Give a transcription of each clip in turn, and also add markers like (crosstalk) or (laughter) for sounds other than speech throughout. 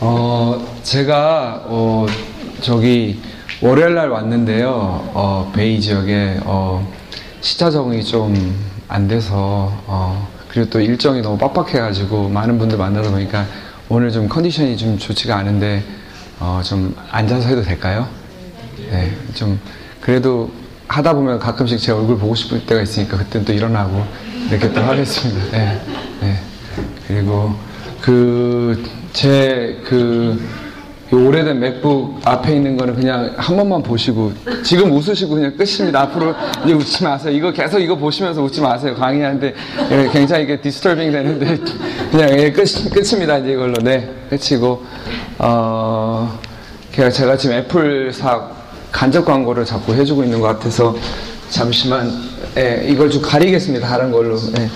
어, 제가, 어, 저기, 월요일 날 왔는데요. 어, 베이 지역에, 어, 시차 적응이 좀 안 돼서, 어, 그리고 또 일정이 너무 빡빡해가지고 많은 분들 만나다 보니까 오늘 좀 컨디션이 좀 좋지가 않은데, 어, 좀 앉아서 해도 될까요? 네, 좀, 그래도 하다 보면 가끔씩 제 얼굴 보고 싶을 때가 있으니까 그때는 또 일어나고 이렇게 또 하겠습니다. 네, 네. 그리고 그, 제 그, 이 오래된 맥북 앞에 있는 거는 그냥 한 번만 보시고 지금 웃으시고 그냥 끝입니다. 앞으로 이제 웃지 마세요. 이거 계속 이거 보시면서 웃지 마세요. 강의하는데 예, 굉장히 이게 disturbing 되는데 그냥 예, 끝, 끝입니다. 이제 이걸로 네 끝이고 어 제가 지금 애플사 간접 광고를 자꾸 해주고 있는 것 같아서 잠시만 예, 이걸 좀 가리겠습니다. 다른 걸로. 예.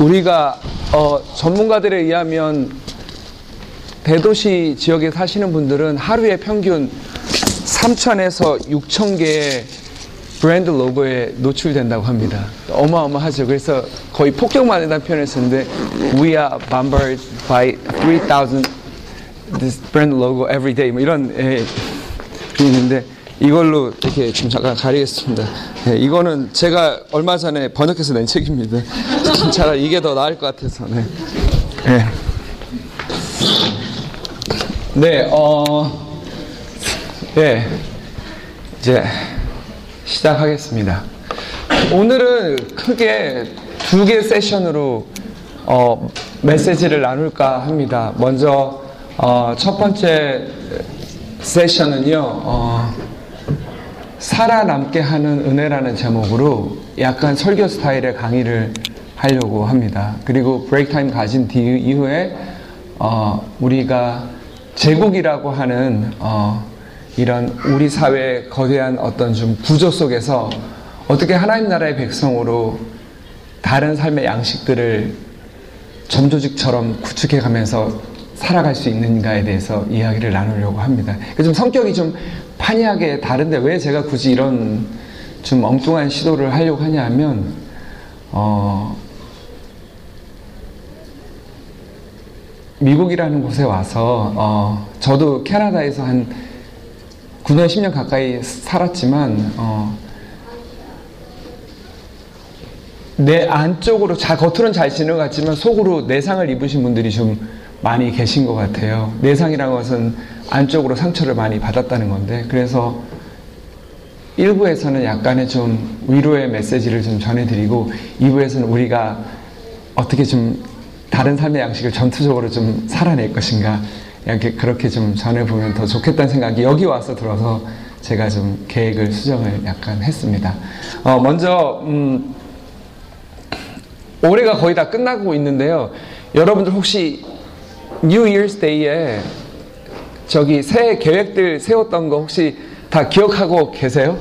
우리가 어, 전문가들에 의하면 대도시 지역에 사시는 분들은 하루에 평균 3천에서 6천 개의 브랜드 로고에 노출된다고 합니다. 어마어마하죠. 그래서 거의 폭격맞는다는 표현을 쓰는데 We are bombarded by 3,000 this brand logo every day 뭐 이런 예, 있는데 이걸로 이렇게 좀 잠깐 가리겠습니다. 예, 이거는 제가 얼마 전에 번역해서 낸 책입니다. 차라리 이게 더 나을 것 같아서. 네. 네. 네, 어, 네. 이제 시작하겠습니다. 오늘은 크게 두 개 세션으로 어, 메시지를 나눌까 합니다. 먼저 어, 첫 번째 세션은요. 어, 살아남게 하는 은혜라는 제목으로 약간 설교 스타일의 강의를 하려고 합니다. 그리고 브레이크 타임 가진 뒤 이후에 어, 우리가 제국이라고 하는 어, 이런 우리 사회의 거대한 어떤 좀 구조 속에서 어떻게 하나님 나라의 백성으로 다른 삶의 양식들을 점조직처럼 구축해 가면서 살아갈 수 있는가에 대해서 이야기를 나누려고 합니다. 좀 성격이 좀 판이하게 다른데 왜 제가 굳이 이런 좀 엉뚱한 시도를 하려고 하냐 하면, 어, 미국이라는 곳에 와서, 어, 저도 캐나다에서 한 9년, 10년 가까이 살았지만, 어, 내 안쪽으로, 자, 겉으로는 잘 지는 것 같지만 속으로 내상을 입으신 분들이 좀 많이 계신 것 같아요. 내상이라는 것은 안쪽으로 상처를 많이 받았다는 건데, 그래서 일부에서는 약간의 좀 위로의 메시지를 좀 전해드리고, 2부에서는 우리가 어떻게 좀 다른 삶의 양식을 전투적으로 좀 살아낼 것인가, 이렇게 그렇게 좀 전해보면 더 좋겠다는 생각이 여기 와서 들어서 제가 좀 계획을 수정을 약간 했습니다. 어, 먼저, 음, 올해가 거의 다 끝나고 있는데요. 여러분들 혹시 New Year's Day에 저기 새해 계획들 세웠던 거 혹시 다 기억하고 계세요?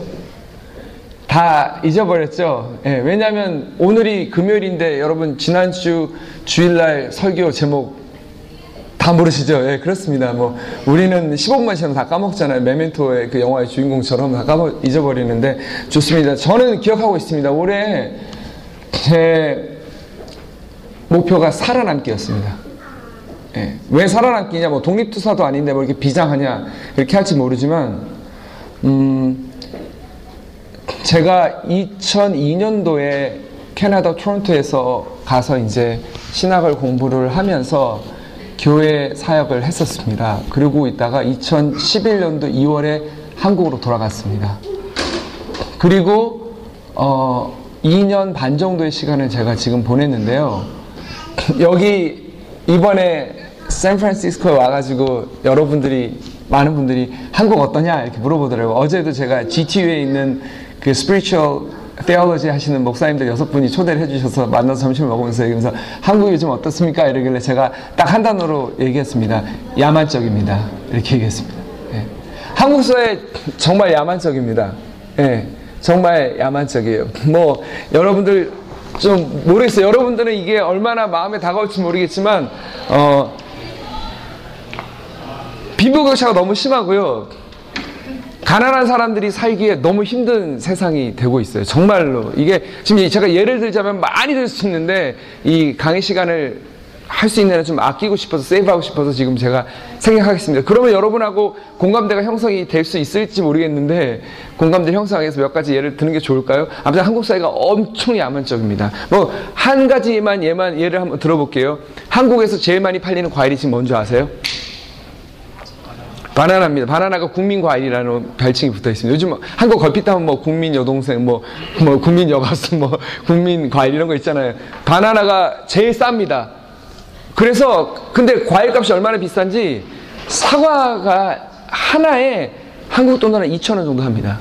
다 잊어버렸죠? 예, 왜냐하면 오늘이 금요일인데 여러분 지난주 주일날 설교 제목 다 모르시죠? 예, 그렇습니다. 뭐 우리는 15분만 지나면 다 까먹잖아요. 메멘토의 그 영화의 주인공처럼 다 까먹 잊어버리는데 좋습니다. 저는 기억하고 있습니다. 올해 제 목표가 살아남기였습니다. 예, 왜 살아남기냐, 뭐 독립투사도 아닌데 뭐 이렇게 비장하냐, 이렇게 할지 모르지만, 음, 제가 2002년도에 캐나다 토론토에서 가서 이제 신학을 공부를 하면서 교회 사역을 했었습니다. 그리고 있다가 2011년도 2월에 한국으로 돌아갔습니다. 그리고, 어, 2년 반 정도의 시간을 제가 지금 보냈는데요. 여기 이번에 샌프란시스코에 와가지고 여러분들이 많은 분들이 한국 어떠냐 이렇게 물어보더라고요. 어제도 제가 GTU에 있는 그 spiritual theology 하시는 목사님들 여섯 분이 초대를 해주셔서 만나서 점심을 먹으면서 얘기하면서 한국이 좀 어떻습니까? 이러길래 제가 딱 한 단어로 얘기했습니다. 야만적입니다. 이렇게 얘기했습니다. 예. 한국 사회 정말 야만적입니다. 예. 정말 야만적이에요. 뭐 여러분들 좀 모르겠어요. 여러분들은 이게 얼마나 마음에 다가올지 모르겠지만 어, 빈부격차가 너무 심하고요. 가난한 사람들이 살기에 너무 힘든 세상이 되고 있어요. 정말로. 이게 지금 제가 예를 들자면 많이 들 수 있는데 이 강의 시간을 할 수 있는 한좀 아끼고 싶어서 세이브하고 싶어서 지금 제가 생각하겠습니다. 그러면 여러분하고 공감대가 형성이 될 수 있을지 모르겠는데 공감대 형성하기 위해서 몇 가지 예를 드는 게 좋을까요? 아무튼 한국 사회가 엄청 야만적입니다. 뭐 한 가지만 예만 예를 한번 들어볼게요. 한국에서 제일 많이 팔리는 과일이 지금 뭔지 아세요? 바나나입니다. 바나나가 국민 과일이라는 별칭이 붙어 있습니다. 요즘 한국 걸핏 하면 뭐 국민 여동생, 뭐, 뭐 국민 여가수, 뭐 국민 과일 이런 거 있잖아요. 바나나가 제일 쌉니다. 그래서 근데 과일 값이 얼마나 비싼지 사과가 하나에 한국 돈으로 2천 원 정도 합니다.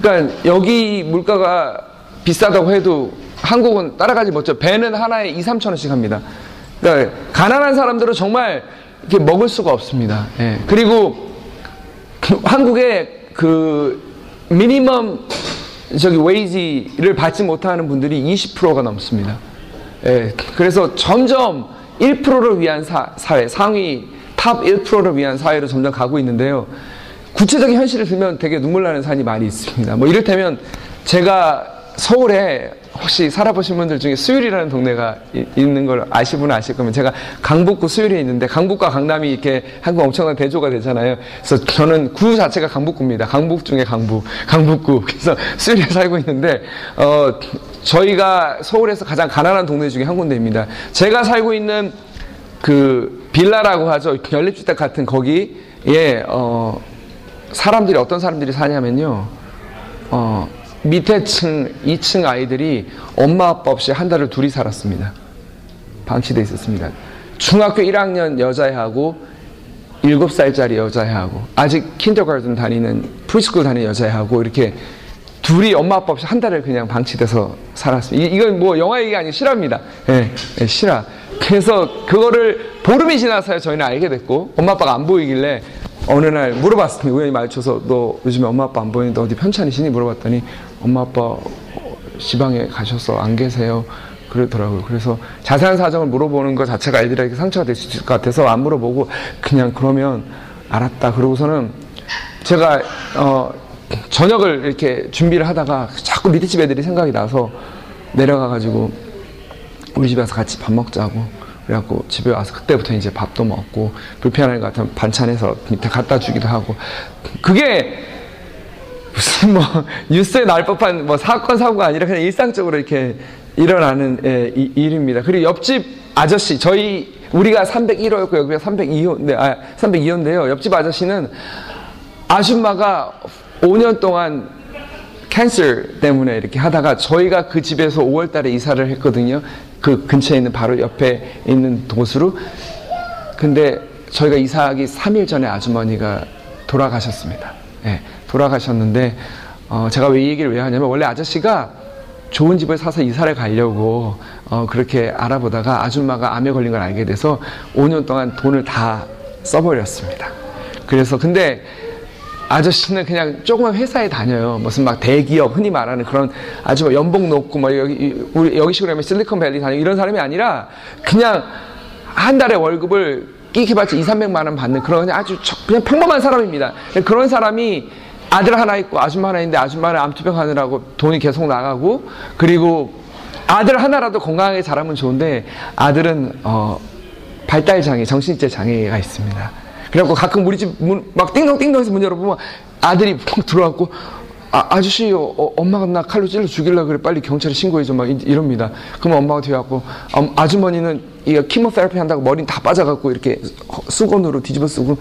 그러니까 여기 물가가 비싸다고 해도 한국은 따라가지 못죠. 배는 하나에 2, 3천 원씩 합니다. 그러니까 가난한 사람들은 정말 이렇게 먹을 수가 없습니다. 예. 그리고 그 한국의 그 minimum 저기 wage를 받지 못하는 분들이 20%가 넘습니다. 예. 그래서 점점 1%를 위한 사, 사회, 상위 top 1%를 위한 사회로 점점 가고 있는데요. 구체적인 현실을 들면 되게 눈물 나는 사연이 많이 있습니다. 뭐 이를테면 제가 서울에 혹시 살아보신 분들 중에 수율이라는 동네가 이- 있는 걸 아실 분은 아실 거면 제가 강북구 수율에 있는데 강북과 강남이 이렇게 한국 엄청난 대조가 되잖아요. 그래서 저는 구 자체가 강북구입니다. 강북 중에 강북, 강북구. 그래서 수율에 살고 있는데 어 저희가 서울에서 가장 가난한 동네 중에 한 군데입니다. 제가 살고 있는 그 빌라라고 하죠. 연립주택 같은 거기에 어 사람들이 어떤 사람들이 사냐면요. 어 밑에 층 2층 아이들이 엄마 아빠 없이 한 달을 둘이 살았습니다. 방치돼 있었습니다. 중학교 1학년 여자애하고 7살짜리 여자애하고 아직 kindergarten 다니는 preschool 다니는 여자애하고 이렇게 둘이 엄마 아빠 없이 한 달을 그냥 방치돼서 살았습니다. 이- 이건 뭐 영화 얘기 아니고 실화입니다. 예, 예, 실화. 그래서 그거를 보름이 지나서야 저희는 알게 됐고 엄마 아빠가 안 보이길래 어느 날 물어봤습니다. 우연히 마주쳐서 너 요즘에 엄마 아빠 안 보이는데 어디 편찮으시니? 물어봤더니 엄마 아빠 어, 지방에 가셔서 안 계세요. 그러더라고요. 그래서 자세한 사정을 물어보는 것 자체가 애들에게 상처가 될 수 있을 것 같아서 안 물어보고 그냥 그러면 알았다. 그러고서는 제가 어 저녁을 이렇게 준비를 하다가 자꾸 밑에 집 애들이 생각이 나서 내려가 가지고 우리 집에 와서 같이 밥 먹자고 그래갖고 집에 와서 그때부터 이제 밥도 먹고 불편할 것 같으면 반찬해서 밑에 갖다 주기도 하고 그게 무슨 뭐 (laughs) 뉴스에 나올 법한 뭐 사건 사고가 아니라 그냥 일상적으로 이렇게 일어나는 예, 이- 일입니다. 그리고 옆집 아저씨 저희 우리가 301호였고 여기가 302호인데 아 302호인데요. 옆집 아저씨는 아줌마가 5년 동안 캔서 때문에 이렇게 하다가 저희가 그 집에서 5월 달에 이사를 했거든요. 그 근처에 있는 바로 옆에 있는 도수로. 근데 저희가 이사하기 3일 전에 아주머니가 돌아가셨습니다. 예, 돌아가셨는데 어, 제가 왜 이 얘기를 왜 하냐면 원래 아저씨가 좋은 집을 사서 이사를 가려고 어, 그렇게 알아보다가 아줌마가 암에 걸린 걸 알게 돼서 5년 동안 돈을 다 써버렸습니다. 그래서 근데 아저씨는 그냥 조그만 회사에 다녀요. 무슨 막 대기업 흔히 말하는 그런 아주 뭐 연봉 높고 뭐 여기 우리 여기 식으로 하면 실리콘밸리 다니고 이런 사람이 아니라 그냥 한 달에 월급을 끼켜봤자 2, 300만 원 받는 그런 아주 저- 그냥 평범한 사람입니다. 그런 사람이 아들 하나 있고 아줌마 하나 있는데 아줌마는 암투병 하느라고 돈이 계속 나가고 그리고 아들 하나라도 건강하게 자라면 좋은데 아들은 어 발달 장애, 정신체 장애가 있습니다. 그래갖고 가끔 우리 집 문 막 띵동띵동해서 문 열어보면 아들이 푹 들어왔고 아, 아저씨 어, 어, 엄마가 나 칼로 찔러 죽일라 그래 빨리 경찰에 신고해줘 막 이- 이럽니다. 그러면 엄마가 뒤에 왔고 음, 아주머니는 이 키모테라피 한다고 머리는 다 빠져갖고 이렇게 허- 수건으로 뒤집어 쓰고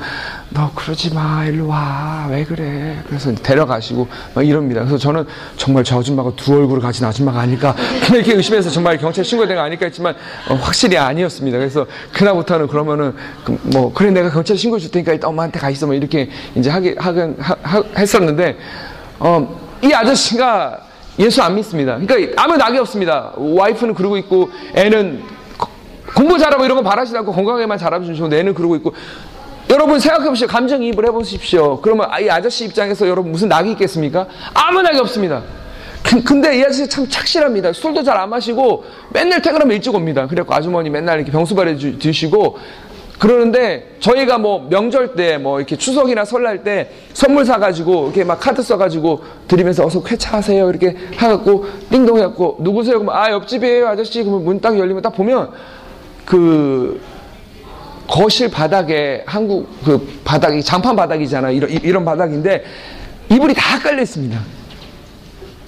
너 그러지 마 일로 와 왜 그래 그래서 데려가시고 막 이럽니다. 그래서 저는 정말 저 아줌마가 두 얼굴을 가진 아줌마가 아닐까 (laughs) 이렇게 의심해서 정말 경찰 신고된 거 아닐까 했지만 어, 확실히 아니었습니다. 그래서 그날부터는 그러면은 그, 뭐 그래 내가 경찰 신고해 줄 테니까 일단 엄마한테 가 있어 뭐 이렇게 이제 하게 하긴 하- 하- 했었는데 어, 이 아저씨가 예수 안 믿습니다. 그러니까 아무 낙이 없습니다. 와이프는 그러고 있고 애는 거- 공부 잘하고 이런 거 바라지 않고 자라주면 좋은데 애는 그러고 있고 여러분 생각해 보십시오. 감정이입을 해보십시오. 그러면 이 아저씨 입장에서 여러분 무슨 낙이 있겠습니까? 아무 낙이 없습니다. 그- 근데 이 아저씨 참 착실합니다. 술도 잘 안 마시고 맨날 퇴근하면 일찍 옵니다. 그래갖고 아주머니 맨날 이렇게 병수발에 주- 드시고 그러는데 저희가 뭐 명절 때 뭐 이렇게 추석이나 설날 때 선물 사가지고 이렇게 막 카드 써가지고 드리면서 어서 쾌차하세요 이렇게 해갖고 띵동 해갖고 누구세요? 그러면 아 옆집이에요 아저씨 그러면 문 딱 열리면 딱 보면 그 거실 바닥에 한국 그 바닥이 장판 바닥이잖아 이런 이런 바닥인데 이불이 다 깔려 있습니다.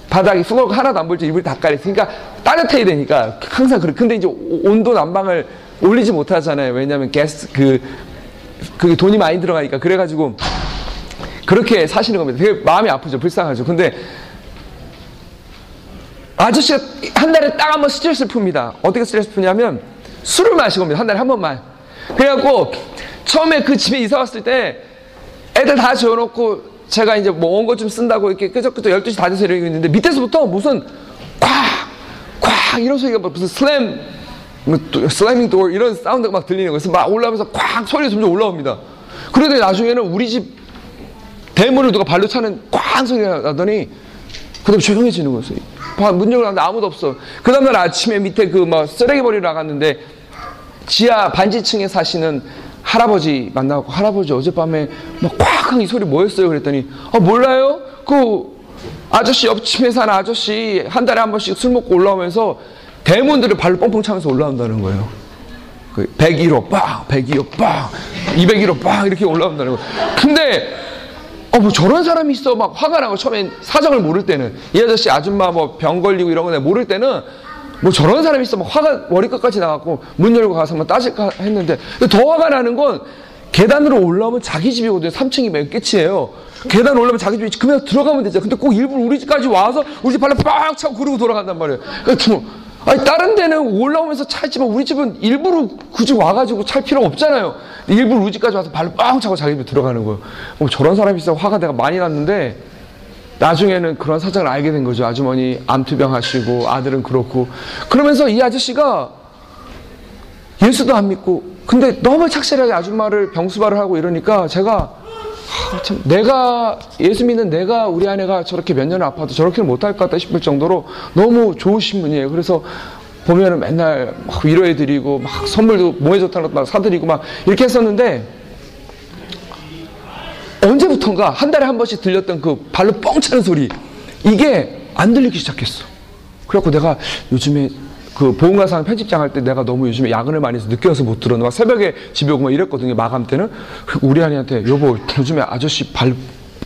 바닥이 수건 하나도 안 볼지 이불이 다 깔려 있으니까 따뜻해야 되니까 항상 그래. 근데 이제 온도 난방을 올리지 못하잖아요. 왜냐하면 가스 그 그게 돈이 많이 들어가니까 그래가지고 그렇게 사시는 겁니다. 되게 마음이 아프죠. 불쌍하죠. 근데 아저씨가 한 달에 딱 한 번 스트레스를 풉니다. 어떻게 스트레스 푸냐면 술을 마시고 옵니다. 한 달에 한 번만. 그래갖고 처음에 그 집에 이사 왔을 때 애들 다 재워놓고 제가 이제 뭐 원고 좀 쓴다고 이렇게 끄적끄적 12시 다 돼서 이러고 있는데 밑에서부터 무슨 꽉! 꽉! 이런 소리가 무슨 slam 뭐 slamming door 이런 sound가 막 들리는 거예요. 그래서 막 올라오면서 꽉 소리가 점점 올라옵니다. 그러더니 나중에는 우리 집 대문을 누가 발로 차는 꽝 소리가 나더니 그다음 조용해지는 거예요. 문 열고 나는데 아무도 없어. 그 다음날 아침에 밑에 그뭐 쓰레기 버리러 나갔는데 지하 반지층에 사시는 할아버지 만나고 할아버지 어젯밤에 막 꽉한 이 소리 뭐였어요? 그랬더니 아 몰라요? 그 아저씨 옆집에 사는 아저씨 한 달에 한 번씩 술 먹고 올라오면서 대문들을 발로 뻥뻥 차면서 올라온다는 거예요. 그 101호 빵, 102호 빵, 201호 빵 이렇게 올라온다는 거예요. 근데 어, 뭐 저런 사람이 있어 막 화가 나고 처음엔 사정을 모를 때는 이 아저씨 아줌마 뭐 병 걸리고 이런 거 모를 때는 뭐 저런 사람이 있어 막 화가 머리끝까지 나갖고 문 열고 가서 뭐 따질까 했는데 더 화가 나는 건 계단으로 올라오면 자기 집이거든요. 3층이 몇 끝이에요. 계단 올라오면 자기 집이 그냥 들어가면 되죠. 근데 꼭 일부러 우리 집까지 와서 우리 집 발로 빡 차고 그러고 돌아간단 말이에요. 그러니까 뭐 아니 다른 데는 올라오면서 차 있지만 우리 집은 일부러 굳이 와가지고 찰 필요가 없잖아요. 일부러 우리 집까지 와서 발로 빵 차고 자기 집에 들어가는 거예요. 어, 저런 사람이 있어 화가 내가 많이 났는데 나중에는 그런 사정을 알게 된 거죠. 아주머니 암투병 하시고 아들은 그렇고 그러면서 이 아저씨가 예수도 안 믿고 근데 너무 착실하게 아줌마를 병수발을 하고 이러니까 제가 아, 참 내가 예수 믿는 내가 우리 아내가 저렇게 몇 년을 아파도 저렇게는 못할 것 같다 싶을 정도로 너무 좋으신 분이에요. 그래서 보면은 맨날 막 위로해드리고 막 선물도 뭐해 좋다는 것막 사드리고 막 이렇게 했었는데 언제부턴가 한 달에 한 번씩 들렸던 그 발로 뻥 차는 소리 이게 안 들리기 시작했어. 그래갖고 내가 요즘에 그 보험가상 편집장 할 때 내가 너무 요즘에 야근을 많이 해서 늦게 와서 못 들었는데 막 새벽에 집에 오고 막 이랬거든요. 마감 때는. 우리 아내한테 여보 요즘에 아저씨 발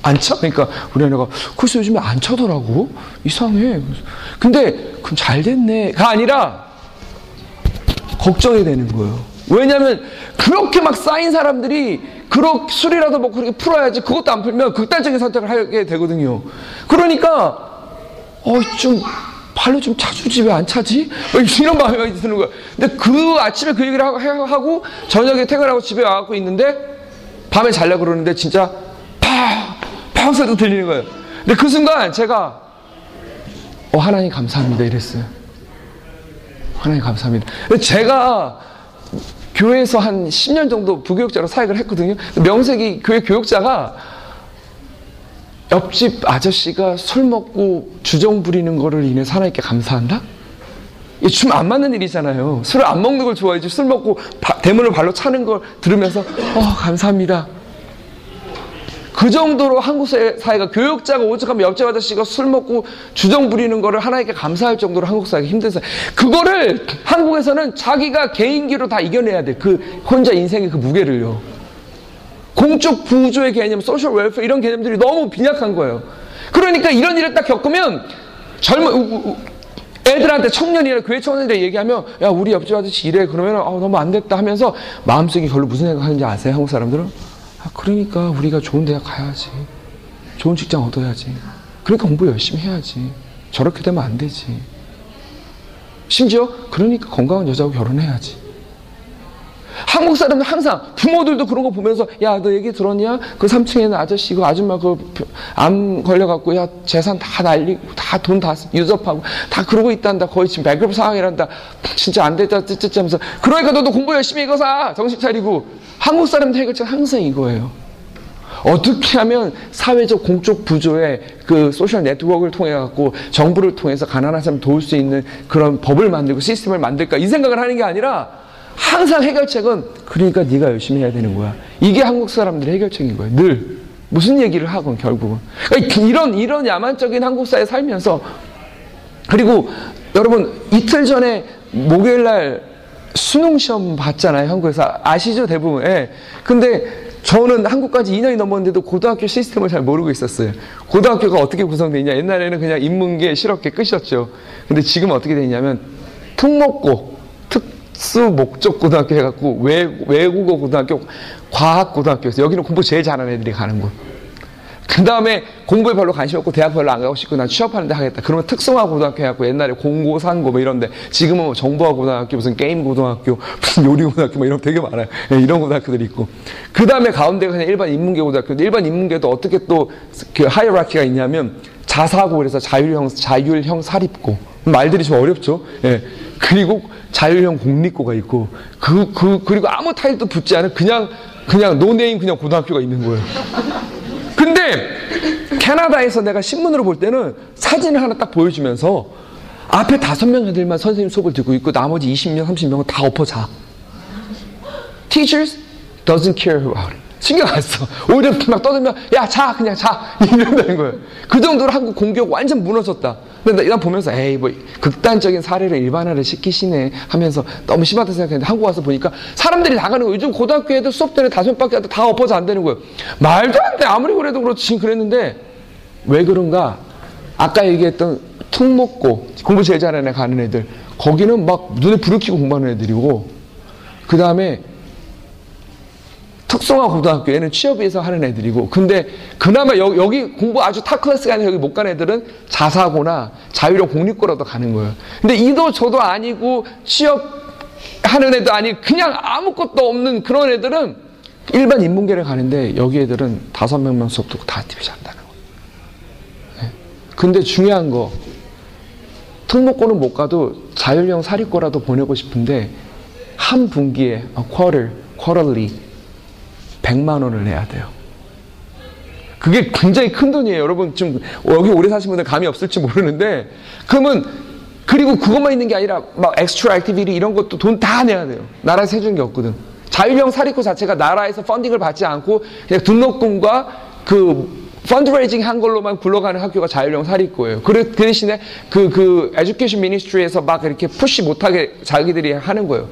안 차? 그러니까 우리 아내가 글쎄 요즘에 안 차더라고. 이상해. 근데 그럼 잘 됐네가 아니라 걱정이 되는 거예요. 왜냐하면 그렇게 막 쌓인 사람들이 그렇게 술이라도 먹고 그렇게 풀어야지 그것도 안 풀면 극단적인 선택을 하게 되거든요. 그러니까 어좀 발로 좀 차주지 왜 안 차지? 뭐 이런 마음이 드는 거야. 근데 그 아침에 그 얘기를 하고 저녁에 퇴근하고 집에 와갖고 있는데 밤에 잘려 그러는데 진짜 파! 파! 소리도 들리는 거예요. 근데 그 순간 제가 어 하나님 감사합니다 이랬어요. 하나님 감사합니다. 제가 교회에서 한 10년 정도 부교육자로 사역을 했거든요. 명색이 교회 교육자가 옆집 아저씨가 술 먹고 주정 부리는 거를 인해 하나님께 감사한다? 춤안 맞는 일이잖아요. 술을 안 먹는 걸 좋아해지 술 먹고 바, 대문을 발로 차는 걸 들으면서 어 감사합니다. 그 정도로 한국 사회가 교육자가 오죽하면 옆집 아저씨가 술 먹고 주정 부리는 거를 하나님께 감사할 정도로 한국 사회가 힘든 사회. 그거를 한국에서는 자기가 개인기로 다 이겨내야 돼. 그 혼자 인생의 그 무게를요. 공적 부조의 개념, 소셜 웰페어 이런 개념들이 너무 빈약한 거예요. 그러니까 이런 일을 딱 겪으면 젊은 애들한테 청년이나 교회 청년들이 얘기하면 야 우리 옆집 아저씨 이래 그러면 아, 너무 안 됐다 하면서 마음속에 별로 무슨 생각하는지 아세요? 한국 사람들은 아, 그러니까 우리가 좋은 대학 가야지. 좋은 직장 얻어야지. 그러니까 공부 열심히 해야지. 저렇게 되면 안 되지. 심지어 그러니까 건강한 여자하고 결혼해야지 한국 사람들 항상 부모들도 그런 거 보면서 야 너 얘기 들었냐? 그 3층에는 아저씨 그 아줌마 그암 걸려갖고 야 재산 다 날리고 다 돈 다 유접하고 다 그러고 있단다. 거의 지금 배급 상황이란다. 진짜 안 됐다. 찌찌찌 하면서. 그러니까 너도 공부 열심히 이거 사. 정신 차리고. 한국 사람들 해결책 항상 이거예요. 어떻게 하면 사회적 공적 부조의 그 소셜 네트워크를 통해 갖고 정부를 통해서 가난한 사람 도울 수 있는 그런 법을 만들고 시스템을 만들까? 이 생각을 하는 게 아니라 항상 해결책은 그러니까 네가 열심히 해야 되는 거야. 이게 한국 사람들의 해결책인 거예요. 늘 무슨 얘기를 하건 결국은 그러니까 이런 이런 야만적인 한국 사회에 살면서 그리고 여러분 이틀 전에 목요일 날 수능 시험 봤잖아요 한국에서 아시죠 대부분. 예. 근데 저는 한국까지 2년이 넘었는데도 고등학교 시스템을 잘 모르고 있었어요. 고등학교가 어떻게 구성되어 있냐. 옛날에는 그냥 인문계, 실업계 끝이었죠. 근데 지금 어떻게 되어 있냐면 특목고, 특 수 목적 고등학교 해갖고 외, 외국어 고등학교, 과학 고등학교에서 여기는 공부 제일 잘하는 애들이 가는 곳. 그 다음에 공부에 별로 관심 없고 대학 별로 안 가고 싶고 난 취업하는데 하겠다. 그러면 특성화 고등학교 해갖고 옛날에 공고, 상고 뭐 이런데 지금은 뭐 정보화 고등학교, 무슨 게임 고등학교, 무슨 요리 고등학교 뭐 이런 되게 많아요. 네, 이런 고등학교들이 있고. 그 다음에 가운데가 그냥 일반 인문계 고등학교인데 일반 인문계도 어떻게 또 그 hierarchy가 있냐면 자사고 그래서 자율형, 자율형 사립고. 말들이 좀 어렵죠. 예. 그리고 자율형 공립고가 있고 그, 그, 그리고 아무 title도 붙지 않은 그냥, 그냥 no name 그냥 고등학교가 있는 거예요. 근데 캐나다에서 내가 신문으로 볼 때는 사진을 하나 딱 보여주면서 앞에 다섯 명 애들만 선생님 수업을 듣고 있고 나머지 20명, 30명은 다 엎어 자. Teachers doesn't care about it. 신경 안 써. 오히려 막 떠들면 야 자 그냥 자 (laughs) 이런다는 거예요. 그 정도로 한국 공격 완전 무너졌다. 근데 난 보면서 에이 뭐 극단적인 사례를 일반화를 시키시네 하면서 너무 심하다 생각했는데 한국 와서 보니까 사람들이 나가는 거예요. 요즘 고등학교 애들 수업 때는 다섯 명밖에 다 엎어져 안 되는 거예요. 말도 안 돼. 아무리 그래도 그렇지 그랬는데 왜 그런가? 아까 얘기했던 특목고 공부 제일 잘하는 애 가는 애들 거기는 막 눈에 불을 켜고 공부하는 애들이고 그 다음에 특성화 고등학교에는 취업위해서 하는 애들이고 근데 그나마 여, 여기 공부 아주 top class가 아니라 여기 못 가는 애들은 자사고나 자율형 공립고라도 가는 거예요. 근데 이도 저도 아니고 취업하는 애도 아니 그냥 아무것도 없는 그런 애들은 일반 인문계를 가는데 여기 애들은 다섯 명만 수업 듣고 다 뒤비 잔다는 거예요. 네. 근데 중요한 거 특목고는 못 가도 자율형 사립고라도 보내고 싶은데 한 분기에 quarter, quarterly 100만 원을 내야 돼요. 그게 굉장히 큰 돈이에요. 여러분 좀 여기 오래 사신 분들 감이 없을지 모르는데 그러면 그리고 그것만 있는 게 아니라 막 extra activity 이런 것도 돈 다 내야 돼요. 나라에서 해주는 게 없거든. 자율형 사립고 자체가 나라에서 funding을 받지 않고 그냥 등록금과 그 펀드레이징 한 걸로만 굴러가는 학교가 자율형 사립고예요. 그 대신에 그, 그, 에듀케이션 미니스트리에서 막 이렇게 푸시 못하게 자기들이 하는 거예요.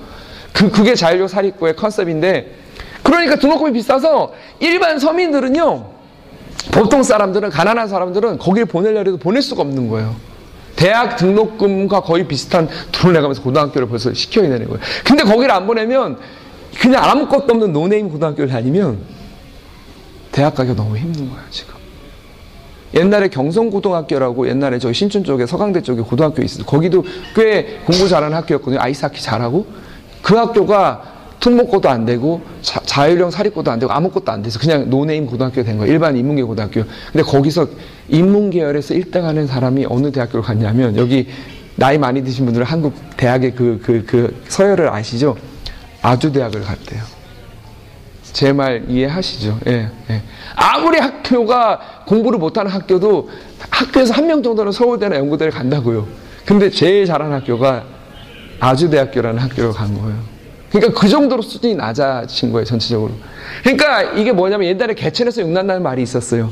그, 그게 자율형 사립고의 컨셉인데 그러니까 등록금이 비싸서 일반 서민들은요, 보통 사람들은, 가난한 사람들은 거기를 보내려 해도 보낼 수가 없는 거예요. 대학 등록금과 거의 비슷한 돈을 내가면서 고등학교를 벌써 시켜야 되는 거예요. 근데 거기를 안 보내면 그냥 아무것도 없는 no name 고등학교를 다니면 대학 가기가 너무 힘든 거야, 지금. 옛날에 경성고등학교라고 옛날에 저 신촌 쪽에 서강대 쪽에 고등학교 있어요. 거기도 꽤 공부 잘하는 학교였거든요. 아이스하키 잘하고. 그 학교가 특목고도 안 되고 자율형 사립고도 안 되고 아무것도 안 돼서 그냥 no name 고등학교 된 거예요. 일반 인문계 고등학교. 근데 거기서 인문계열에서 1등 하는 사람이 어느 대학교를 갔냐면 여기 나이 많이 드신 분들은 한국 대학의 그, 그, 그 서열을 아시죠? 아주대학을 갔대요. 제 말 이해하시죠? 예, 예. 아무리 학교가 공부를 못하는 학교도 학교에서 한 명 정도는 서울대나 연구대를 간다고요. 근데 제일 잘하는 학교가 아주대학교라는 학교를 간 거예요. 그러니까 그 정도로 수준이 낮아진 거예요, 전체적으로. 그러니까 이게 뭐냐면 옛날에 개천에서 육난다는 말이 있었어요.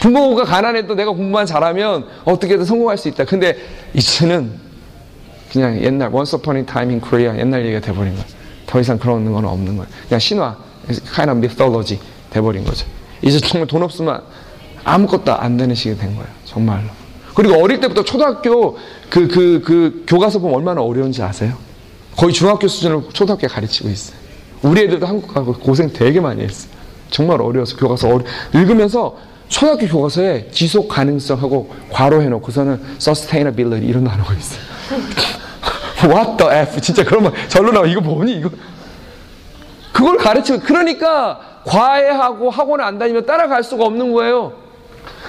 부모가 가난해도 내가 공부만 잘하면 어떻게든 성공할 수 있다. 근데 이제는 그냥 옛날 once upon a time in Korea 옛날 얘기가 돼버린 거예요. 더 이상 그런 건 없는 거예요. 그냥 신화, kind of mythology 돼버린 거죠. 이제 정말 돈 없으면 아무것도 안 되는 시기가 된 거예요. 정말로. 그리고 어릴 때부터 초등학교 그, 그, 그 교과서 보면 얼마나 어려운지 아세요? 거의 중학교 수준으로 초등학교에 가르치고 있어요. 우리 애들도 한국 가고 고생 되게 많이 했어요. 정말 어려워서 교과서 어려, 읽으면서 초등학교 교과서에 지속 가능성하고 괄호 해놓고서는 sustainability 이런 단어가 있어요. (laughs) What the F 진짜 그런 말 절로 나와 이거 뭐니 이거 그걸 가르치고 그러니까 과외하고 학원을 안 다니면 따라갈 수가 없는 거예요.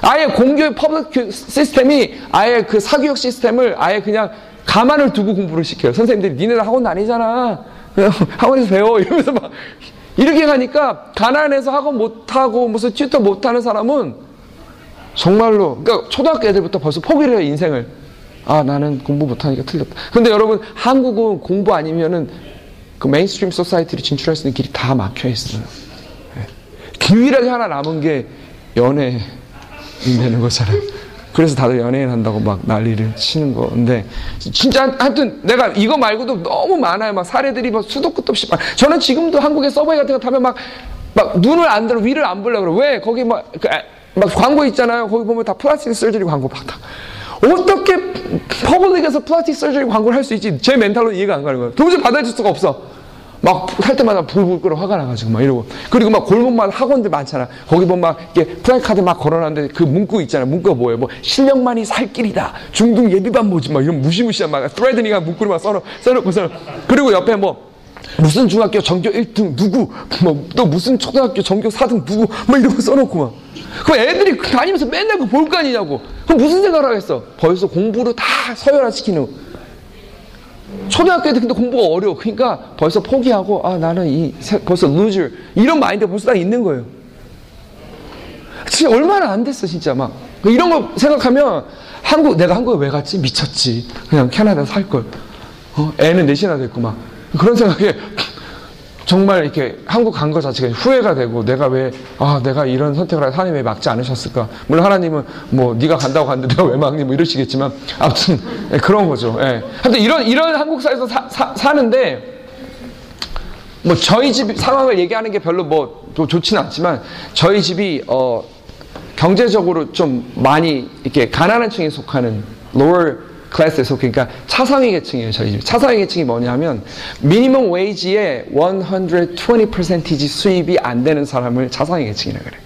아예 공교육 public 시스템이 아예 그 사교육 시스템을 아예 그냥 감안을 두고 공부를 시켜요. 선생님들이 니네들 학원 다니잖아. (laughs) 학원에서 배워. 이러면서 막 이렇게 가니까 가난해서 학원 못하고 무슨 tutor 못하는 사람은 정말로 그러니까 초등학교 애들부터 벌써 포기를 해요 인생을. 아 나는 공부 못하니까 틀렸다. 근데 여러분 한국은 공부 아니면은 그 mainstream society를 진출할 수 있는 길이 다 막혀 있어요. 예. 기회라도 하나 남은 게 연예인 되는 거잖아요. 그래서 다들 연예인 한다고 막 난리를 치는 건데 진짜 하여튼 내가 이거 말고도 너무 많아요. 막 사례들이 뭐 수도 끝도 없이 많- 저는 지금도 한국의 subway 같은 거 타면 막, 막 눈을 안 들어 위를 안 보려고 그래. 왜? 거기 막, 그, 아, 막 광고 있잖아요. 거기 보면 다 plastic surgery 광고 막 다. 어떻게 public에서 plastic surgery 광고를 할 수 있지? 제 멘탈로 이해가 안 가는 거예요. 도무지 받아줄 수가 없어. 막할 때마다 불불 끓어 화가 나가지고 막 이러고. 그리고 막 골목마다 학원들 많잖아. 거기 보면 막 이렇게 플래카드 막 걸어놨는데 그 문구 있잖아. 문구가 뭐예요? 뭐 실력만이 살 길이다. 중등 예비반 모집 막 이런 무시무시한 막 threatening한 문구를 막 써놓, 써놓고서 그리고 옆에 뭐 무슨 중학교 전교 1등 누구? 뭐 또 무슨 초등학교 전교 4등 누구? 막거 써놓고 막. 그럼 애들이 다니면서 맨날 그 볼 거 아니냐고. 그럼 무슨 생각을 하겠어? 벌써 공부를 다 서열화시키는 거. 초등학교 때 근데 공부가 어려워. 그러니까 벌써 포기하고 아 나는 이 세- 벌써 loser 이런 마인드 벌써 딱 있는 거예요. 진짜 얼마나 안 됐어 진짜 막 이런 거 생각하면 한국 내가 한국에 왜 갔지 미쳤지 그냥 캐나다 살 걸. 어? 애는 넷이나 됐고 막 그런 생각에 정말 이렇게 한국 간거 자체가 후회가 되고 내가 왜 아 내가 이런 선택을 하나님 왜 막지 않으셨을까? 물론 하나님은 뭐 네가 간다고 갔는데 (laughs) 왜 막니? 뭐 이러시겠지만 아무튼 예, 그런 거죠. 예. 하여튼 이런 이런 한국 사회에서 사, 사, 사는데 뭐 저희 집 상황을 얘기하는 게 별로 뭐또 좋지는 않지만 저희 집이 어 경제적으로 좀 많이 이렇게 가난한 층에 속하는 lower 클래스에 속해 그러니까 차상위 계층이에요 저희 집 차상위 계층이 뭐냐면 미니멈 웨이지의 120% 수입이 안 되는 사람을 차상위 계층이라 그래.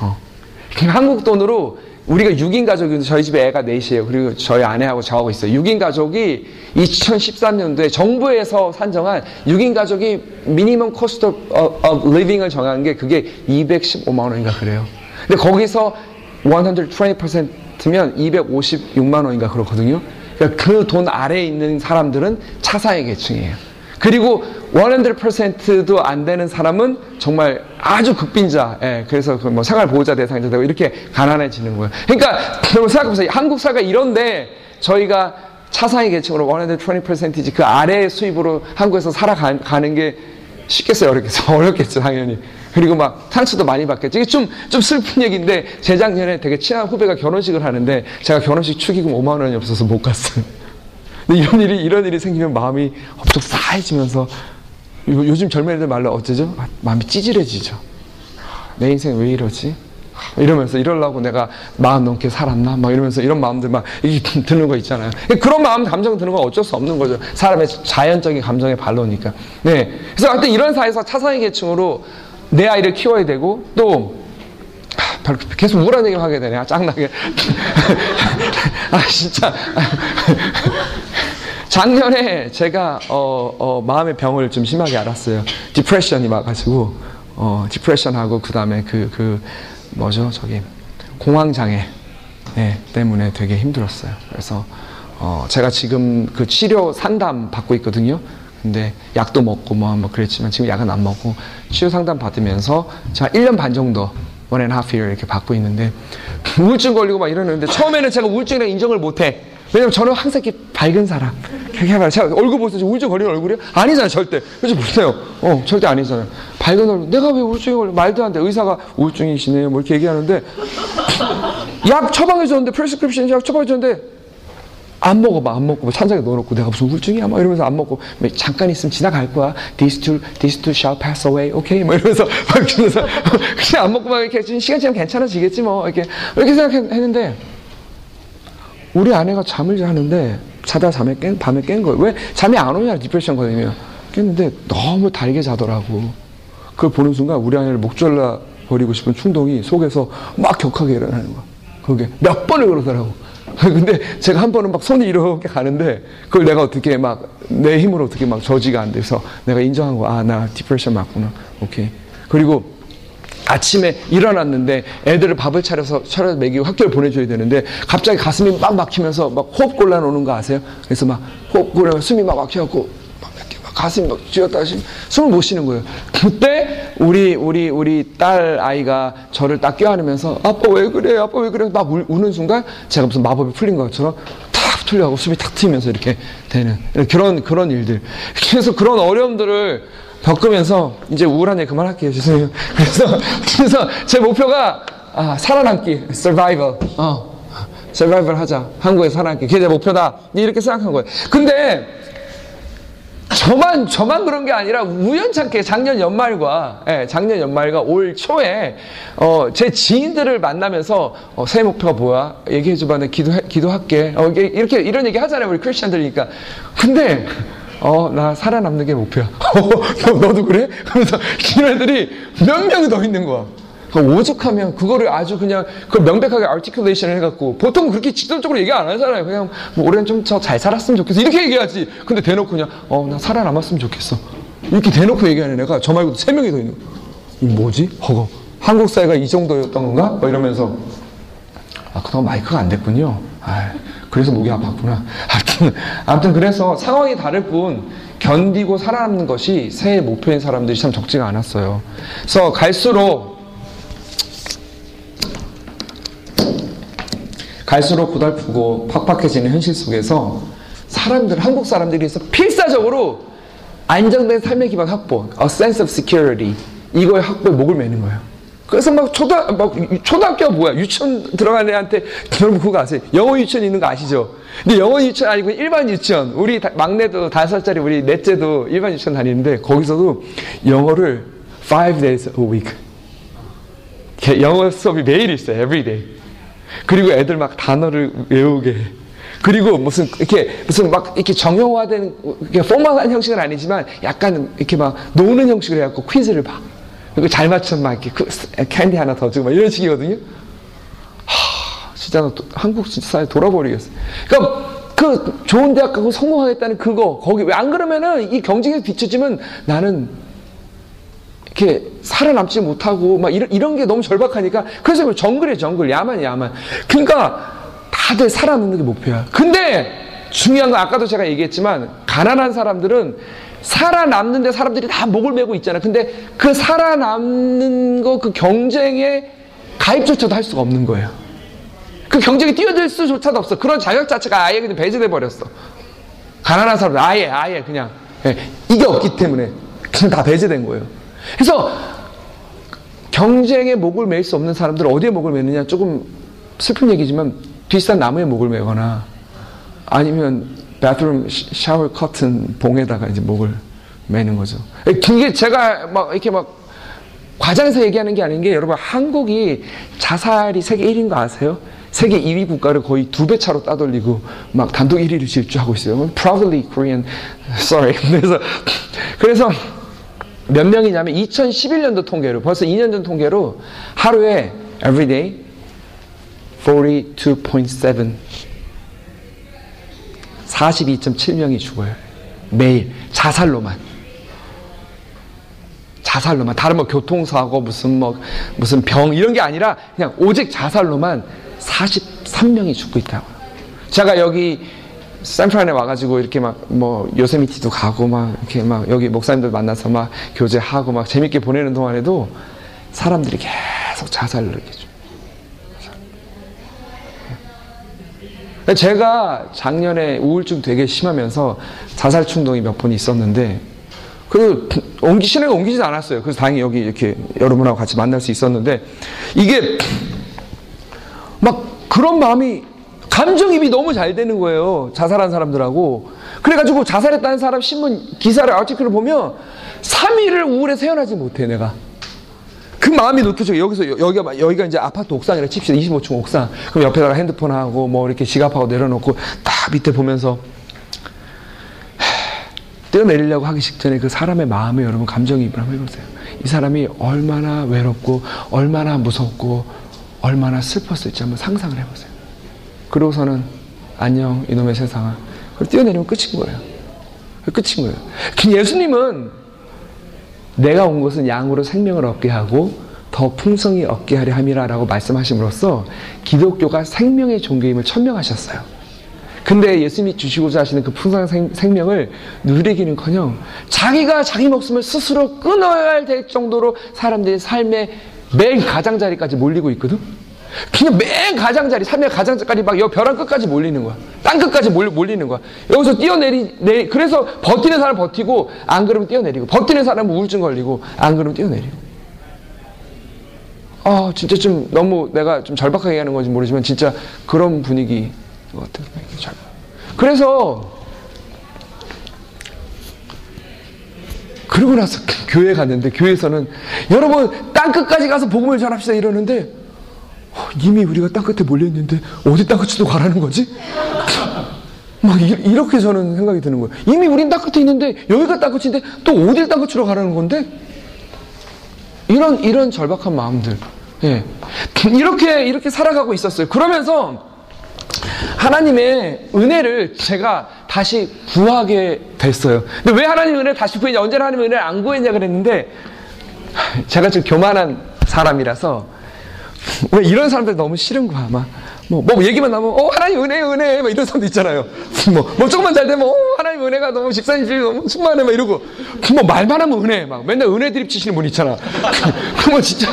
어. 그러니까 한국 돈으로 우리가 6인 가족인데 저희 집에 애가 넷이에요. 그리고 저희 아내하고 저하고 있어요. 6인 가족이 2013년도에 정부에서 산정한 6인 가족이 minimum cost of living을 정한 게 그게 215만 원인가 그래요. 근데 거기서 120% 면 256만 원인가 그렇거든요. 그러니까 그 돈 아래에 있는 사람들은 차상위 계층이에요. 그리고 100%도 안 되는 사람은 정말 아주 극빈자, 예, 그래서 그 뭐 생활보호자 대상자 되고 이렇게 가난해지는 거예요. 그러니까 여러분 생각해보세요. 한국 사회가 이런데 저희가 차상위 계층으로 120%지 그 아래의 수입으로 한국에서 살아가는 게 쉽겠어요? 어렵겠어요? (laughs) 어렵겠죠, 당연히. 그리고 막 상처도 많이 받겠죠. 이게 좀, 좀 슬픈 얘기인데 재작년에 되게 친한 후배가 결혼식을 하는데 제가 결혼식 축의금 5만 원이 없어서 못 갔어요. 근데 이런 일이, 이런 일이 생기면 마음이 엄청 싸해지면서 요- 요즘 젊은 애들 말로 어쩌죠? 아, 마음이 찌질해지죠. 내 인생 왜 이러지? 이러면서 이러려고 내가 마음 넘게 살았나? 막 이러면서 이런 마음들 막 (laughs) 드는 거 있잖아요. 그런 마음, 감정 드는 건 어쩔 수 없는 거죠. 사람의 자연적인 감정의 발로니까. 네. 그래서 하여튼 이런 사회에서 차상위 계층으로 내 아이를 키워야 되고 또 하, 별- 계속 우울한 얘기를 하게 되네. 아, 짱나게. (laughs) 아, 진짜. (laughs) 작년에 제가 어, 어, 마음의 병을 좀 심하게 알았어요. 디프레션이 와가지고 어, depression하고 그 다음에 그, 그 뭐죠 저기 공황장애 예, 때문에 되게 힘들었어요. 그래서 어, 제가 지금 그 치료 상담 받고 있거든요. 근데 약도 먹고 뭐, 뭐 그랬지만 지금 약은 안 먹고 치료 상담 받으면서 제가 1년 반 정도 one and half year 이렇게 받고 있는데 우울증 걸리고 막 이러는데 처음에는 제가 우울증이라고 인정을 못해. 왜냐면 저는 항상 이렇게 밝은 사람. 그렇게 해봐요. 제가 얼굴 보세요. 우울증 걸리는 얼굴이요? 아니잖아요, 절대. 그렇지 못해요. 어, 절대 아니잖아요. 밝은 얼굴. 내가 왜 우울증이 걸려? 말도 안 돼. 의사가 우울증이시네요. 뭐 이렇게 얘기하는데 (laughs) 약 처방해 줬는데 prescription 약 처방해 줬는데 안 먹어봐, 안 먹고, 찬장에 넣어놓고, 내가 무슨 우울증이야? 막 이러면서 안 먹고, 뭐 잠깐 있으면 지나갈 거야. This too, this too shall pass away, okay? 뭐 이러면서, (laughs) 막 이러면서, (laughs) 그냥 안 먹고 막 이렇게, 시간 지나면 괜찮아지겠지 뭐, 이렇게, 이렇게 생각했는데, 우리 아내가 잠을 자는데, 자다 잠에 깬, 밤에 깬 거예요. 왜? 잠이 안 오냐, depression 걸리면. 깼는데, 너무 달게 자더라고. 그걸 보는 순간, 우리 아내를 목 졸라 버리고 싶은 충동이 속에서 막 격하게 일어나는 거야. 그게 몇 번을 그러더라고. (laughs) 근데 제가 한 번은 막 손이 이렇게 가는데 그걸 내가 어떻게 막 내 힘으로 어떻게 막 저지가 안 돼서 내가 인정한 거야. 아, 나 depression 맞구나. 오케이. 그리고 아침에 일어났는데 애들을 밥을 차려서 차려 먹이고 학교를 보내줘야 되는데 갑자기 가슴이 막 막히면서 막 호흡 곤란 오는 거 아세요? 그래서 막 호흡 곤란 숨이 막 막혀갖고 가슴이 막 쥐었다 하시 숨을 못 쉬는 거예요. 그때 우리 우리 우리 딸 아이가 저를 딱 껴안으면서 아빠 왜 그래? 아빠 왜 그래? 막 울, 우는 순간 제가 무슨 마법이 풀린 것처럼 탁 뚫려가고 숨이 탁 트이면서 이렇게 되는 그런 그런 일들. 그래서 그런 어려움들을 겪으면서 이제 우울한 얘기 그만할게요. 죄송해요. 그래서 그래서 제 목표가 아, 살아남기, survival. 어. survival 하자. 한국에 살아남기. 그게 제 목표다. 이렇게 생각한 거예요. 근데 저만 저만 그런 게 아니라 우연찮게 작년 연말과 예, 작년 연말과 올 초에 어, 제 지인들을 만나면서 어, 새해 목표가 뭐야? 얘기해 줘봐 내 기도 기도할게. 어, 이렇게 이런 얘기 하잖아요 우리 크리스천들이니까. 근데 어 나 살아남는 게 목표야. (laughs) 어, 너도 그래? 그러면서 (laughs) 이런 애들이 몇 명이 더 있는 거야? 그 오죽하면 그거를 아주 그냥 그 명백하게 아티큘레이션을 해갖고 보통 그렇게 직접적으로 얘기 안 하잖아요. 그냥 뭐 올해는 좀 더 잘 살았으면 좋겠어 이렇게 얘기하지. 근데 대놓고 그냥 어 나 살아남았으면 좋겠어 이렇게 대놓고 얘기하는 애가 저 말고도 세 명이 더 있는. 이 뭐지? 허거 한국 사회가 이 정도였던 건가? 뭐 이러면서 아 그동안 마이크가 안 됐군요. 아 그래서 목이 아팠구나. 아무튼 아무튼 그래서 상황이 다를 뿐 견디고 살아남는 것이 새해 목표인 사람들이 참 적지가 않았어요. 그래서 갈수록 갈수록 고달프고 팍팍해지는 현실 속에서 사람들, 한국 사람들이 서 필사적으로 안정된 삶의 기반 확보, a sense of security, 이거에 확보에 목을 매는 거예요. 그래서 막 초등, 막 초등학교 뭐야, 유치원 들어간 애한테, 여러분 그거 아세요? 영어 유치원 있는 거 아시죠? 근데 영어 유치원 아니고 일반 유치원, 우리 막내도 다섯 살짜리 우리 넷째도 일반 유치원 다니는데, 거기서도 영어를 five days a week. 영어 수업이 매일 있어요, every day. 그리고 애들 막 단어를 외우게 해. 그리고 무슨 이렇게 무슨 막 이렇게 정형화된 이렇게 포멀한 형식은 아니지만 약간 이렇게 막 노는 형식으로 해갖고 퀴즈를 봐. 그리고 잘 맞추면 막 이렇게 그 캔디 하나 더 주고 막 이런 식이거든요. 하, 진짜 한국 사회 돌아버리겠어. 그러니까 그 좋은 대학 가고 성공하겠다는 그거 거기 왜 안 그러면은 이 경쟁에서 비춰지면 나는 이렇게 살아남지 못하고 막 이런, 이런 게 너무 절박하니까 그래서 정글이에요 정글. 야만 야만. 그러니까 다들 살아남는 게 목표야. 근데 중요한 건 아까도 제가 얘기했지만 가난한 사람들은 살아남는데 사람들이 다 목을 메고 있잖아. 근데 그 살아남는 거 그 경쟁에 가입조차도 할 수가 없는 거예요. 그 경쟁에 뛰어들 수조차도 없어. 그런 자격 자체가 아예 그냥 배제돼 버렸어. 가난한 사람들 아예 아예 그냥. 예, 이게 없기 때문에 그냥 다 배제된 거예요 그래서 경쟁에 목을 매일 수 없는 사람들은 어디에 목을 매느냐 조금 슬픈 얘기지만 비싼 나무에 목을 매거나 아니면 바throom 샤워 커튼 봉에다가 이제 목을 매는 거죠. 이게 제가 막 이렇게 막 과장해서 얘기하는 게 아닌 게 여러분 한국이 자살이 세계 1위인 거 아세요? 세계 2위 국가를 거의 두 배 차로 따돌리고 막 단독 1위를 질주하고 있어요. Proudly Korean. Sorry. (laughs) 그래서 그래서 몇 명이냐면 2011년도 통계로 벌써 2년 전 통계로 하루에 everyday 42.7 42.7명이 죽어요. 매일 자살로만. 자살로만 다른 뭐 교통사고 무슨 뭐 무슨 병 이런 게 아니라 그냥 오직 자살로만 43명이 죽고 있다고요. 제가 여기 샌프란에 와가지고 이렇게 막 뭐 요세미티도 가고 막 이렇게 막 여기 목사님들 만나서 막 교제하고 막 재밌게 보내는 동안에도 사람들이 계속 자살을 느끼죠. 제가 작년에 우울증 되게 심하면서 자살 충동이 몇 번 있었는데 그 옮기 시내가 옮기지도 않았어요. 그래서 다행히 여기 이렇게 여러분하고 같이 만날 수 있었는데 이게 막 그런 마음이 감정입이 너무 잘 되는 거예요. 자살한 사람들하고. 그래가지고 자살했다는 사람 신문 기사를 아티클을 보면 3일을 우울해 세어나지 못해 내가. 그 마음이 느껴져. 여기서 여기가 여기가 이제 아파트 옥상이라 칩시다. 25층 옥상. 그럼 옆에다가 핸드폰 하고 뭐 이렇게 지갑하고 내려놓고 딱 밑에 보면서 뛰어내리려고 하기 직전에 그 사람의 마음에 여러분 감정이입을 한번 해보세요. 이 사람이 얼마나 외롭고 얼마나 무섭고 얼마나 슬펐을지 한번 상상을 해보세요. 그러고서는 안녕 이놈의 세상아. 그걸 뛰어내리면 끝인 거예요. 끝인 거예요. 그 예수님은 내가 온 것은 양으로 생명을 얻게 하고 더 풍성히 얻게 하려 함이라라고 말씀하심으로써 기독교가 생명의 종교임을 천명하셨어요. 근데 예수님이 주시고자 하시는 그 풍성한 생명을 누리기는커녕 자기가 자기 목숨을 스스로 끊어야 될 정도로 사람들이 삶의 매일 가장자리까지 몰리고 있거든. 그냥 맨 가장자리, 삶의 가장자리 막여 벼랑 끝까지 몰리는 거야. 땅 끝까지 몰, 몰리는 거야. 여기서 뛰어내리, 내, 그래서 버티는 사람 버티고, 안 그러면 뛰어내리고, 버티는 사람은 우울증 걸리고, 안 그러면 뛰어내리고. 아, 진짜 좀 너무 내가 좀 절박하게 하는 건지 모르지만, 진짜 그런 분위기 것 같아요. 그래서, 그러고 나서 (laughs) 교회 갔는데, 교회에서는, 여러분, 땅 끝까지 가서 복음을 전합시다 이러는데, 어, 이미 우리가 땅끝에 몰려있는데 어디 땅끝으로 가라는 거지? 막 이, 렇게 저는 생각이 드는 거예요. 이미 우린 땅끝에 있는데 여기가 땅끝인데 또 어딜 땅끝으로 가라는 건데? 이런 이런 절박한 마음들. 예. (laughs) 이렇게 이렇게 살아가고 있었어요. 그러면서 하나님의 은혜를 제가 다시 구하게 됐어요. 근데 왜 하나님 은혜를 다시 구했냐? 언제나 하나님 은혜를 안 구했냐 그랬는데 제가 좀 교만한 사람이라서 왜 이런 사람들 너무 싫은 거야, 막. 뭐, 뭐, 얘기만 나면, 어, 하나님 은혜, 은혜, 막 이런 사람도 있잖아요. (laughs) 뭐, 뭐, 조금만 잘 되면, 어, 하나님 은혜가 너무 질 너무 충만해, 막 이러고. 뭐, 말만 하면 은혜, 막. 맨날 은혜 드립 치시는 분 있잖아. (laughs) 그러면 진짜,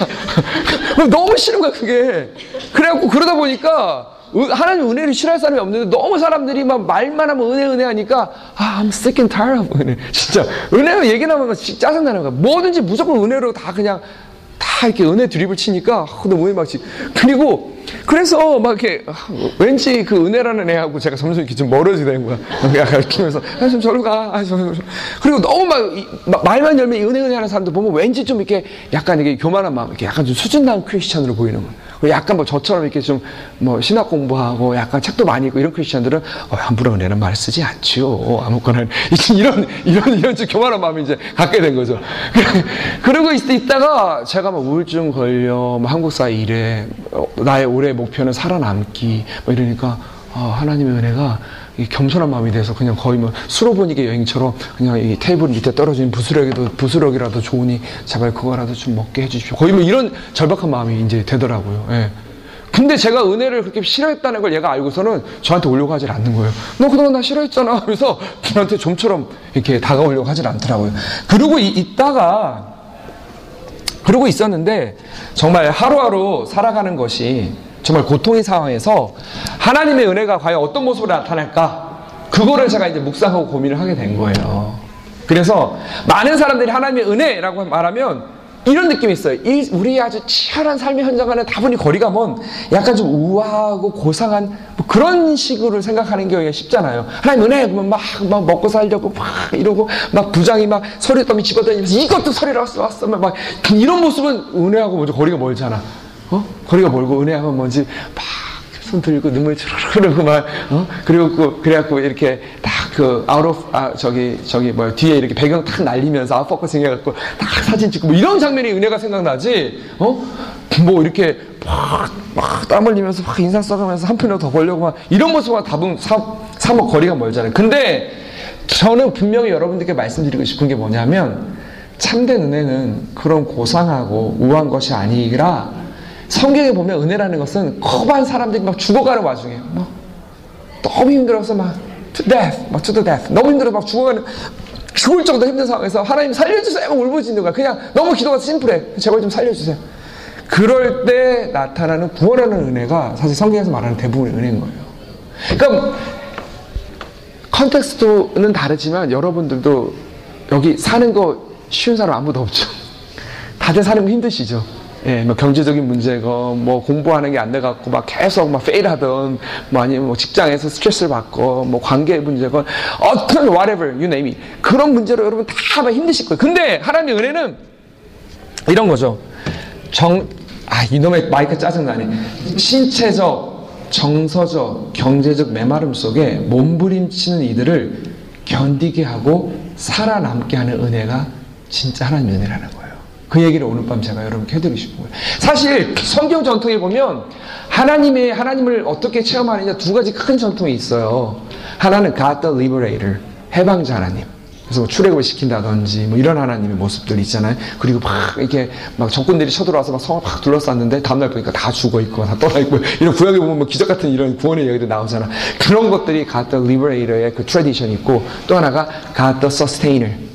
(laughs) 너무 싫은 거야, 그게. 그래갖고 그러다 보니까, 하나님 은혜를 싫어할 사람이 없는데 너무 사람들이 막 말만 하면 은혜 은혜 하니까 아 I'm sick and tired of 은혜 진짜 은혜 얘기 나면 짜증나는 거야 뭐든지 무조건 은혜로 다 그냥 다 이렇게 은혜 드립을 치니까 너무 은막지 그리고 그래서 막 이렇게 왠지 그 은혜라는 애하고 제가 점점 이렇게 좀 멀어지는 거야. 약간 이렇게 하면서 아, 좀 저리 가. 아, 좀, 좀. 그리고 너무 막, 막 말만 열면 은혜 은혜 하는 사람들 보면 왠지 좀 이렇게 약간 이게 교만한 마음, 이렇게 약간 좀 수준 난 크리스천으로 보이는 거야. 약간 뭐 저처럼 이렇게 좀 뭐 신학 공부하고 약간 책도 많이 읽고 이런 크리스천들은 어, 함부로 은혜는 말 쓰지 않죠. 아무거나 (laughs) 이런 이런 이런 좀 교만한 마음이 이제 갖게 된 거죠. (laughs) 그러고 있, 있다가 제가 막 우울증 걸려 뭐 한국사 일에 어, 나의 올해 목표는 살아남기 뭐 이러니까 어, 하나님의 은혜가 겸손한 마음이 돼서 그냥 거의 뭐 수로보니게 여행처럼 그냥 이 테이블 밑에 떨어진 부스러기도 부스러기라도 좋으니 제발 그거라도 좀 먹게 해주십시오. 거의 뭐 이런 절박한 마음이 이제 되더라고요. 예. 근데 제가 은혜를 그렇게 싫어했다는 걸 얘가 알고서는 저한테 오려고 하질 않는 거예요. 너 그동안 나 싫어했잖아 하면서 저한테 좀처럼 이렇게 다가오려고 하질 않더라고요. 그러고 있다가 그러고 있었는데 정말 하루하루 살아가는 것이 정말 고통의 상황에서 하나님의 은혜가 과연 어떤 모습으로 나타날까? 그거를 제가 이제 묵상하고 고민을 하게 된 거예요. 그래서 많은 사람들이 하나님의 은혜라고 말하면 이런 느낌이 있어요. 이 우리 아주 치열한 삶의 현장과는 다분히 거리가 먼 약간 좀 우아하고 고상한 뭐 그런 식으로 생각하는 게 쉽잖아요. 하나님 은혜 그러면 막, 막 먹고 살려고 막 이러고 막 부장이 막 서류 더미 집어다니면서 이것도 왔어 막 이런 모습은 은혜하고 먼저 거리가 멀잖아. 어? 거리가 멀고 은혜하면 뭔지 막 손 들고 눈물 흐르고 막 어? 그리고 그, 그래갖고 이렇게 딱 그 out of 아 저기 저기 뭐 뒤에 이렇게 배경 탁 날리면서 out-focusing 해갖고 딱 사진 찍고 뭐 이런 장면이 은혜가 생각나지 어? 뭐 이렇게 막 땀 흘리면서 막 인상 써가면서 한 푼이라도 더 벌려고 막 이런 모습과 답은 사뭇 거리가 멀잖아요. 근데 저는 분명히 여러분들께 말씀드리고 싶은 게 뭐냐면 참된 은혜는 그런 고상하고 우한 것이 아니라 성경에 보면 은혜라는 것은 커반 사람들이 막 죽어가는 와중에 막 너무 힘들어서 막 to death, 막 to death. 너무 힘들어서 막 죽어가는 죽을 정도 힘든 상황에서 하나님 살려주세요! 울부짖는 거야. 그냥 너무 기도가 심플해. 제발 좀 살려주세요. 그럴 때 나타나는 구원하는 은혜가 사실 성경에서 말하는 대부분의 은혜인 거예요. 그러니까 context는 다르지만 여러분들도 여기 사는 거 쉬운 사람 아무도 없죠. (laughs) 다들 사는 거 힘드시죠 예, 뭐 경제적인 문제고 뭐 공부하는 게 안 돼 갖고 막 계속 막 fail하던 뭐 아니면 뭐 직장에서 스트레스를 받고 뭐 관계 문제건 어떤 whatever you name it 그런 문제로 여러분 다 막 힘드실 거예요. 근데 하나님의 은혜는 이런 거죠. 정, 아 이놈의 마이크 짜증나네. 신체적, 정서적, 경제적 메마름 속에 몸부림치는 이들을 견디게 하고 살아남게 하는 은혜가 진짜 하나님의 은혜라는 거예요. 그 얘기를 오늘 밤 제가 여러분께 해드리고 싶은 거예요. 사실 성경 전통에 보면 하나님의 하나님을 어떻게 체험하느냐 두 가지 큰 전통이 있어요. 하나는 God the Liberator, 해방자 하나님. 그래서 뭐 출애굽을 시킨다든지 뭐 이런 하나님의 모습들 있잖아요. 그리고 막 이렇게 막 적군들이 쳐들어와서 막 성을 막 둘러쌌는데 다음날 보니까 다 죽어 있고 다 떠나 있고 (laughs) 이런 구약에 보면 뭐 기적 같은 이런 구원의 이야기도 나오잖아. 그런 것들이 God the Liberator의 그 tradition이 있고 또 하나가 God the Sustainer.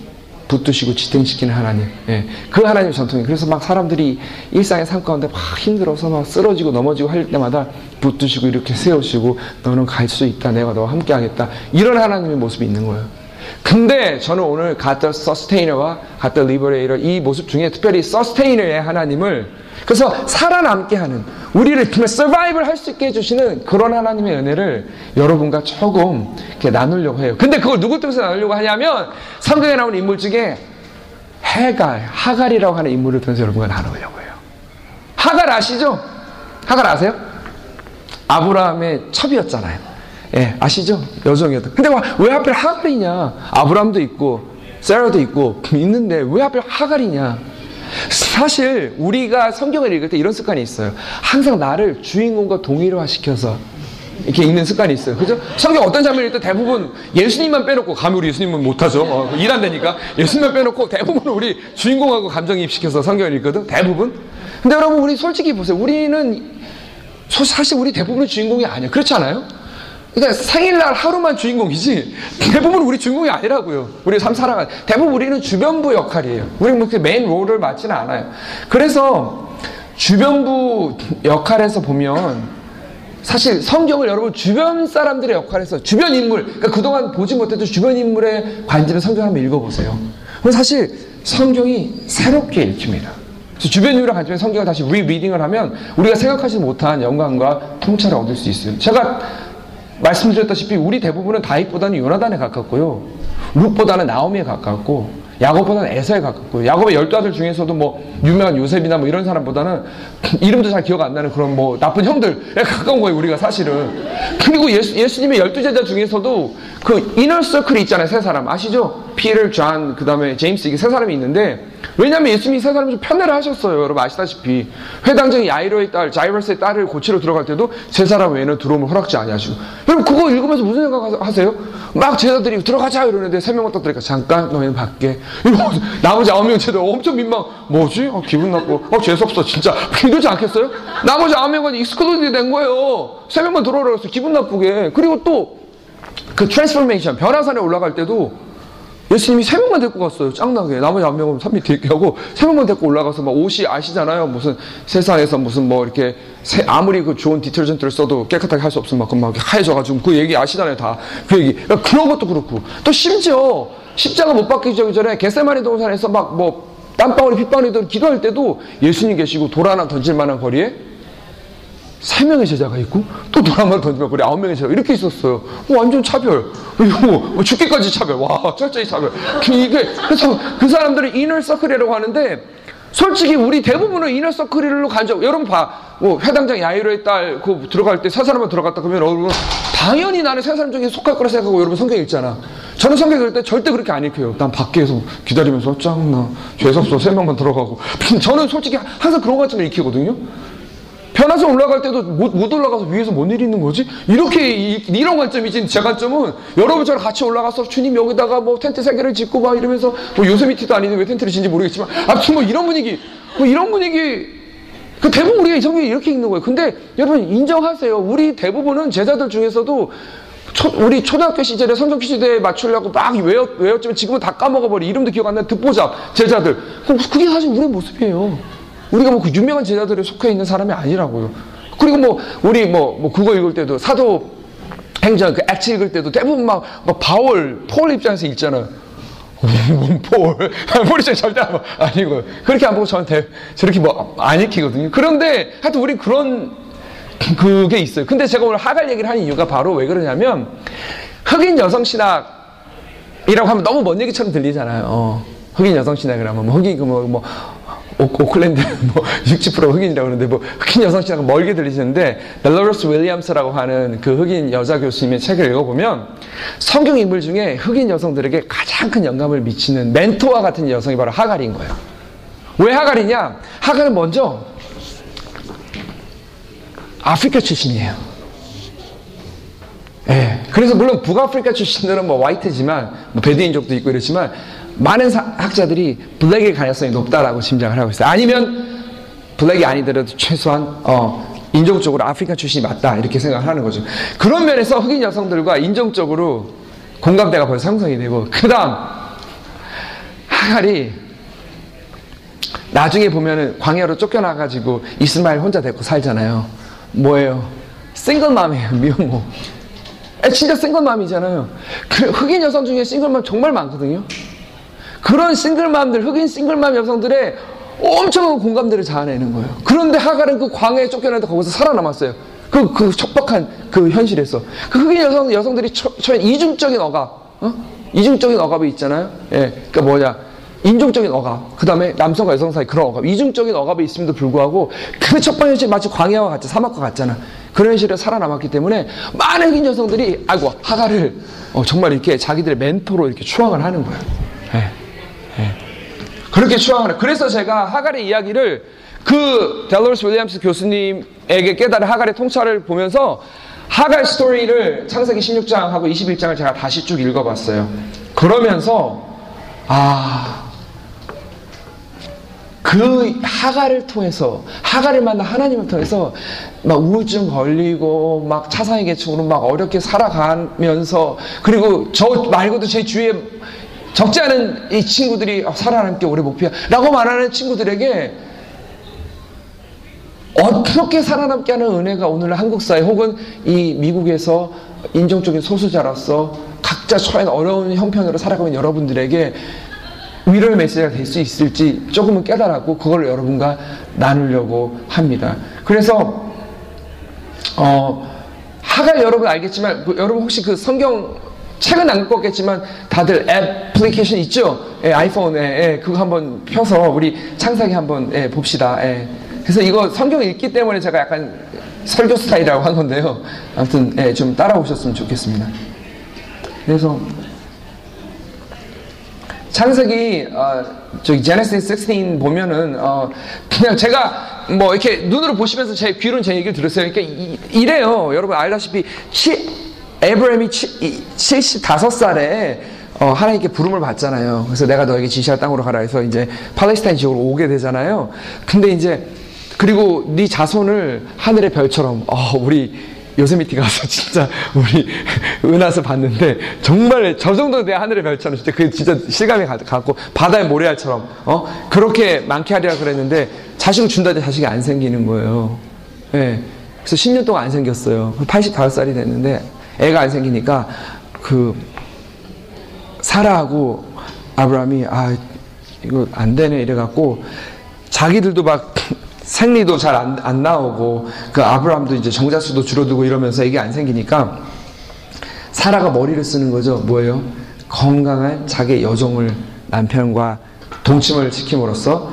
붙드시고 지탱시키는 하나님. 예. 그 하나님 전통이. 그래서 막 사람들이 일상의 삶 가운데 막 힘들어서 막 쓰러지고 넘어지고 할 때마다 붙드시고 이렇게 세우시고 너는 갈 수 있다. 내가 너와 함께 하겠다. 이런 하나님의 모습이 있는 거예요. 근데 저는 오늘 God the Sustainer와 God the Liberator 이 모습 중에 특별히 Sustainer의 하나님을 그래서 살아남게 하는 우리를 정말 서바이벌 할 수 있게 해주시는 그런 하나님의 은혜를 여러분과 조금 이렇게 나누려고 해요. 근데 그걸 누구 때문에 나누려고 하냐면 성경에 나오는 인물 중에 해갈, 하갈이라고 하는 인물을 통해서 여러분과 나누려고 해요. 하갈 아시죠? 하갈 아세요? 아브라함의 첩이었잖아요. 예, 아시죠? 여종이었다. 근데 왜 하필 하갈이냐? 아브라함도 있고, 세라도 있고, 있는데 왜 하필 하갈이냐? 사실 우리가 성경을 읽을 때 이런 습관이 있어요. 항상 나를 주인공과 동일화 시켜서 이렇게 읽는 습관이 있어요. 그죠? 성경 어떤 읽을 때 대부분 예수님만 빼놓고, 감히 우리 예수님은 못하죠. 어, 일 안 되니까. 예수님만 빼놓고 대부분 우리 주인공하고 감정이입시켜서 성경을 읽거든. 대부분. 근데 여러분, 우리 솔직히 보세요. 우리는 사실 우리 대부분의 주인공이 아니에요. 그렇지 않아요? 그러니까 생일날 하루만 주인공이지 대부분 우리 주인공이 아니라고요. 우리 삶 살아가 대부분 우리는 주변부 역할이에요. 우리 뭐 메인 롤을 맡지는 않아요. 그래서 주변부 역할에서 보면 사실 성경을 여러분 주변 사람들의 역할에서 주변 인물 그러니까 그동안 보지 못해도 주변 인물의 관점을 성경 한번 읽어보세요. 사실 성경이 새롭게 읽힙니다. 주변 인물의 관점에 성경을 다시 리리딩을 하면 우리가 생각하지 못한 영광과 통찰을 얻을 수 있어요. 제가 말씀드렸다시피 우리 대부분은 다윗보다는 요나단에 가깝고요. 룩보다는 나오미에 가깝고 야곱보다는 에서에 가깝고요. 야곱의 열두 아들 중에서도 뭐 유명한 요셉이나 뭐 이런 사람보다는 (clears throat) 이름도 잘 기억 안 나는 그런 뭐 나쁜 형들에 가까운 거예요. 우리가 사실은. 그리고 예수, 예수님의 열두 제자 중에서도 그 inner circle이 있잖아요. 세 사람 아시죠? Peter, John, 그 다음에 제임스 이게 세 사람이 있는데 왜냐하면 예수님이 세 사람 좀 편애를 하셨어요. 여러분 아시다시피 회당장이 야이로의 딸, Jairus의 딸을 고치러 들어갈 때도 세 사람 외에는 들어오면 허락지 아니하시고 여러분 그거 읽으면서 무슨 생각하세요? 막 제자들이 들어가자 이러는데 세 명만 떠들니까 잠깐 너희는 밖에 나머지 아홉 명 제자 엄청 민망 뭐지? 어, 기분 나쁘고 어 재수없어 진짜 힘들지 않겠어요? 나머지 아홉 명은 exclude 된 거예요. 세 명만 들어오라 그랬어 기분 나쁘게 그리고 또 그 transformation 변화산에 올라갈 때도 예수님이 세 명만 데리고 갔어요. 짱나게. 나머지 한 명은 산 밑에 이렇게 하고 세 명만 데리고 올라가서 막 옷이 아시잖아요. 무슨 세상에서 무슨 뭐 이렇게 세, 아무리 그 좋은 detergent를 써도 깨끗하게 할 수 없으면 막, 막 하얘져가지고 그 얘기 아시잖아요. 다. 그 얘기. 그러니까 그런 것도 그렇고. 또 심지어 십자가 못 박기 전에 겟세마니 동산에서 막 뭐 땀방울이 핏방울이든 기도할 때도 예수님 계시고 돌 하나 던질 만한 거리에 세 명의 제자가 있고 또 돌아만 던지면 그래 아홉 명의 제자 이렇게 있었어요. 어, 완전 차별. 이거 뭐 죽기까지 차별. 와 철저히 차별. 이게 그래서 그 사람들은 이너 서클이라고 하는데 솔직히 우리 대부분은 이너 서클로 간 적. 여러분 봐. 뭐 회당장 야이로의 딸 그 들어갈 때 세 사람만 들어갔다 그러면 여러분 당연히 나는 세 사람 중에 속할 거라 생각하고 여러분 성경 읽잖아. 저는 성경 읽을 때 절대 그렇게 안 읽혀요. 난 밖에서 기다리면서 짱나 죄송서 세 명만 들어가고 (laughs) 저는 솔직히 항상 그런 것처럼 읽히거든요. 변화선 올라갈 때도 못, 못 올라가서 위에서 뭔 일이 있는 거지? 이렇게 이, 런 관점이지 제 관점은 여러분처럼 같이 올라가서 주님 여기다가 뭐 텐트 세 개를 짓고 막 이러면서 뭐 요세미티도 아닌데 왜 텐트를 짓는지 모르겠지만 아무튼 뭐 이런 분위기 뭐 이런 분위기 그 대부분 우리가 이 성경에 이렇게 읽는 거예요. 근데 여러분 인정하세요. 우리 대부분은 제자들 중에서도 초, 우리 초등학교 시절에 성경 퀴즈대에 맞추려고 막 외웠, 외웠지만 지금은 다 까먹어버리 이름도 기억 안 나는 듣보잡 제자들 그게 사실 우리의 모습이에요. 우리가 뭐 그 유명한 제자들에 속해 있는 사람이 아니라고요. 그리고 뭐 우리 뭐, 뭐 그거 읽을 때도 사도 행전 그 액트 읽을 때도 대부분 막, 막 바울 폴 입장에서 읽잖아요. 뭔 폴? (laughs) 폴이 절대 아니고 그렇게 안 보고 저한테 저렇게 뭐 안 읽히거든요. 그런데 하여튼 우리 그런 (clears throat) 그게 있어요. 근데 제가 오늘 하갈 얘기를 하는 이유가 바로 왜 그러냐면 흑인 여성 신학이라고 하면 너무 먼 얘기처럼 들리잖아요. 어, 흑인 여성 신학이라면 뭐 흑인 그뭐 뭐 오, 클랜드 (laughs) 뭐 60% 흑인이라고 그러는데 뭐 흑인 여성 신학가 멀게 들리시는데 델로러스 윌리엄스라고 하는 그 흑인 여자 교수님의 책을 읽어보면 성경 인물 중에 흑인 여성들에게 가장 큰 영감을 미치는 멘토와 같은 여성이 바로 하갈인 거예요. 왜 하갈이냐? 하갈은 먼저 아프리카 출신이에요. 예. 그래서 물론 북아프리카 출신들은 뭐 화이트지만 뭐 베드인족도 있고 이렇지만 많은 학자들이 블랙일 가능성이 높다라고 짐작을 하고 있어요. 아니면 블랙이 아니더라도 최소한 어, 인종적으로 아프리카 출신이 맞다 이렇게 생각을 하는 거죠. 그런 면에서 흑인 여성들과 인종적으로 공감대가 벌써 형성이 되고 그 다음 하갈이 나중에 보면은 광야로 쫓겨나가지고 이스마엘 혼자 데리고 살잖아요. 뭐예요? 싱글맘이에요, 미혼모. 아, 진짜 싱글맘이잖아요. 그 흑인 여성 중에 싱글맘 정말 많거든요. 그런 싱글맘들, 흑인 싱글맘 여성들의 엄청난 공감대를 자아내는 거예요. 그런데 하갈은 그 광야에 쫓겨나는데 거기서 살아남았어요. 그, 그 척박한 그 현실에서. 그 흑인 여성, 여성들이 처, 처 이중적인 억압, 어? 이중적인 억압이 있잖아요. 예. 그니까 뭐냐. 인종적인 억압, 그 다음에 남성과 여성 사이 그런 억압, 이중적인 억압이 있음에도 불구하고 그 척박 현실 마치 광야와 같이 사막과 같잖아. 그런 현실에 살아남았기 때문에 많은 흑인 여성들이 아이고 하갈을 어, 정말 이렇게 자기들의 멘토로 이렇게 추앙을 하는 거예요. 예. 예. 그렇게 추앙하는. 그래서 제가 하갈의 이야기를 그 델러스 윌리엄스 교수님에게 깨달은 하갈의 통찰을 보면서 하갈 스토리를 창세기 16장하고 21장을 제가 다시 쭉 읽어봤어요. 그러면서 아. 그 하갈을 통해서 하갈을 만난 하나님을 통해서 막 우울증 걸리고 막 차상위 계층으로 막 어렵게 살아가면서 그리고 저 말고도 제 주위에 적지 않은 이 친구들이 살아남게 오래 목표야 라고 말하는 친구들에게 어떻게 살아남게 하는 은혜가 오늘 한국 사회 혹은 이 미국에서 인종적인 소수자로서 각자 처한 어려운 형편으로 살아가는 여러분들에게 위로의 메시지가 될 수 있을지 조금은 깨달았고 그걸 여러분과 나누려고 합니다. 그래서 어, 하갈 여러분 알겠지만 그 여러분 혹시 그 성경 책은 안 갖고 왔겠지만 다들 애플리케이션 있죠? 예, 아이폰에 예, 그거 한번 펴서 우리 창사기 한번 예, 봅시다. 예. 그래서 이거 성경 읽기 때문에 제가 약간 설교 스타일이라고 한 건데요. 아무튼 예, 좀 따라오셨으면 좋겠습니다. 그래서 창세기 어, 저기 제네시스 16 보면은 어, 그냥 제가 뭐 이렇게 눈으로 보시면서 제 귀로는 제 얘기를 들었어요. 그러니까 이, 이래요. 여러분 알다시피 치, 에브라임이 75살에 어, 하나님께 부름을 받잖아요. 그래서 내가 너에게 지시할 땅으로 가라 해서 이제 팔레스타인 지역으로 오게 되잖아요. 근데 이제 그리고 네 자손을 하늘의 별처럼 어, 우리 요세미티 가서 (laughs) 진짜 우리 은하수 봤는데 정말 저 정도 내 하늘의 별처럼 진짜 그 진짜 실감이 갖고 바다의 모래알처럼 어 그렇게 많게 하리라 그랬는데 자식을 준다는데 자식이 안 생기는 거예요. 예. 네. 그래서 10년 동안 안 생겼어요. 85살이 됐는데 애가 안 생기니까 그 사라하고 아브라함이 아 이거 안 되네 이래 갖고 자기들도 막 생리도 잘안 안 나오고 그 아브라함도 이제 정자수도 줄어들고 이러면서 이게 안 생기니까 사라가 머리를 쓰는 거죠. 뭐예요? 건강한 자기 여종을 남편과 동침을 시킴으로써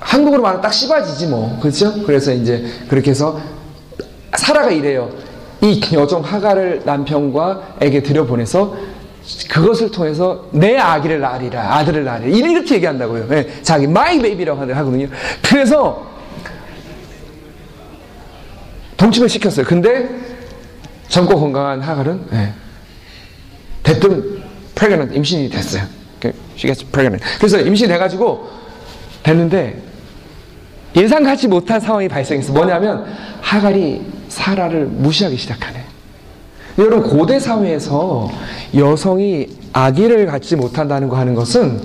한국으로 말하면 딱 씹어지지 뭐 그렇죠? 그래서 이제 그렇게 해서 사라가 이래요. 이 여종 하갈을 남편과 에게 들여보내서 그것을 통해서 내 아기를 낳으리라 아들을 낳으리라 이렇게 얘기한다고요. 네, 자기 my baby라고 하거든요. 그래서 동침을 시켰어요. 근데 젊고 건강한 하갈은 네, 대뜸 pregnant 임신이 됐어요. She gets pregnant. 그래서 임신해가지고 됐는데 예상하지 못한 상황이 발생했어. 뭐냐면 하갈이 사라를 무시하기 시작하네. 여러분 고대 사회에서 여성이 아기를 갖지 못한다는 거 하는 것은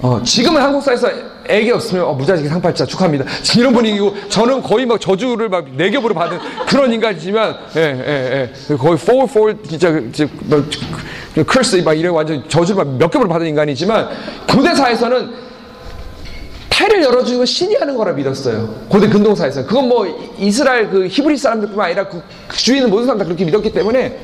어, 지금은 한국 사회에서 애기 없으면 어, 무자식이 상팔자 축하합니다. 이런 분위기고 저는 거의 막 저주를 막네 겹으로 받은 그런 인간이지만 예, 예, 예. 거의 four four 진짜 뭐, curse 막 이런 완전 저주를 몇 겹으로 받은 인간이지만 고대 사회에서는 태를 열어주는 건 신이 하는 거라 믿었어요. 고대 근동사에서. 그건 뭐 이스라엘 그 히브리 사람들뿐만 아니라 그 주위에 있는 모든 사람 다 그렇게 믿었기 때문에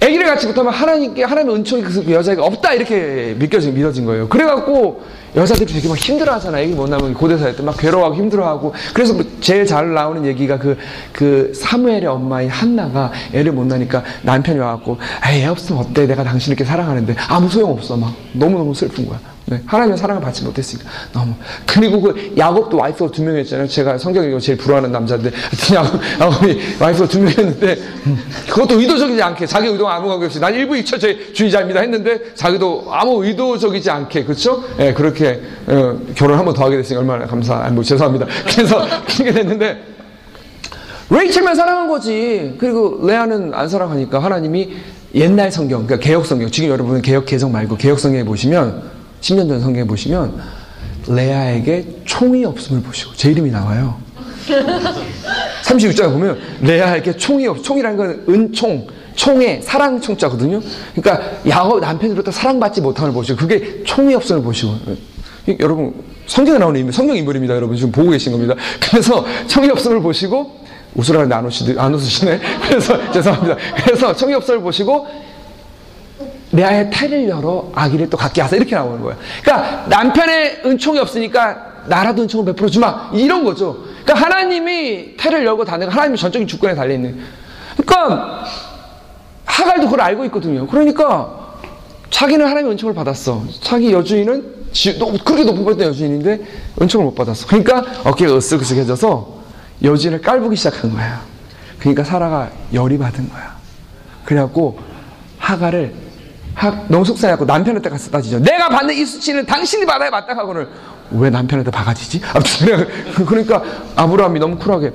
아기를 갖지 못하면 하나님께 하나님의 은총이 그 여자가 없다 이렇게 믿겨진 믿어진 거예요. 그래갖고 여자들이 되게 막 힘들어 하잖아. 애기 못 나면 고대사회 때막 괴로워하고 힘들어하고 그래서 뭐 제일 잘 나오는 얘기가 그 그 사무엘의 엄마인 한나가 애를 못 나니까 남편이 와갖고 애 없으면 어때? 내가 당신을 이렇게 사랑하는데 아무 소용 없어 막 너무 너무 슬픈 거야. 네, 하나님의 사랑을 받지 못했으니까 너무 그리고 그 야곱도 와이프가 두 명이었잖아요. 제가 성경 읽고 제일 부러워하는 남자인데 야곱, 야곱이 와이프가 두 명이었는데 음, 그것도 의도적이지 않게 자기 의도가 아무 관계 없이 난 일부 이처주의자입니다 했는데 자기도 아무 의도적이지 않게 그렇죠? 예, 그렇게 어, 결혼 한번 더 하게 됐으니 얼마나 감사. 아니 뭐 죄송합니다. (laughs) 그래서 그렇게 됐는데 레이첼만 사랑한 거지. 그리고 레아는 안 사랑하니까 하나님이 옛날 성경, 그러니까 개혁 성경, 지금 여러분은 개혁 개정 말고 개혁 성경에 보시면 10년 전 성경에 보시면 레아에게 총이 없음을 보시고 제 이름이 나와요. (laughs) 36장에 보면 레아에게 총이 없, 총이라는 건 은총, 총의 사랑 총자거든요. 그러니까 야곱 남편으로부터 사랑받지 못함을 보시고 그게 총이 없음을 보시고 여러분 성경에 나오는 인물, 성경 인물입니다. 여러분 지금 보고 계신 겁니다. 그래서 없음을 보시고 웃으라는데 안, 웃으시, 안 웃으시네. 그래서 (laughs) 죄송합니다. 그래서 없음을 보시고 레아의 태를 열어 아기를 또 갖게 하사 이렇게 나오는 거예요. 그러니까 남편의 은총이 없으니까 나라도 은총을 베풀어 주마 이런 거죠. 그러니까 하나님이 태를 열고 다는 하나님이 전적인 주권에 달려 있는. 그러니까 하갈도 그걸 알고 있거든요. 그러니까 자기는 하나님의 은총을 받았어. 자기 여주인은 지, 그렇게 높은 받던 여주인인데 은총을 못 받았어. 그러니까 어깨가 으쓱으쓱해져서 여주인을 깔보기 시작한 거야. 그러니까 사라가 열이 받은 거야. 그래갖고 하갈을 하, 너무 속상해갖고 남편한테 가서 따지죠. 내가 받는 이 수치는 당신이 받아야 마땅하거늘 왜 남편한테 바가지지? 아무튼 (laughs) 그러니까 아브라함이 너무 쿨하게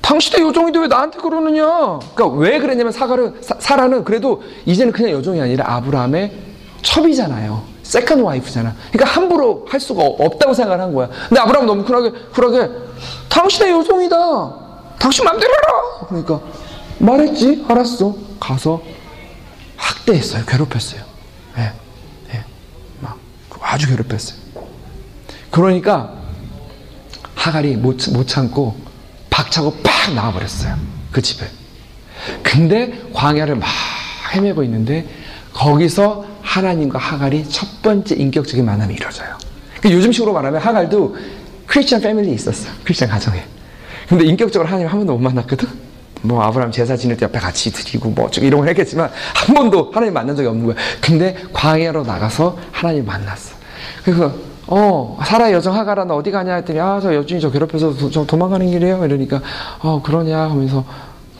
당신의 여종인데 왜 나한테 그러느냐? 그러니까 왜 그랬냐면 사가는 사라는 그래도 이제는 그냥 여종이 아니라 아브라함의 첩이잖아요. second wife잖아. 그러니까 함부로 할 수가 없다고 생각을 한 거야. 근데 아브라함 너무 쿨하게 쿨하게 당신의 여종이다. 당신 맘대로 해라. 그러니까 말했지. 알았어. 가서 학대했어요. 괴롭혔어요. 예. 예. 막 아주 괴롭혔어요. 그러니까 하갈이 못, 못 참고 박차고 팍 나와버렸어요. 그 집에. 근데 광야를 막 헤매고 있는데 거기서 하나님과 하갈이 첫 번째 인격적인 만남이 이루어져요. 그러니까 요즘식으로 말하면 하갈도 크리스천 패밀리 있었어. 크리스천 가정에. 근데 인격적으로 하나님 한 번도 못 만났거든? 뭐 아브라함 제사 지낼 때 옆에 같이 드리고 뭐 이런 걸 했겠지만 한 번도 하나님 만난 적이 없는 거야. 근데 광야로 나가서 하나님 만났어. 그래서 어 사라 여정 하가라 너 어디 가냐 했더니 아 저 여주인이 저 괴롭혀서 도, 저 도망가는 길이에요. 이러니까 어 그러냐 하면서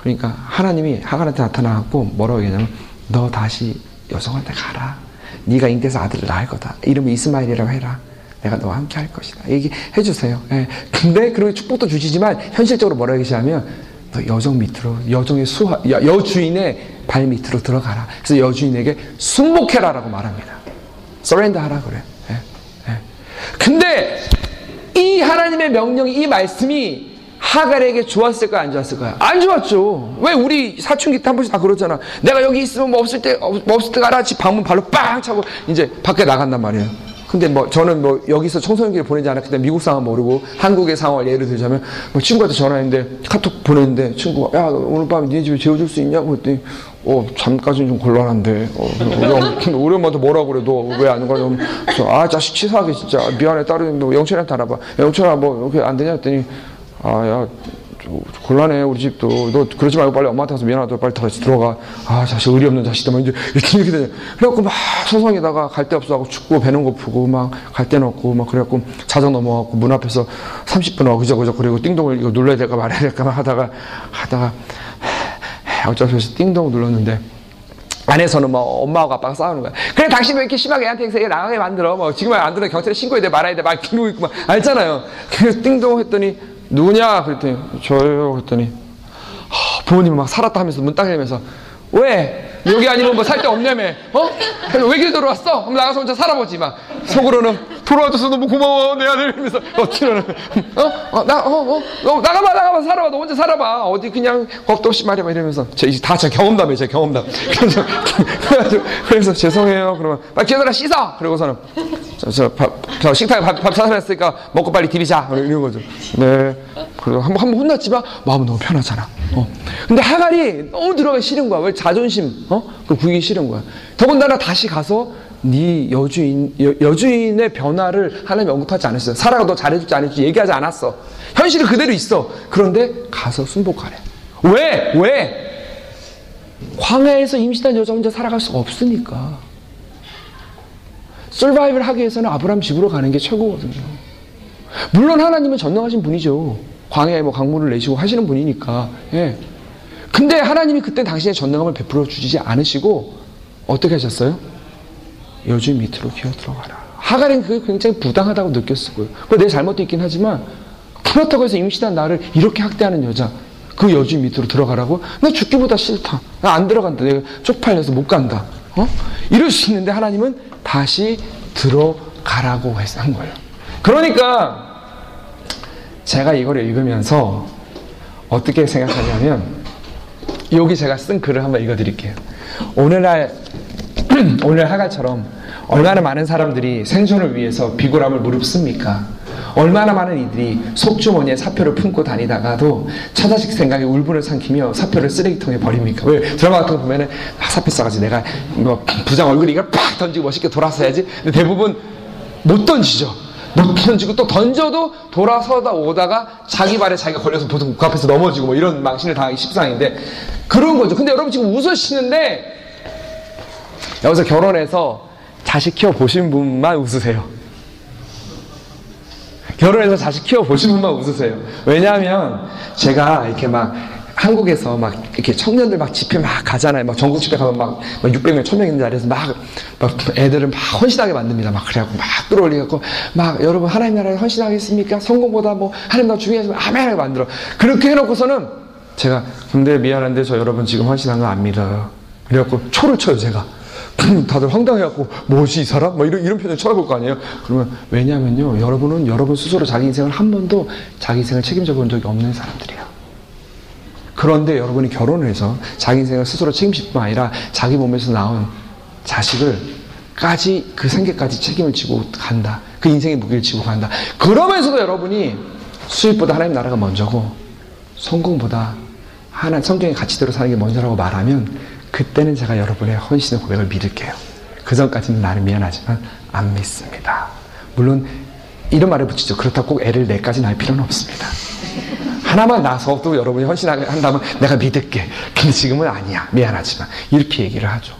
그러니까 하나님이 하갈한테 나타나갖고 뭐라고 얘기하냐면 너 다시 여성한테 가라. 네가 잉태서 아들을 낳을 거다. 이름이 이스마일이라고 해라. 내가 너와 함께 할 것이다. 얘기 해 주세요. 예. 근데 그리고 축복도 주시지만 현실적으로 뭐라고 얘기하면 너 여정 밑으로 여정의 수하 여 주인의 발 밑으로 들어가라. 그래서 여주인에게 순복해라라고 말합니다. 서렌더 하라 그래. 예. 예. 근데 이 하나님의 명령이 이 말씀이 하갈에게 좋았을까요? 안 좋았을까요? 안 좋았죠. 왜 우리 사춘기 때 한 번씩 다 그러잖아. 내가 여기 있으면 뭐 없을 때, 뭐 없을 때 가라. 집 방문 발로 빵 차고 이제 밖에 나간단 말이에요. 근데 뭐 저는 뭐 여기서 청소년기를 보내지 않았기 때문에 미국 상황 모르고 한국의 상황을 예를 들자면 뭐 친구한테 전화했는데 카톡 보냈는데 친구가 야 오늘 밤에 니네 집에 재워줄 수 있냐고 했더니 어 잠까지는 좀 곤란한데 어, 우리, 엄마한테 뭐라고 그래 너왜안 가? 좀, 아 자식 치사하게 진짜 미안해 딸은 뭐 영철이한테 알아봐 영철아 뭐 이렇게 안 되냐 했더니 아 야 곤란해 우리 집도 너 그러지 말고 빨리 엄마한테 가서 미안하다 빨리 다시 들어가 아 자식 의리 없는 자식들 막 이제 이렇게 이렇게 되냐 그래갖고 막 소송에다가 갈 데 없어 하고 춥고 배는 고프고 막 갈 데는 없고 막 그래갖고 자정 넘어갖고 문 앞에서 30분 어그저그저 그리고 띵동을 이거 눌러야 될까 말아야 될까 하다가 하다가 어쩔 수 없이 띵동 눌렀는데 안에서는 뭐 엄마하고 아빠가 싸우는 거야. 그래 당신 왜 이렇게 심하게 애한테 얘 나가게 만들어? 뭐 지금 안 들어 경찰에 신고해야 돼 말아야 돼막 이러고 있고 막 알잖아요. 그래서 띵동 했더니 누구냐? 그랬더니 저요. 그랬더니 부모님이 막 살았다 하면서 문딱 열면서 왜? 여기 아니면 뭐 살 데 없냐며? 어? 왜길 들어왔어? 그럼 나가서 혼자 살아보지 막 속으로는 돌아와줘서 너무 고마워 내 아들 이러면서 어찌로는 어? 어? 나, 어? 어? 어? 나가봐 나 가봐 살아봐 너 혼자 살아봐. 어디 그냥 겁도 없이 말이야 이러면서 다제 경험담이에요 제 경험담. (laughs) 그래서, (laughs) 그래서 죄송해요. 그러면 빨리 기어들아 씻어! 그러고서는 저, 저, 밥, 저 식탁에 밥, 밥 사놨으니까 먹고 빨리 디비자. 이런 거죠. 네. 그래서 한 번 한 번 혼났지만 마음은 너무 편하잖아. 어. 근데 하갈이 너무 들어가기 싫은 거야. 왜 자존심 어? 그 구기 싫은 거야. 더군다나 다시 가서 네 여주인 여, 주인의 변화를 하나님이 언급하지 않았어요. 사라가 너 잘해줄지 안 해줄지 얘기하지 않았어. 현실은 그대로 있어. 그런데 가서 순복하래. 왜? 왜? 광야에서 임신한 여자 혼자 살아갈 수가 없으니까. 서바이벌 하기 위해서는 아브라함 집으로 가는 게 최고거든요. 물론 하나님은 전능하신 분이죠. 광야에 뭐 강물을 내시고 하시는 분이니까. 예. 근데 하나님이 그때 당신의 전능함을 베풀어 주지 않으시고 어떻게 하셨어요? 여주인 밑으로 기어 들어가라. 하갈은 그게 굉장히 부당하다고 느꼈을 거예요. 그내 잘못도 있긴 하지만 그렇다고 해서 임신한 나를 이렇게 학대하는 여자 그 여주인 밑으로 들어가라고? 나 죽기보다 싫다. 나 안 들어간다. 내가 쪽팔려서 못 간다. 어? 이럴 수 있는데 하나님은 다시 들어 가라고 해서 한 거예요. 그러니까 제가 이걸 읽으면서 어떻게 생각하냐면 여기 제가 쓴 글을 한번 읽어드릴게요. 오늘날 (clears throat) 오늘 하갈처럼 얼마나 많은 사람들이 생존을 위해서 비굴함을 무릅씁니까? 얼마나 많은 이들이 속주머니에 사표를 품고 다니다가도 처자식 생각에 울분을 삼키며 사표를 쓰레기통에 버립니까? 왜 드라마 같은 거 보면은 아, 사표 써가지고 내가 뭐 부장 얼굴에 이걸 팍 던지고 멋있게 돌아서야지. 근데 대부분 못 던지죠. 못 던지고 또 던져도 돌아서다 오다가 자기 발에 자기가 걸려서 보통 그 앞에서 넘어지고 뭐 이런 망신을 당하기 십상인데 그런 거죠. 근데 여러분 지금 웃으시는데 여기서 결혼해서 자식 키워 보신 분만 웃으세요. 결혼해서 자식 키워 보신 분만 웃으세요. 왜냐하면 제가 이렇게 막 한국에서 막 이렇게 청년들 막 집회 막 가잖아요. 막 전국 집회 가면 막, 막 600명, 1000명 있는 자리에서 막, 막 애들은 막 헌신하게 만듭니다. 막 그래갖고 막 끌어올리갖고 막 여러분 하나님 나라에 헌신하겠습니까? 성공보다 뭐 하나님 나라 중요하지만 아멘 하게 만들어. 그렇게 해놓고서는 제가 근데 미안한데 저 여러분 지금 헌신한 거 안 믿어요. 그래갖고 초를 쳐요 제가. (clears throat) 다들 황당해갖고 뭐지 이 사람? 뭐 이런 이런 표정 쳐다볼 거 아니에요? 그러면 왜냐면요 여러분은 여러분 스스로 자기 인생을 한 번도 자기 인생을 책임져 본 적이 없는 사람들이에요. 그런데 여러분이 결혼을 해서 자기 인생을 스스로 책임질 뿐 아니라 자기 몸에서 나온 자식을 까지 그 생계까지 책임을 지고 간다. 그 인생의 무게를 지고 간다. 그러면서도 여러분이 수입보다 하나님 나라가 먼저고 성공보다 하나 성경의 가치대로 사는 게 먼저라고 말하면 그때는 제가 여러분의 헌신의 고백을 믿을게요. 그 전까지는 나는 미안하지만 안 믿습니다. 물론 이런 말을 붙이죠. 그렇다고 꼭 애를 내까지 낳을 필요는 없습니다. 하나만 낳아서도 여러분이 헌신한다면 내가 믿을게. 근데 지금은 아니야. 미안하지만. 이렇게 얘기를 하죠.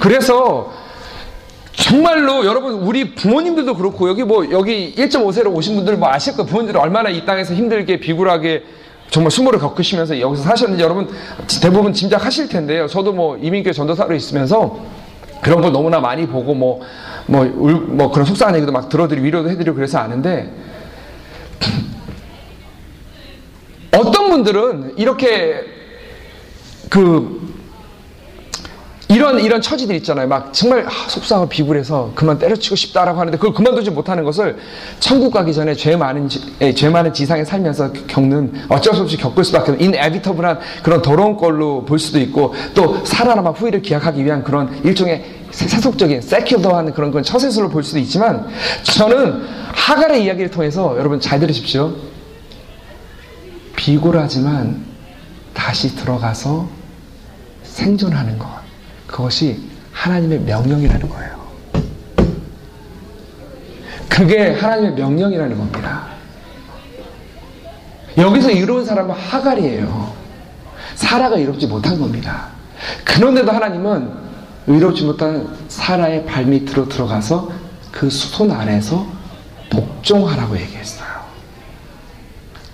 그래서 정말로 여러분 우리 부모님들도 그렇고 여기 뭐 여기 1.5세로 오신 분들 뭐 아실 거예요. 부모님들이 얼마나 이 땅에서 힘들게 비굴하게 정말 수모를 겪으시면서 여기서 사셨는지 여러분 대부분 짐작하실 텐데요. 저도 뭐 이민교회 전도사로 있으면서 그런 걸 너무나 많이 보고 뭐, 뭐, 울, 뭐 그런 속상한 얘기도 막 들어드리고 위로도 해드리고 그래서 아는데 어떤 분들은 이렇게 그 이런 이런 처지들 있잖아요. 막 정말 아, 속상하고 비굴해서 그만 때려치고 싶다라고 하는데 그걸 그만두지 못하는 것을 천국 가기 전에 죄 많은 지, 예, 죄 많은 지상에 살면서 겪는 어쩔 수 없이 겪을 수밖에 없는 인에비터블한 그런 더러운 걸로 볼 수도 있고 또 살아남아 후회를 기약하기 위한 그런 일종의 세속적인 세큐더한 그런 건 처세술로 볼 수도 있지만 저는 하갈의 이야기를 통해서 여러분 잘 들으십시오. 비굴하지만 다시 들어가서 생존하는 것. 그것이 하나님의 명령이라는 거예요. 그게 하나님의 명령이라는 겁니다. 여기서 이루은 사람은 하갈이에요. 사라가 이롭지 못한 겁니다. 그런데도 하나님은 의롭지 못한 사라의 발밑으로 들어가서 그 손 아래서 복종하라고 얘기했어요.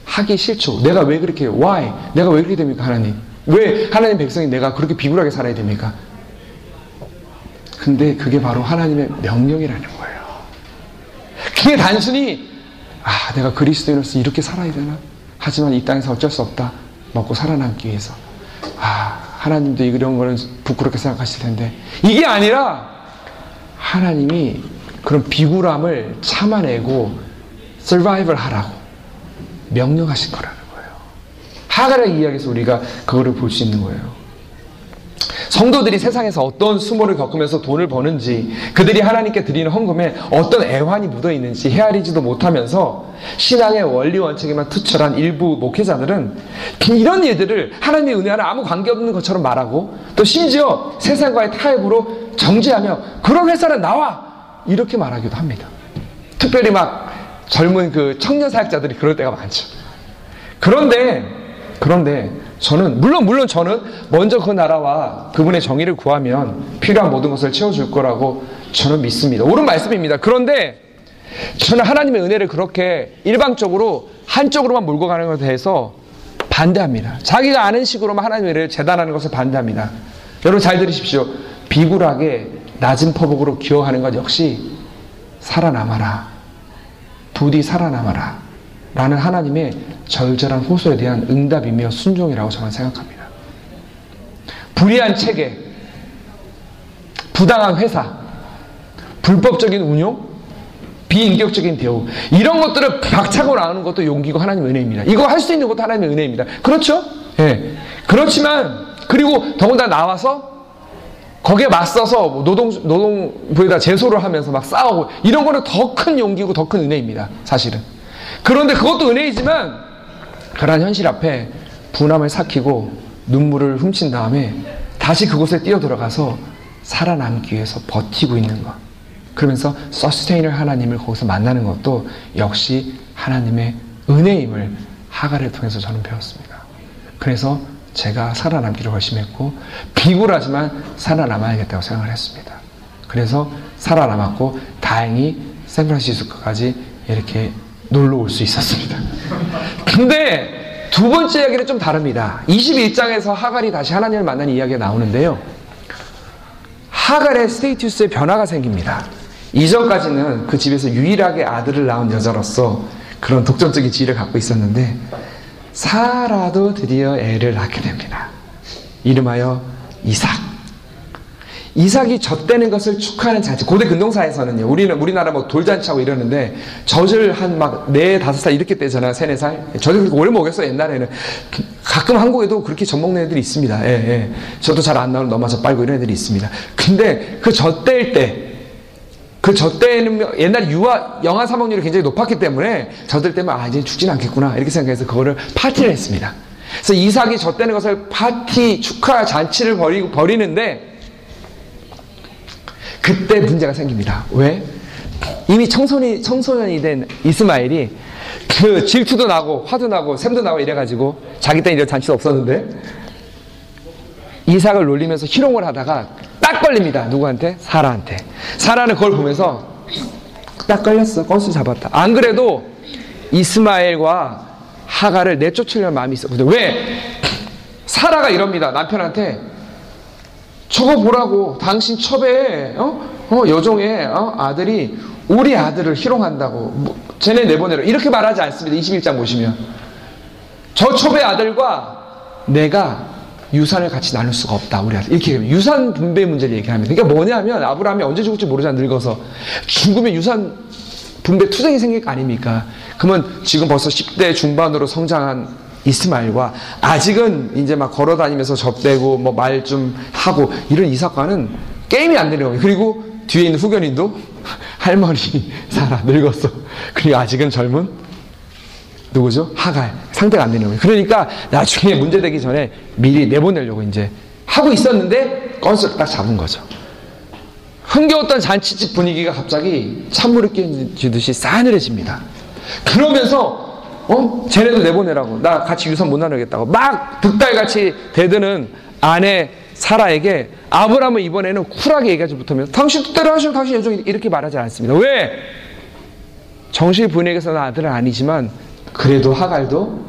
하기 싫죠. 내가 왜 그렇게, why? 내가 왜 그렇게 됩니까, 하나님? 왜 하나님 백성이 내가 그렇게 비굴하게 살아야 됩니까? 근데 그게 바로 하나님의 명령이라는 거예요. 그게 단순히 아 내가 그리스도인으로서 이렇게 살아야 되나? 하지만 이 땅에서 어쩔 수 없다. 먹고 살아남기 위해서. 아 하나님도 이런 거는 부끄럽게 생각하실 텐데 이게 아니라 하나님이 그런 비굴함을 참아내고 서바이벌 하라고 명령하신 거라는 거예요. 하갈의 이야기에서 우리가 그거를 볼 수 있는 거예요. 성도들이 세상에서 어떤 수모를 겪으면서 돈을 버는지 그들이 하나님께 드리는 헌금에 어떤 애환이 묻어 있는지 헤아리지도 못하면서 신앙의 원리 원칙에만 투철한 일부 목회자들은 이런 일들을 하나님의 은혜와는 아무 관계없는 것처럼 말하고 또 심지어 세상과의 타협으로 정죄하며 그런 회사는 나와 이렇게 말하기도 합니다. 특별히 막 젊은 그 청년 사역자들이 그럴 때가 많죠. 그런데 그런데 저는 물론 물론 저는 먼저 그 나라와 그분의 정의를 구하면 필요한 모든 것을 채워줄 거라고 저는 믿습니다. 옳은 말씀입니다. 그런데 저는 하나님의 은혜를 그렇게 일방적으로 한쪽으로만 몰고 가는 것에 대해서 반대합니다. 자기가 아는 식으로만 하나님의 은혜를 재단하는 것을 반대합니다. 여러분 잘 들으십시오. 비굴하게 낮은 퍼복으로 기어가는 것 역시 살아남아라. 부디 살아남아라. 라는 하나님의 절절한 호소에 대한 응답이며 순종이라고 저는 생각합니다. 불의한 체계, 부당한 회사, 불법적인 운용, 비인격적인 대우 이런 것들을 박차고 나오는 것도 용기고 하나님의 은혜입니다. 이거 할 수 있는 것도 하나님의 은혜입니다. 그렇죠? 예. 그렇지만 그리고 더군다나 나와서 거기에 맞서서 뭐 노동 노동부에다 제소를 하면서 막 싸우고 이런 거는 더 큰 용기고 더 큰 은혜입니다. 사실은. 그런데 그것도 은혜이지만 그러한 현실 앞에 분함을 삭히고 눈물을 훔친 다음에 다시 그곳에 뛰어 들어가서 살아남기 위해서 버티고 있는 것. 그러면서 서스테이너 하나님을 거기서 만나는 것도 역시 하나님의 은혜임을 하가를 통해서 저는 배웠습니다. 그래서 제가 살아남기를 결심했고 비굴하지만 살아남아야겠다고 생각을 했습니다. 그래서 살아남았고 다행히 샌프란시스코까지 이렇게 놀러 올 수 있었습니다. 근데 두 번째 이야기는 좀 다릅니다. 21장에서 하갈이 다시 하나님을 만나는 이야기가 나오는데요. 하갈의 스테이투스에 변화가 생깁니다. 이전까지는 그 집에서 유일하게 아들을 낳은 여자로서 그런 독점적인 지위를 갖고 있었는데 사라도 드디어 애를 낳게 됩니다. 이름하여 이삭. 이삭이 젖대는 것을 축하하는 잔치. 고대 근동사에서는요. 우리는 우리나라 뭐 돌잔치하고 이러는데 젖을 한 막 네 다섯 살 이렇게 떼잖아요. 세네 살. 젖을 그렇게 오래 먹였어 옛날에는. 가끔 한국에도 그렇게 젖 먹는 애들이 있습니다. 예, 예. 저도 잘 안 나오는 넘어져 빨고 이런 애들이 있습니다. 근데 그 젖댈 때 그 젖대는 옛날 유아 영아 사망률이 굉장히 높았기 때문에 젖을 때면 아 이제 죽진 않겠구나 이렇게 생각해서 그거를 파티를 했습니다. 그래서 이삭이 젖대는 것을 파티 축하 잔치를 벌이고 버리는데 그때 문제가 생깁니다. 왜? 이미 청소년이, 청소년이 된 이스마엘이 그 질투도 나고 화도 나고 샘도 나고 이래가지고 자기 때는 이런 잔치도 없었는데 이삭을 놀리면서 희롱을 하다가 딱 걸립니다. 누구한테? 사라한테. 사라는 그걸 보면서 딱 걸렸어. 건수 잡았다. 안 그래도 이스마엘과 하가를 내쫓으려는 마음이 있었거든요. 왜? 사라가 이럽니다. 남편한테 저거 보라고 당신 첩에 어? 어, 여종의 어? 아들이 우리 아들을 희롱한다고. 뭐, 쟤네 내보내라. 이렇게 말하지 않습니다. 21장 보시면. 저 첩의 아들과 내가 유산을 같이 나눌 수가 없다 우리 아들. 이렇게. 유산 분배 문제를 얘기합니다. 그러니까 뭐냐면 아브라함이 언제 죽을지 모르잖아 늙어서. 죽으면 유산 분배 투쟁이 생길 거 아닙니까? 그러면 지금 벌써 10대 중반으로 성장한 이스마엘과 아직은 이제 막 걸어 다니면서 접대고 뭐 말 좀 하고 이런 이삭과는 게임이 안 되는 거예요. 그리고 뒤에 있는 후견인도 (laughs) 할머니 살아 늙었어. 그리고 아직은 젊은 누구죠? 하갈 상대가 안 되는 거예요. 그러니까 나중에 문제 되기 전에 미리 내보내려고 이제 하고 있었는데 건수를 딱 잡은 거죠. 흥겨웠던 잔치집 분위기가 갑자기 찬물을 끼얹듯이 싸늘해집니다. 그러면서 어? 쟤네도 내보내라고. 나 같이 유산 못 나누겠다고. 막 득달같이 대드는 아내 사라에게 아브라함은 이번에는 쿨하게 얘기하지 못하면 당신 뜻대로 하시면 당신 여종이 이렇게 말하지 않습니다. 왜? 정실 부인에게서는 아들은 아니지만 그래도 하갈도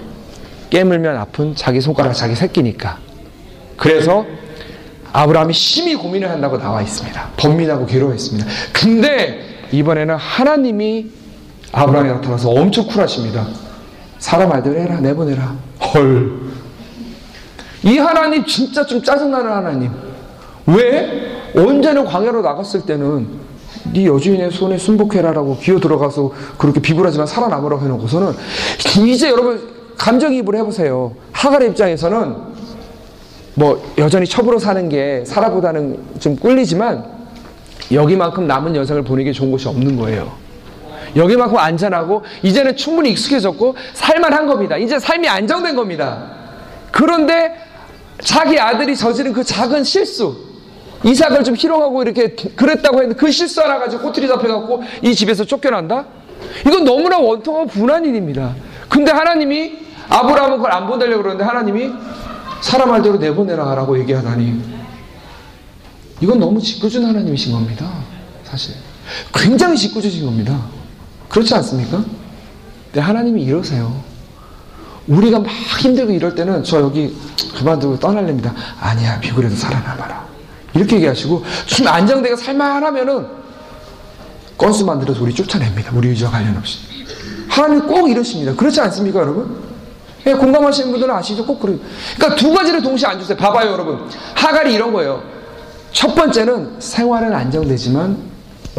깨물면 아픈 자기 손가락 자기 새끼니까. 그래서 아브라함이 심히 고민을 한다고 나와 있습니다. 번민하고 괴로워했습니다. 근데 이번에는 하나님이 아브라함이 나타나서 엄청 쿨하십니다. 사람 말대로 해라 내보내라. 헐. 이 하나님 진짜 좀 짜증나는 하나님. 왜? 언제는 광야로 나갔을 때는 네 여주인의 손에 순복해라라고 기어 들어가서 그렇게 비굴하지만 살아남으라고 해놓고서는 이제 여러분 감정이입을 해보세요. 하갈의 입장에서는 뭐 여전히 첩으로 사는 게 사라보다는 좀 꿀리지만 여기만큼 남은 여성을 보내기 좋은 곳이 없는 거예요. 여기만큼 안전하고 이제는 충분히 익숙해졌고 살만한 겁니다. 이제 삶이 안정된 겁니다. 그런데 자기 아들이 저지른 그 작은 실수 이삭을 좀 희롱하고 이렇게 그랬다고 했는데 그 실수 하나 가지고 꼬투리 잡혀갖고 이 집에서 쫓겨난다? 이건 너무나 원통하고 분한 일입니다. 근데 하나님이 아브라함은 그걸 안 보내려고 그러는데 하나님이 사람 말대로 내보내라 라고 얘기하다니 이건 너무 짓궂은 하나님이신 겁니다. 사실 굉장히 짓궂으신 겁니다. 그렇지 않습니까? 근데 하나님이 이러세요. 우리가 막 힘들고 이럴 때는 저 여기 그만두고 떠날랍니다. 아니야, 비굴해도 살아남아라. 이렇게 얘기하시고 좀 안정되게 살만하면은 건수 만들어서 우리 쫓아냅니다. 우리 의지와 관련 없이. 하나님 꼭 이러십니다. 그렇지 않습니까, 여러분? 예, 공감하시는 분들은 아시죠? 꼭 그래요. 그러니까 두 가지를 동시에 안 주세요. 봐봐요, 여러분. 하갈이 이런 거예요. 첫 번째는 생활은 안정되지만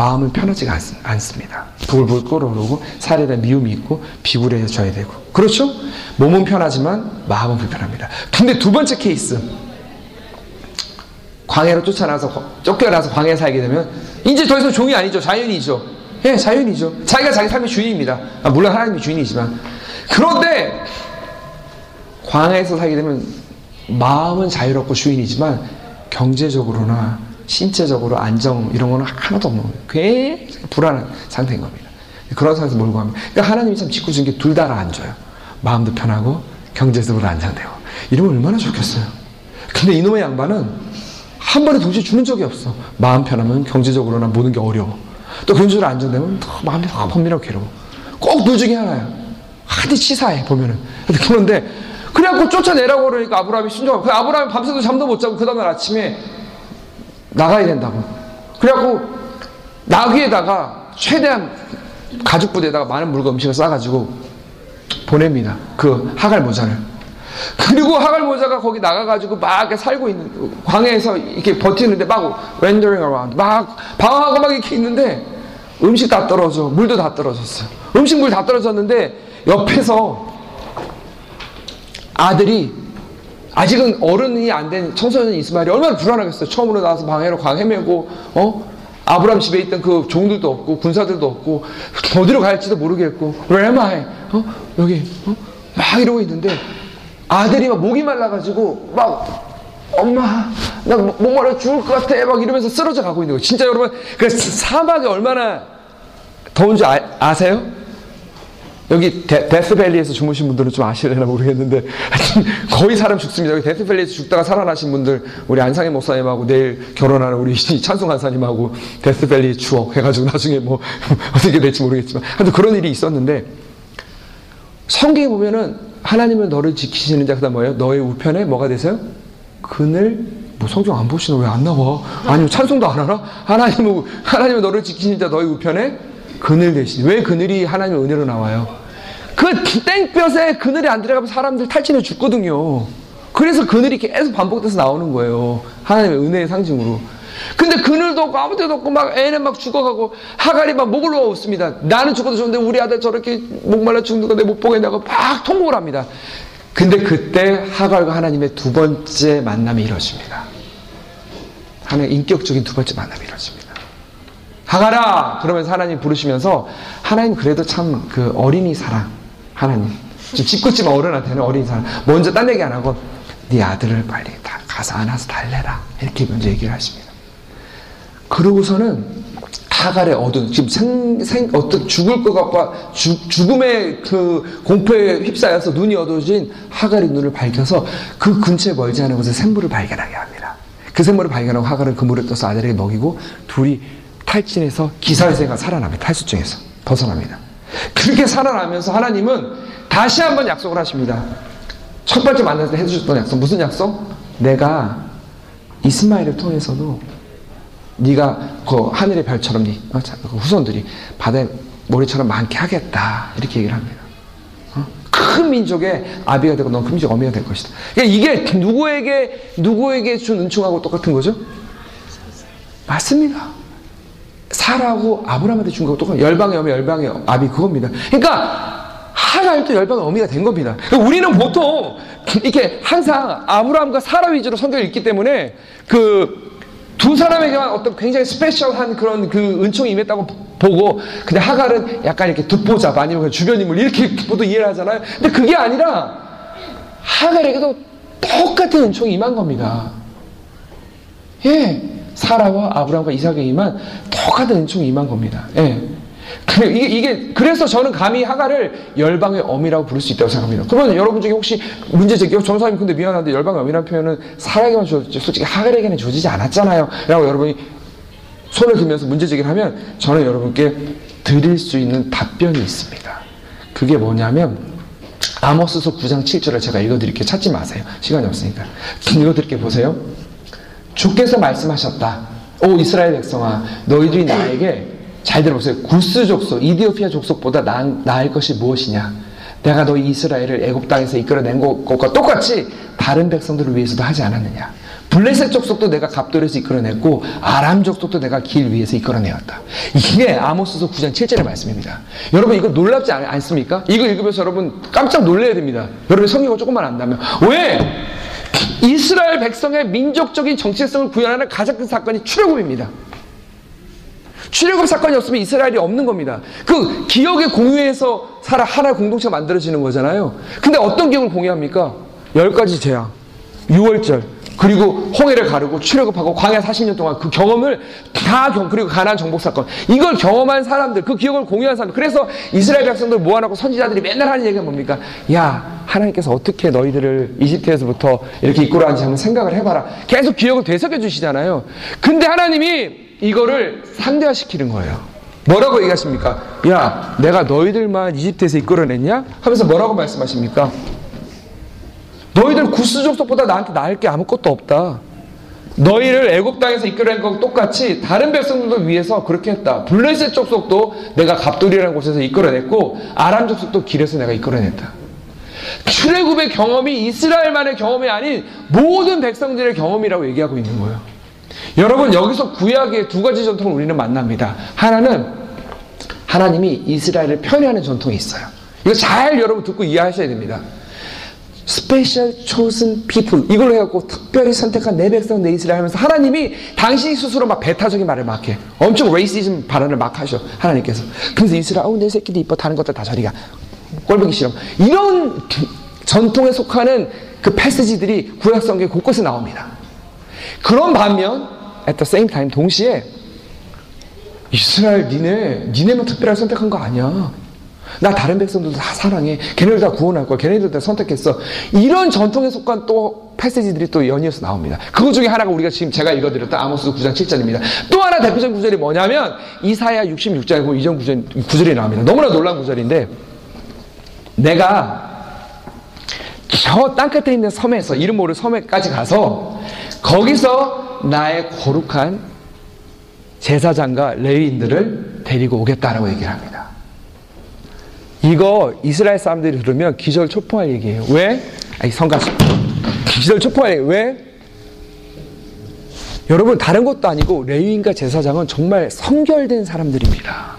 마음은 편하지가 않, 습니다 돌볼 끓어오르고 살에 대한 미움이 있고 비굴해져야 되고 그렇죠? 몸은 편하지만 마음은 불편합니다. 근데 두 번째 케이스 광해로 쫓아나서 쫓겨나서 광해에 살게 되면 이제 더 이상 종이 아니죠 자연이죠. 예, 자연이죠. 자기가 자기 삶의 주인입니다. 아, 물론 하나님이 주인이지만 그런데 광해에서 살게 되면 마음은 자유롭고 주인이지만 경제적으로나 신체적으로 안정 이런 거는 하나도 없는 거예요. 굉장히 불안한 상태인 겁니다. 그런 상태에서 몰고 갑니다. 그러니까 하나님이 참 짓고 준게둘 다를 안 줘요. 마음도 편하고 경제적으로 안정되고 이러면 얼마나 좋겠어요. 근데 이놈의 양반은 한 번에 동시에 주는 적이 없어. 마음 편하면 경제적으로나 모든 게 어려워. 또 경제적으로 안정되면 더 마음이 더 범민하고 괴로워. 꼭 둘 중에 하나야. 하디 치사해 보면은. 그런데 그래갖고 쫓아내라고 그러니까 아브라함이 순종하고 그 아브라함이 밤새도 잠도 못 자고 그 다음날 아침에 나가야 된다고. 그래갖고 나귀에다가 최대한 가죽 부대에다가 많은 물건 음식을 싸가지고 보냅니다. 그 하갈 모자를. 그리고 하갈 모자가 거기 나가가지고 막 이렇게 살고 있는 광해에서 이렇게 버티는데 막 wandering around 막 방황하고 막 이렇게 있는데 음식 다 떨어져 물도 다 떨어졌어요. 음식 물 다 떨어졌는데 옆에서 아들이 아직은 어른이 안 된 청소년 이스마엘이 얼마나 불안하겠어요. 처음으로 나와서 방해로 광 헤매고 어 아브람 집에 있던 그 종들도 없고 군사들도 없고 어디로 갈지도 모르겠고 Where am I? 어 여기 어? 막 이러고 있는데 아들이 막 목이 말라가지고 막 엄마 나 목말라 죽을 것 같아 막 이러면서 쓰러져 가고 있는 거예요. 진짜 여러분 그 사막이 얼마나 더운 줄 아, 아세요? 여기 데, 데스밸리에서 주무신 분들은 좀 아실려나 모르겠는데 거의 사람 죽습니다. 여기 데스밸리에서 죽다가 살아나신 분들 우리 안상희 목사님하고 내일 결혼하는 우리 (laughs) 찬송 간사님하고 데스밸리 추억 해가지고 나중에 뭐 (laughs) 어떻게 될지 모르겠지만 하여튼 그런 일이 있었는데 성경에 보면은 하나님은 너를 지키시는 자 그다음 뭐예요? 너의 우편에 뭐가 되세요? 그늘 뭐 성경 안 보시나 왜 안 나와? 아니면 찬송도 안 하나? 하나님은 하나님은 너를 지키시는 자 너의 우편에 그늘 대신 왜 그늘이 하나님의 은혜로 나와요? 그 땡볕에 그늘이 안 들어가면 사람들 탈진해 죽거든요. 그래서 그늘이 계속 반복돼서 나오는 거예요. 하나님의 은혜의 상징으로. 근데 그늘도 없고 아무 데도 없고 막 애는 막 죽어가고 하갈이 막 목을 놓아 웃습니다. 나는 죽어도 좋은데 우리 아들 저렇게 목말라 죽는 거 내 못 보겠냐고 막 통곡을 합니다. 근데 그때 하갈과 하나님의 두 번째 만남이 이루어집니다. 하나의 인격적인 두 번째 만남이 이루어집니다. 하갈아! 그러면서 하나님 부르시면서 하나님 그래도 참 그 어린이 사랑 하나님. 지금 짓궂지만 어른한테는 어린 사람. 먼저 딴 얘기 안 하고, 네 아들을 빨리 다 가서 안아서 달래라. 이렇게 먼저 얘기를 하십니다. 그러고서는 하갈의 어두운, 지금 생, 생, 어떤 죽을 것 같고, 죽, 죽음의 그 공포에 휩싸여서 눈이 어두워진 하갈의 눈을 밝혀서 그 근처에 멀지 않은 곳에 샘물을 발견하게 합니다. 그 샘물을 발견하고 하갈은 그 물을 떠서 아들에게 먹이고 둘이 탈진해서 기사회생가 살아납니다. 탈수증에서 벗어납니다. 그렇게 살아나면서 하나님은 다시 한번 약속을 하십니다. 첫 번째 만났을 때 해주셨던 약속 무슨 약속? 내가 이스마엘을 통해서도 네가 그 하늘의 별처럼 네 후손들이 바다의 모래처럼 많게 하겠다 이렇게 얘기를 합니다. 어? 큰 민족의 아비가 되고 넌 큰 민족 어미가 될 것이다. 그러니까 이게 누구에게 누구에게 준 은총하고 똑같은 거죠? 맞습니다. 사라고 아브라함한테 준 거고 똑같아요. 열방의 어미, 열방의 아비 그겁니다. 그러니까 하갈도 열방의 어미가 된 겁니다. 그러니까 우리는 보통 이렇게 항상 아브라함과 사라 위주로 성경을 읽기 때문에 그 두 사람에게만 어떤 굉장히 스페셜한 그런 그 은총이 임했다고 보고 근데 하갈은 약간 이렇게 듣보잡 아니면 주변 인물 이렇게 보도 이해를 하잖아요. 근데 그게 아니라 하갈에게도 똑같은 은총이 임한 겁니다. 예. 사라와 아브라함과 이삭에 임한 똑같은 은총이 임한 겁니다. 예. 그래, 이게, 이게, 그래서 저는 감히 하가를 열방의 어미라고 부를 수 있다고 생각합니다. 그러면 여러분 중에 혹시 문제 제기요? 전사님 근데 미안한데 열방의 어미라는 표현은 사라에게만 주어졌지, 솔직히 하갈에게는 주어지지 않았잖아요. 라고 여러분이 손을 들면서 문제 제기를 하면 저는 여러분께 드릴 수 있는 답변이 있습니다. 그게 뭐냐면, 아모스서 9장 7절을 제가 읽어드릴게요. 찾지 마세요. 시간이 없으니까. 읽어드릴게요. 보세요. 주께서 말씀하셨다. 오 이스라엘 백성아 너희들이 나에게 잘 들어보세요. 구스 족속, 이디오피아 족속보다 나, 나을 것이 무엇이냐? 내가 너희 이스라엘을 애굽 땅에서 이끌어낸 것과 똑같이 다른 백성들을 위해서도 하지 않았느냐? 블레셋 족속도 내가 갑돌에서 이끌어냈고 아람 족속도 내가 길 위에서 이끌어내었다. 이게 아모스서 9장 7절의 말씀입니다. 여러분 이거 놀랍지 않, 않습니까? 이거 읽으면서 여러분 깜짝 놀라야 됩니다. 여러분 성경을 조금만 안다면 왜? 이스라엘 백성의 민족적인 정체성을 구현하는 가장 큰 사건이 출애굽입니다. 출애굽 사건이 없으면 이스라엘이 없는 겁니다. 그 기억의 공유에서 살아 하나의 공동체가 만들어지는 거잖아요. 근데 어떤 기억을 공유합니까? 열 가지 재앙, 6월절, 그리고 홍해를 가르고 출애굽하고 광야 40년 동안 그 경험을 다 경, 그리고 가난 정복 사건 이걸 경험한 사람들 그 기억을 공유한 사람들 그래서 이스라엘 백성들 모아놓고 선지자들이 맨날 하는 얘기가 뭡니까? 야 하나님께서 어떻게 너희들을 이집트에서부터 이렇게 이끌어 왔는지 한번 생각을 해봐라 계속 기억을 되새겨 주시잖아요 근데 하나님이 이거를 상대화시키는 거예요 뭐라고 얘기하십니까? 야 내가 너희들만 이집트에서 이끌어냈냐? 하면서 뭐라고 말씀하십니까? 너희들 구스 족속보다 나한테 나을 게 아무것도 없다. 너희를 애굽 땅에서 이끌어낸 것 똑같이 다른 백성들도 위해서 그렇게 했다. 블레셋 족속도 내가 갑돌이라는 곳에서 이끌어냈고 아람 족속도 길에서 내가 이끌어냈다. 출애굽의 경험이 이스라엘만의 경험이 아닌 모든 백성들의 경험이라고 얘기하고 있는 거예요. 여러분 여기서 구약의 두 가지 전통을 우리는 만납니다. 하나는 하나님이 이스라엘을 편애하는 전통이 있어요. 이거 잘 여러분 듣고 이해하셔야 됩니다. special chosen people 이걸로 해갖고 특별히 선택한 내 백성 내 이스라엘 하면서 하나님이 당신이 스스로 막 배타적인 말을 막 해. 엄청 racism 발언을 막 하셔. 하나님께서. 그래서 이스라엘 어 내 새끼도 이뻐 다른 것들 다 저리가. 꼴보기 싫어. 이런 전통에 속하는 그 패스지들이 구약성경 곳곳에 나옵니다. 그런 반면 at the same time 동시에 이스라엘 니네 니네만 특별하게 선택한 거 아니야. 나 다른 백성들도 다 사랑해. 걔네들 다 구원할 거야. 걔네들 다 선택했어. 이런 전통에 속한 또 패세지들이 또 연이어서 나옵니다. 그거 중에 하나가 우리가 지금 제가 읽어드렸던 아모스 9장 7절입니다. 또 하나 대표적인 구절이 뭐냐면 이사야 66장에 보면 이전 구절, 구절이 나옵니다. 너무나 놀라운 구절인데 내가 저 땅끝에 있는 섬에서 이름 모를 섬에까지 가서 거기서 나의 거룩한 제사장과 레위인들을 데리고 오겠다라고 얘기를 합니다. 이거 이스라엘 사람들이 들으면 기절 초풍할 얘기예요. 왜? 아니 성가시 기절 초풍할 얘기. 왜? 여러분 다른 것도 아니고 레위인과 제사장은 정말 성결된 사람들입니다.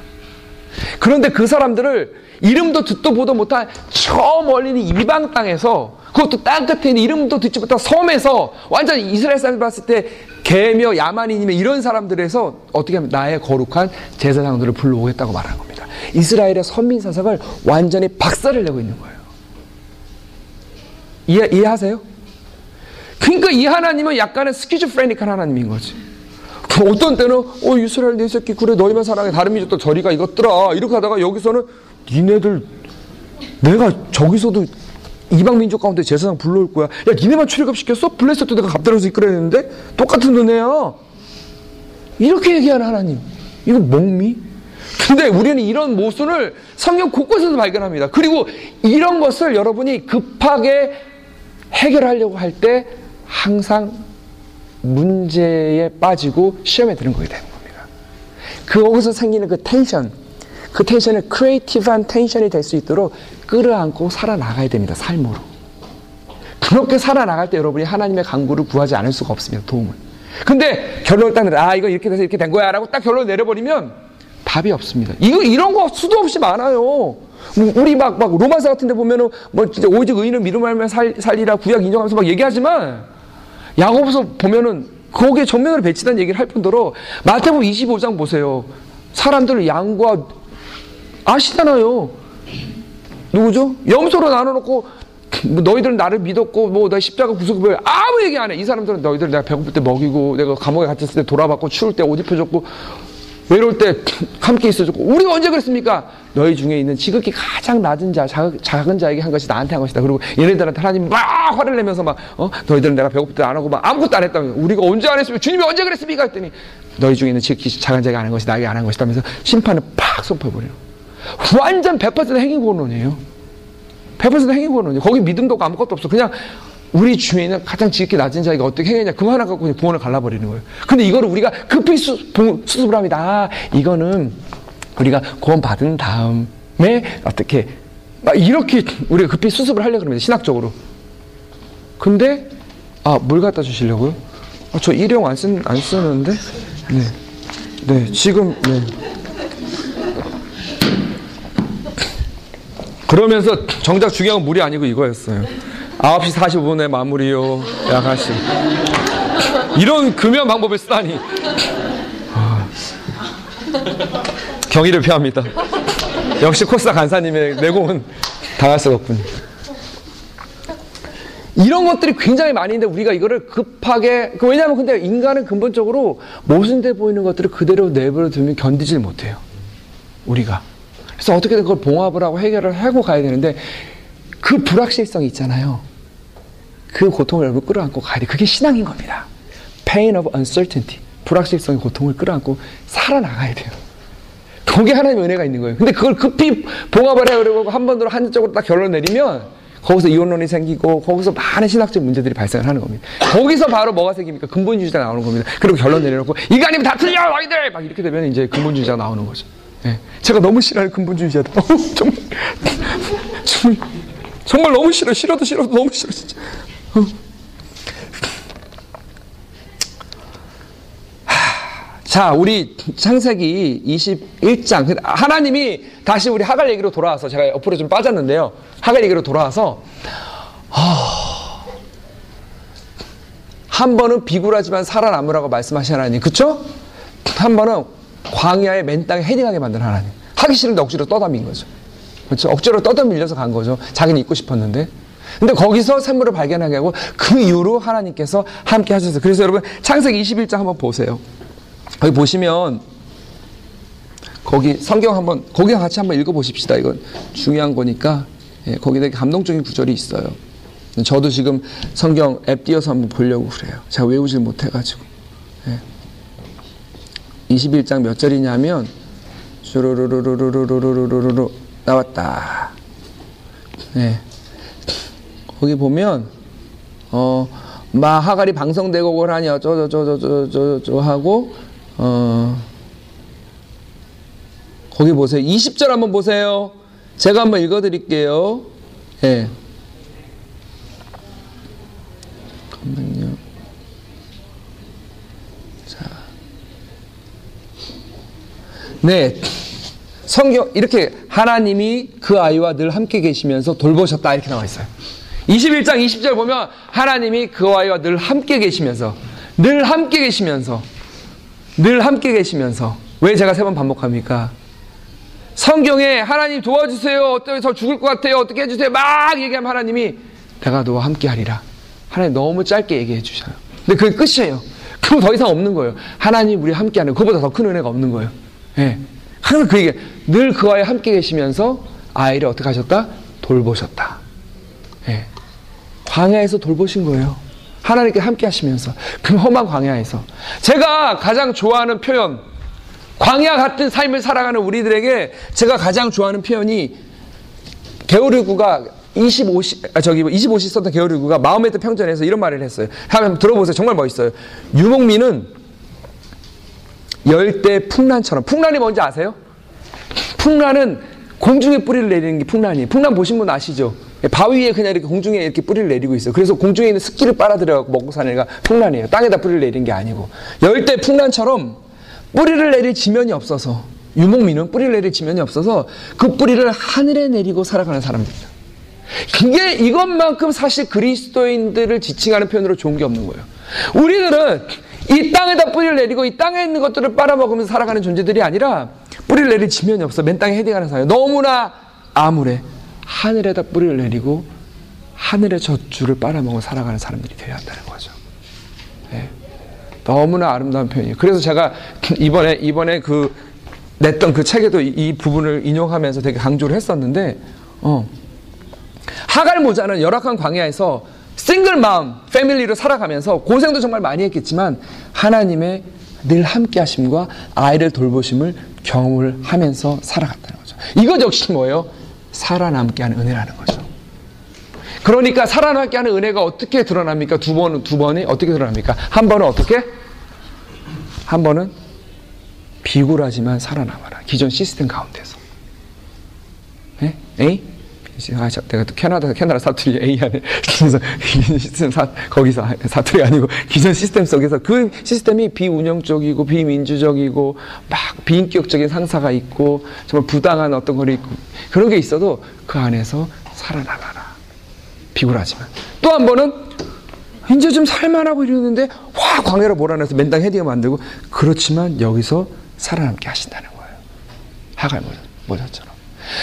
그런데 그 사람들을 이름도 듣도 보도 못한 저 멀리 있는 이방 땅에서 그것도 땅 끝에 있는 이름도 듣지 못한 섬에서 완전 이스라엘 사람들 봤을 때 개며 야만인이며 이런 사람들에서 어떻게 하면 나의 거룩한 제사장들을 불러오겠다고 말하는 겁니다. 이스라엘의 선민 사상을 완전히 박살을 내고 있는 거예요. 이해, 이해하세요? 그러니까 이 하나님은 약간의 스키즈프레닉한 하나님인 거지. 어떤 때는 어 이스라엘 내 새끼 그래 너희만 사랑해 다른 민족도 저리가 이것들아 이렇게 하다가 여기서는 니네들 내가 저기서도 이방 민족 가운데 제사장 불러올 거야. 야 니네만 출애굽시켰어? 블레셋도 내가 갑들어서 이끌어냈는데 똑같은 너네야. 이렇게 얘기하는 하나님. 이거 멍미? 근데 우리는 이런 모순을 성경 곳곳에서 발견합니다. 그리고 이런 것을 여러분이 급하게 해결하려고 할 때 항상 문제에 빠지고 시험에 드는 거게 되는 겁니다. 그 거기서 생기는 그 텐션, 그 tension을 creative한 tension이 될 수 있도록 끌어안고 살아나가야 됩니다. 삶으로. 그렇게 살아나갈 때 여러분이 하나님의 간구를 구하지 않을 수가 없습니다. 도움을. 근데 결론을 딱 내려, 아, 이거 이렇게 돼서 이렇게 된 거야. 라고 딱 결론을 내려버리면 답이 없습니다. 이거, 이런 거 수도 없이 많아요. 우리 막, 막, 로마서 같은 데 보면은, 뭐, 진짜 오직 의인은 믿음 알면 살, 살리라 구약 인정하면서 막 얘기하지만, 야고보서 보면은, 거기에 전면으로 배치된 얘기를 할 뿐더러, 마태복음 25장 보세요. 사람들 양과, 아시잖아요. 누구죠? 염소로 나눠놓고, 뭐 너희들은 나를 믿었고, 뭐, 나 십자가 구속을 아무 얘기 안 해. 이 사람들은 너희들 내가 배고플 때 먹이고, 내가 감옥에 갇혔을 때 돌아봤고, 추울 때 옷 입혀줬고, 외로울 때 (laughs) 함께 있어줬고 우리가 언제 그랬습니까? 너희 중에 있는 지극히 가장 낮은 자, 작은 자에게 한 것이 나한테 한 것이다. 그리고 얘네들한테 하나님 막 화를 내면서 막 어? 너희들은 내가 배고플 때 안 하고 막 아무것도 안 했다면 우리가 언제 안 했습니까? 주님이 언제 그랬습니까? 했더니 너희 중에 있는 지극히 작은 자에게 하는 것이 나에게 안 한 것이다 하면서 심판을 팍 선포해버려요. 완전 100% 행위구원론이에요. 100% 행위구원론이에요. 거기 믿음도 없고 아무것도 없어. 그냥 우리 주인은 가장 지극히 낮은 자에게 어떻게 행했냐. 그거 하나 갖고 구원을 갈라버리는 거예요. 근데 이거를 우리가 급히 수, 수습을 합니다. 아, 이거는 우리가 구원 받은 다음에 어떻게, 막 이렇게 우리가 급히 수습을 하려고 합니다. 신학적으로. 근데, 아, 물 갖다 주시려고요? 아, 저 일회용 안, 쓴, 안 쓰는데? 네. 네, 지금, 네. 그러면서 정작 중요한 건 물이 아니고 이거였어요. 9시 45분에 마무리요. 야가시. 이런 금연 방법을 쓰다니. 아. 경의를 표합니다. 역시 코스타 간사님의 내공은 당할 수가 없군요. 이런 것들이 굉장히 많이 있는데 우리가 이거를 급하게 그 왜냐하면 근데 인간은 근본적으로 모순돼 보이는 것들을 그대로 내버려 두면 견디질 못해요. 우리가. 그래서 어떻게든 그걸 봉합을 하고 해결을 하고 가야 되는데 그 불확실성이 있잖아요. 그 고통을 여러분 끌어안고 가야 돼. 그게 신앙인 겁니다. Pain of uncertainty. 불확실성의 고통을 끌어안고 살아나가야 돼요. 거기에 하나님의 은혜가 있는 거예요. 근데 그걸 급히 봉합을 해오려고 한 번으로 한쪽으로 딱 결론 내리면 거기서 이혼론이 생기고 거기서 많은 신학적 문제들이 발생을 하는 겁니다. 거기서 바로 뭐가 생깁니까? 근본주의자가 나오는 겁니다. 그리고 결론 내려놓고 인간이면 다 틀려 너희들 막 이렇게 되면 이제 근본주의자가 나오는 거죠. 예. 제가 너무 싫어하는 근본주의자다. (laughs) 정말, 정말 정말 너무 싫어. 싫어도 싫어도 너무 싫어 진짜. 어. 자, 우리 창세기 21장. 하나님이 다시 우리 하갈 얘기로 돌아와서 제가 옆으로 좀 빠졌는데요. 하갈 얘기로 돌아와서 한 번은 비굴하지만 살아남으라고 말씀하신 하나님. 그쵸? 한 번은 광야의 맨 땅에 헤딩하게 만든 하나님. 하기 싫은데 억지로 떠담인 거죠. 그렇죠? 억지로 떠담밀려서 간 거죠. 자기는 있고 싶었는데. 근데 거기서 샘물을 발견하게 하고 그 이후로 하나님께서 함께 하셔서 그래서 여러분 창세기 21장 한번 보세요. 거기 보시면 거기 성경 한번 거기 같이 한번 읽어 보십시다. 이건 중요한 거니까 예, 거기 되게 감동적인 구절이 있어요. 저도 지금 성경 앱 띄어서 한번 보려고 그래요. 제가 외우질 못해가지고. 예. 21장 몇 절이냐면 슈루루루루루루루루루루 나왔다. 예. 거기 보면 어 마하갈이 방성되고 그러니 어쩌저저저저저 하고 어 거기 보세요. 20절 한번 보세요. 제가 한번 읽어 드릴게요. 예. 잠깐만요. 네. 성경 이렇게 하나님이 그 아이와 늘 함께 계시면서 돌보셨다 이렇게 나와 있어요. 21장 20절 보면 하나님이 그 아이와 늘 함께 계시면서 늘 함께 계시면서 늘 함께 계시면서 왜 제가 세 번 반복합니까? 성경에 하나님 도와주세요. 어떻게 저 죽을 것 같아요. 어떻게 해주세요. 막 얘기하면 하나님이 내가 너와 함께 하리라. 하나님 너무 짧게 얘기해 주셔요. 근데 그게 끝이에요. 그거 더 이상 없는 거예요. 하나님 우리 함께 하는 그보다 더 큰 은혜가 없는 거예요. 예. 항상 그 얘기 늘 그와의 함께 계시면서 아이를 어떻게 하셨다? 돌보셨다. 예. 광야에서 돌보신 거예요. 하나님께 함께 하시면서 그 험한 광야에서 제가 가장 좋아하는 표현 광야 같은 삶을 살아가는 우리들에게 제가 가장 좋아하는 표현이 게오르구가 25시 아 저기 25시 썼던 게오르구가 마음의 뜻 평전에서 이런 말을 했어요. 한번 들어보세요. 정말 멋있어요. 유목민은 열대 풍란처럼 풍란이 뭔지 아세요? 풍란은 공중에 뿌리를 내리는 게 풍란이에요. 풍란 보신 분 아시죠? 바위 위에 그냥 이렇게 공중에 이렇게 뿌리를 내리고 있어요. 그래서 공중에 있는 습기를 빨아들여 먹고 사는 애가 풍란이에요. 땅에다 뿌리를 내리는 게 아니고 열대 풍란처럼 뿌리를 내릴 지면이 없어서 유목민은 뿌리를 내릴 지면이 없어서 그 뿌리를 하늘에 내리고 살아가는 사람들이에요. 그게 이것만큼 사실 그리스도인들을 지칭하는 표현으로 좋은 게 없는 거예요. 우리들은 이 땅에다 뿌리를 내리고 이 땅에 있는 것들을 빨아먹으면서 살아가는 존재들이 아니라 뿌리를 내릴 지면이 없어 맨 땅에 헤딩하는 사람 너무나 암울해 하늘에다 뿌리를 내리고 하늘의 젖줄을 빨아먹어 살아가는 사람들이 되어야 한다는 거죠. 네. 너무나 아름다운 표현이에요. 그래서 제가 이번에 이번에 그 냈던 그 책에도 이, 이 부분을 인용하면서 되게 강조를 했었는데, 어. 하갈 모자는 열악한 광야에서 싱글 마음, 패밀리로 살아가면서 고생도 정말 많이 했겠지만 하나님의 늘 함께 하심과 아이를 돌보심을 경험을 하면서 살아갔다는 거죠. 이것 역시 뭐예요? 살아남게 하는 은혜라는 거죠. 그러니까 살아남게 하는 은혜가 어떻게 드러납니까? 두 번, 두 번이 어떻게 드러납니까? 한 번은 어떻게? 한 번은 비굴하지만 살아남아라. 기존 시스템 가운데서. 네? 에이? 이제 아, 저, 내가 또 캐나다 캐나다 사투리 A 안에 그래서 기존 (laughs) 시스템 사, 거기서 사투리 아니고 기존 시스템 속에서 그 시스템이 비운영적이고 비민주적이고 막 비인격적인 상사가 있고 정말 부당한 어떤 거리 있고 그런 게 있어도 그 안에서 살아남아라 비굴하지만 또 한 번은 이제 좀 살만하고 이러는데 확 광야로 몰아내서 맨땅 헤딩을 만들고 그렇지만 여기서 살아남게 하신다는 거예요. 하갈 모자처럼.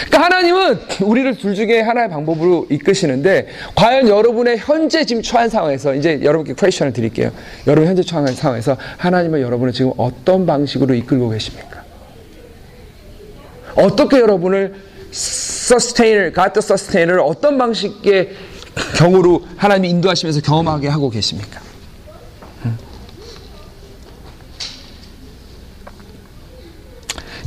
그러니까 하나님은 우리를 둘 중에 하나의 방법으로 이끄시는데 과연 여러분의 현재 지금 처한 상황에서 이제 여러분께 퀘스천을 드릴게요. 여러분 현재 처한 상황에서 하나님은 여러분을 지금 어떤 방식으로 이끌고 계십니까? 어떻게 여러분을 서스테인을 가드 서스테인을 어떤 방식의 경우로 하나님이 인도하시면서 경험하게 하고 계십니까?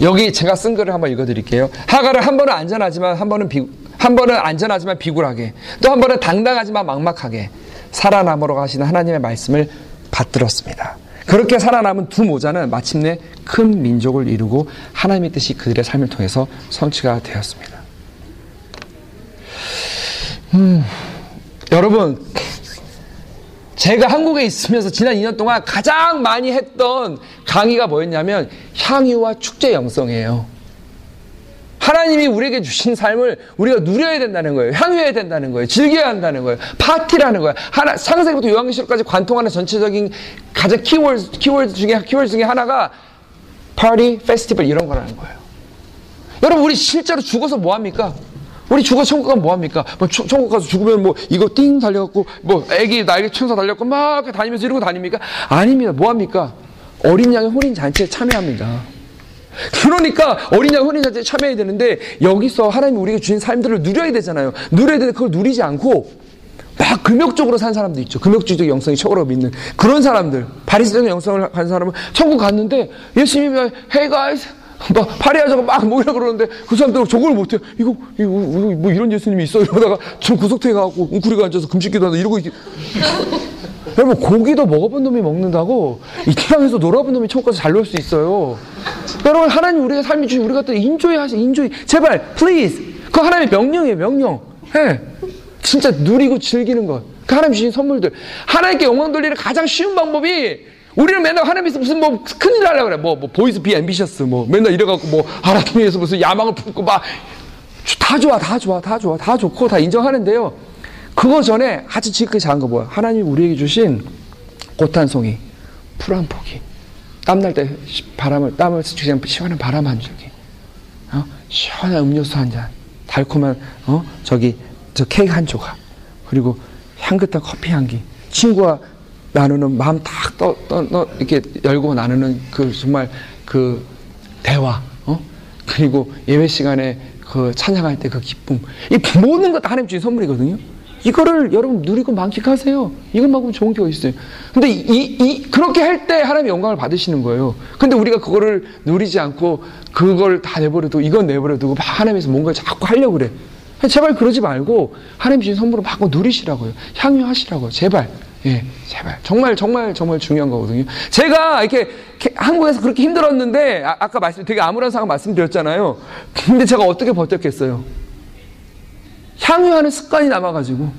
여기 제가 쓴 글을 한번 읽어드릴게요. 하가를 한 번은 안전하지만 한 번은 비, 한 번은 안전하지만 비굴하게 또 한 번은 당당하지만 막막하게 살아남으러 가시는 하나님의 말씀을 받들었습니다. 그렇게 살아남은 두 모자는 마침내 큰 민족을 이루고 하나님의 뜻이 그들의 삶을 통해서 성취가 되었습니다. 음, 여러분 제가 한국에 있으면서 지난 2년 동안 가장 많이 했던 강의가 뭐였냐면 향유와 축제 영성이에요. 하나님이 우리에게 주신 삶을 우리가 누려야 된다는 거예요. 향유해야 된다는 거예요. 즐겨야 한다는 거예요. 파티라는 거예요. 하나, 창세기부터 요한계시록까지 관통하는 전체적인 가장 키워드, 키워드 중에, 키워드 중에 하나가 파티, 페스티벌 이런 거라는 거예요. 여러분, 우리 실제로 죽어서 뭐합니까? 우리 죽어 천국 가면 뭐합니까? 뭐 천국 가서 죽으면 뭐 이거 띵 달려갖고 뭐 애기 날개 천사 달려갖고 막 다니면서 이러고 다닙니까? 아닙니다. 뭐합니까? 어린 양의 혼인 잔치에 참여합니다. 그러니까 어린 양 혼인 잔치에 참여해야 되는데 여기서 하나님이 우리가 주신 삶들을 누려야 되잖아요. 누려야 되는데 그걸 누리지 않고 막 금욕적으로 산 사람도 있죠. 금욕주의적 영성이 최고라고 믿는 그런 사람들. 바리새적 영성을 가진 사람은 천국 갔는데 예수님이 Hey guys 막 파티하자고 막 모이라 그러는데 그 사람들 저걸 못해. 이거, 이거, 뭐 이런 예수님이 있어. 이러다가 저 구석탱이 가고 웅크리고 앉아서 금식기도 하다 이러고 있 여러분 고기도 먹어본 놈이 먹는다고 이 땅에서 놀아본 놈이 천국 가서 잘놀 수 있어요. 여러분 하나님 우리가 삶이 주신 우리가 또 enjoy 하시 enjoy 제발 please 그 하나님의 명령이에요 명령. 해 진짜 누리고 즐기는 것. 그 하나님 주신 선물들 하나님께 영광 돌리는 가장 쉬운 방법이 우리는 맨날 하나님께서 무슨 뭐 큰일 하려고 그래. 뭐, 뭐 Boys be ambitious 뭐 맨날 이래갖고 뭐 하나님 위해서 무슨 야망을 품고 막 다 좋아 다 좋아 다 좋아 다 좋고 다 인정하는데요. 그거 전에 아주 지극히 작은 거 뭐야. 하나님 우리에게 주신 꽃 한 송이, 풀 한 포기, 땀날 때 바람을 땀을 스치는 시원한 바람 한 줄기, 어? 시원한 음료수 한 잔, 달콤한 어 저기 저 케이크 한 조각, 그리고 향긋한 커피 향기, 친구와 나누는 마음 딱 떠, 떠, 떠, 이렇게 열고 나누는 그 정말 그 대화, 어? 그리고 예배 시간에 그 찬양할 때 그 기쁨. 이 모든 것다 하나님 주신 선물이거든요. 이거를 여러분 누리고 만끽하세요. 이것만큼 좋은 게 어딨어요. 근데 이, 이, 그렇게 할 때 하나님의 영광을 받으시는 거예요. 근데 우리가 그거를 누리지 않고 그걸 다 내버려두고 이건 내버려두고 막 하나님에서 뭔가 자꾸 하려고 그래. 제발 그러지 말고 하나님 주신 선물을 마고 누리시라고요. 향유하시라고요. 제발. 예, 제발. 정말, 정말, 정말 중요한 거거든요. 제가 이렇게, 한국에서 그렇게 힘들었는데, 아, 까 말씀, 되게 암울한 상황 말씀드렸잖아요. 근데 제가 어떻게 버텼겠어요? 향유하는 습관이 남아가지고,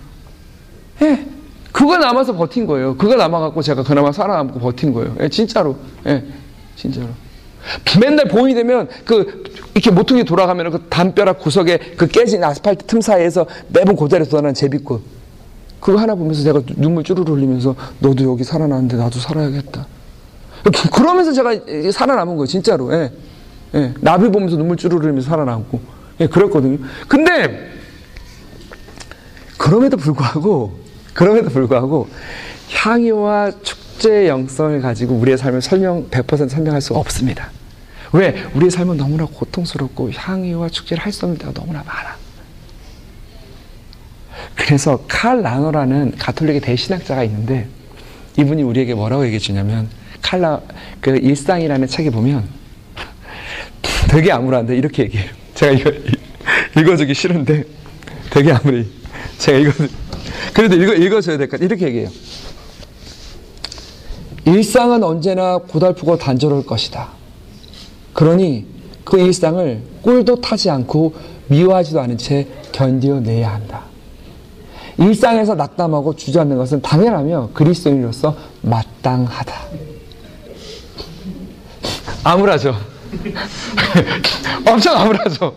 예, 그거 남아서 버틴 거예요. 그거 남아갖고 제가 그나마 살아남고 버틴 거예요. 예, 진짜로. 예, 진짜로. 맨날 봄이 되면 그 이렇게 모퉁이 돌아가면 그 담벼락 구석에 그 깨진 아스팔트 틈 사이에서 매번 고자리에 쏟아나는 제비꽃. 그거 하나 보면서 제가 눈물 쭈르르 흘리면서 너도 여기 살아났는데 나도 살아야겠다. 그러면서 제가 살아남은 거예요, 진짜로. 예. 예. 나비 보면서 눈물 쭈르르 흘리면서 살아남고. 예, 그랬거든요. 근데, 그럼에도 불구하고, 그럼에도 불구하고, 향유와 축제 영성을 가지고 우리의 삶을 설명, 100% 설명할 수 없습니다. 왜? 우리의 삶은 너무나 고통스럽고 향유와 축제를 할 수 없는 때가 너무나 많아. 그래서 칼 라너라는 가톨릭의 대신학자가 있는데 이분이 우리에게 뭐라고 얘기해 주냐면 칼라 그 일상이라는 책에 보면 되게 암울한데 이렇게 얘기해요. 제가 이거 읽어주기 싫은데 되게 암울해. 제가 이거 그래도 읽어 읽어줘야 될것 같아. 이렇게 얘기해요. 일상은 언제나 고달프고 단조로울 것이다. 그러니 그 일상을 꿀도 타지 않고 미워하지도 않은 채 견뎌내야 한다. 일상에서 낙담하고 주저앉는 것은 당연하며 그리스도인으로서 마땅하다. 암울하죠. (laughs) 엄청 암울하죠.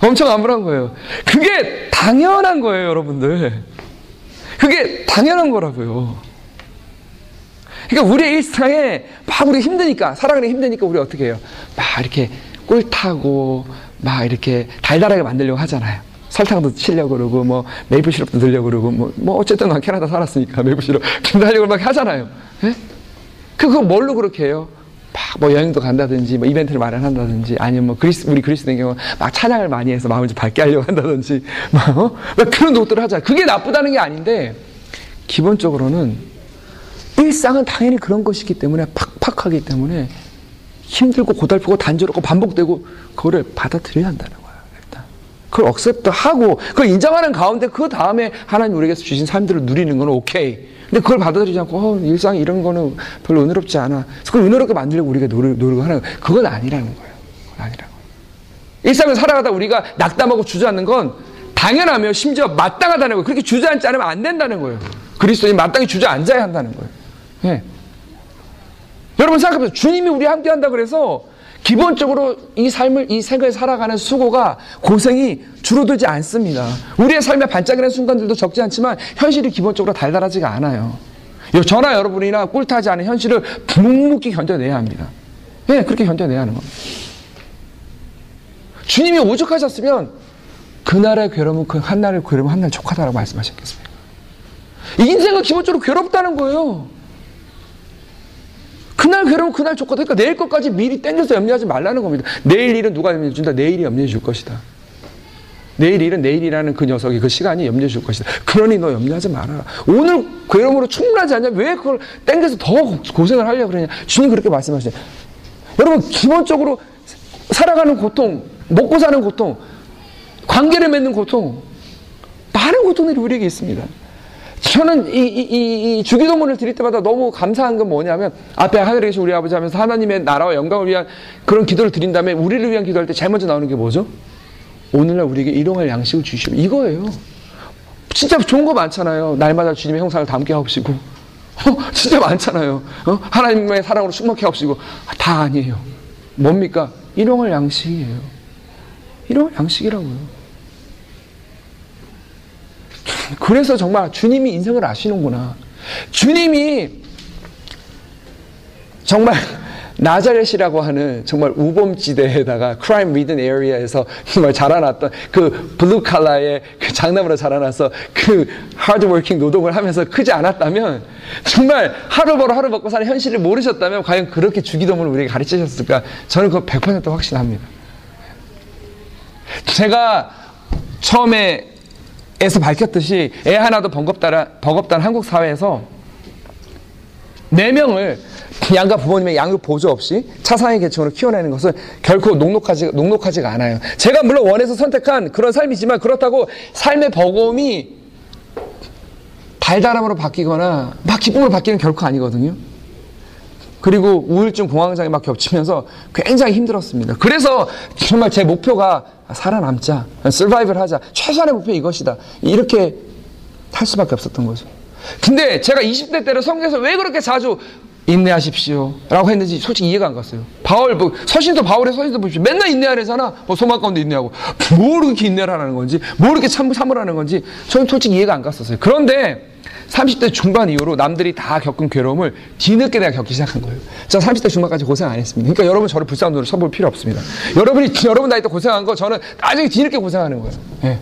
엄청 암울한 거예요. 그게 당연한 거예요, 여러분들. 그게 당연한 거라고요. 그러니까 우리의 일상에 막 우리 힘드니까 살아가기 힘드니까 우리 어떻게 해요? 막 이렇게 꿀 타고 막 이렇게 달달하게 만들려고 하잖아요. 설탕도 치려고 그러고 뭐 메이플 시럽도 넣으려고 그러고 뭐, 뭐 어쨌든 난 캐나다 살았으니까 메이플 시럽 (laughs) 하려고 막 하잖아요. 예? 그거 뭘로 그렇게 해요? 막 뭐 여행도 간다든지 뭐 이벤트를 마련한다든지 아니면 뭐 그리스 우리 그리스도인 경우 막 찬양을 많이 해서 마음을 좀 밝게 하려고 한다든지 (laughs) 막, 어? 막 그런 것들을 하잖아요. 그게 나쁘다는 게 아닌데 기본적으로는 일상은 당연히 그런 것이기 때문에 팍팍하기 때문에 힘들고 고달프고 단조롭고 반복되고 그거를 받아들여야 한다는 거예요. 그걸 accept 하고 그걸 인정하는 가운데 그 다음에 하나님 우리에게서 주신 삶들을 누리는 건 오케이. 근데 그걸 받아들이지 않고 어, 일상 이런 거는 별로 은혜롭지 않아. 그걸 은혜롭게 만들려고 우리가 노력, 노력을 하는 거예요. 그건 아니라는 거예요. 그건 아니라고. 일상을 살아가다 우리가 낙담하고 주저앉는 건 당연하며 심지어 마땅하다는 거예요. 그렇게 주저앉지 않으면 안 된다는 거예요. 그리스도인 마땅히 주저앉아야 한다는 거예요. 예. 여러분 생각해보세요. 주님이 우리 함께 한다 그래서 기본적으로 이 삶을, 이 생을 살아가는 수고가, 고생이 줄어들지 않습니다. 우리의 삶에 반짝이는 순간들도 적지 않지만 현실이 기본적으로 달달하지가 않아요. 저나 여러분이나 꿀타지 않은 현실을 묵묵히 견뎌내야 합니다. 예, 네, 그렇게 견뎌내야 하는 겁니다. 주님이 오죽하셨으면 그날의 괴로움은 그 한날의 괴로움은 한날 족하다라고 말씀하셨겠습니까? 인생은 기본적으로 괴롭다는 거예요. 그날 괴로움 그날 좋거든. 그러니까 내일 것까지 미리 땡겨서 염려하지 말라는 겁니다. 내일 일은 누가 염려해 준다? 내일이 염려해 줄 것이다. 내일 일은 내일이라는 그 녀석이 그 시간이 염려해 줄 것이다. 그러니 너 염려하지 말아라. 오늘 괴로움으로 충분하지 않냐? 왜 그걸 땡겨서 더 고생을 하려고 그러냐? 주님 그렇게 말씀하시죠. 여러분, 기본적으로 살아가는 고통, 먹고 사는 고통, 관계를 맺는 고통, 많은 고통들이 우리에게 있습니다. 저는 이, 이, 이, 주기도문을 드릴 때마다 너무 감사한 건 뭐냐면 앞에 하늘에 계신 우리 아버지 하면서 하나님의 나라와 영광을 위한 그런 기도를 드린 다음에 우리를 위한 기도할 때 제일 먼저 나오는 게 뭐죠? 오늘날 우리에게 일용할 양식을 주시오. 이거예요. 진짜 좋은 거 많잖아요. 날마다 주님의 형상을 담게 하옵시고. 어, 진짜 많잖아요. 어? 하나님의 사랑으로 충만케 하옵시고. 다 아니에요. 뭡니까? 일용할 양식이에요. 일용할 양식이라고요. 그래서 정말 주님이 인생을 아시는구나. 주님이 정말 (laughs) 나자렛이라고 하는 정말 우범지대에다가 crime ridden area에서 정말 자라났던 그 블루 칼라의 그 장남으로 자라나서 그 hardworking 노동을 하면서 크지 않았다면 정말 하루 벌어 하루 먹고 사는 현실을 모르셨다면 과연 그렇게 주기도문을 우리에게 가르치셨을까? 저는 그거 100% 확신합니다. 제가 처음에 에서 밝혔듯이 애 하나도 번겁다, 버겁다는 한국 사회에서 네 명을 양가 부모님의 양육 보조 없이 차상의 계층으로 키워내는 것은 결코 녹록하지, 녹록하지가 않아요. 제가 물론 원해서 선택한 그런 삶이지만 그렇다고 삶의 버거움이 달달함으로 바뀌거나 막 기쁨으로 바뀌는 결코 아니거든요. 그리고 우울증 공황장애 막 겹치면서 굉장히 힘들었습니다. 그래서 정말 제 목표가 살아남자, 서바이벌 하자, 최소한의 목표 이것이다. 이렇게 할 수밖에 없었던 거죠. 근데 제가 20대 때로 성경에서 왜 그렇게 자주 인내하십시오. 라고 했는지 솔직히 이해가 안 갔어요. 바울, 뭐, 서신도 바울의 서신도 보십시오. 맨날 인내하래잖아. 뭐, 소망 가운데 인내하고. 뭘 그렇게 인내를 하라는 건지, 뭘 그렇게 참, 참으라는 건지, 저는 솔직히 이해가 안 갔었어요. 그런데, 30대 중반 이후로 남들이 다 겪은 괴로움을 뒤늦게 내가 겪기 시작한 거예요. 저 30대 중반까지 고생 안 했습니다. 그러니까 여러분 저를 불쌍한 눈으로 쳐볼 필요 없습니다. 여러분이 여러분 나이 때 고생한 거 저는 나중에 뒤늦게 고생하는 거예요. 예.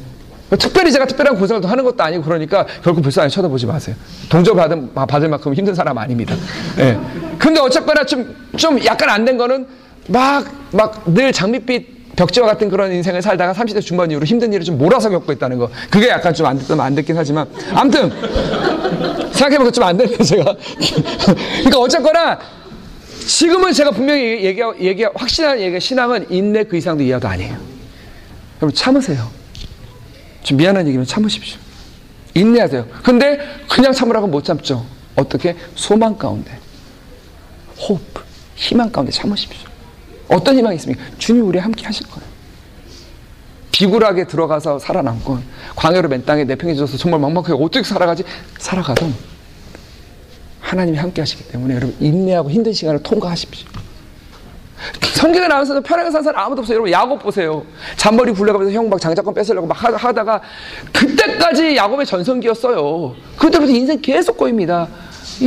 특별히 제가 특별한 고생을 더 하는 것도 아니고 그러니까 결국 불쌍하게 쳐다보지 마세요. 동조 받은, 받을 만큼 힘든 사람 아닙니다. 예. 근데 어쨌거나 좀, 좀 약간 안 된 거는 막, 막 늘 장밋빛 벽지와 같은 그런 인생을 살다가 30대 중반 이후로 힘든 일을 좀 몰아서 겪고 있다는 거. 그게 약간 좀안 됐다면 안 됐긴 하지만. 아무튼, 생각해보니까 좀안 됐네요, 제가. (laughs) 그러니까 어쨌거나, 지금은 제가 분명히 얘기, 얘기, 확실한 얘기, 신앙은 인내 그 이상도 이하도 아니에요. 여러분, 참으세요. 좀 미안한 얘기면 참으십시오. 인내하세요. 근데 그냥 참으라고 못 참죠. 어떻게? 소망 가운데. 호프. 희망 가운데 참으십시오. 어떤 희망이 있습니까? 주님 우리 함께 하실 거예요. 비굴하게 들어가서 살아남건 광야로 맨 땅에 내팽개져서 정말 막막하게 어떻게 살아가지? 살아가던 하나님이 함께 하시기 때문에 여러분 인내하고 힘든 시간을 통과하십시오. 성경에 나와서도 편하게 산 사람 아무도 없어요. 여러분 야곱 보세요. 잔머리 굴려가면서 형막 장자권 뺏으려고 막 하- 하다가 그때까지 야곱의 전성기였어요. 그때부터 인생 계속 꼬입니다.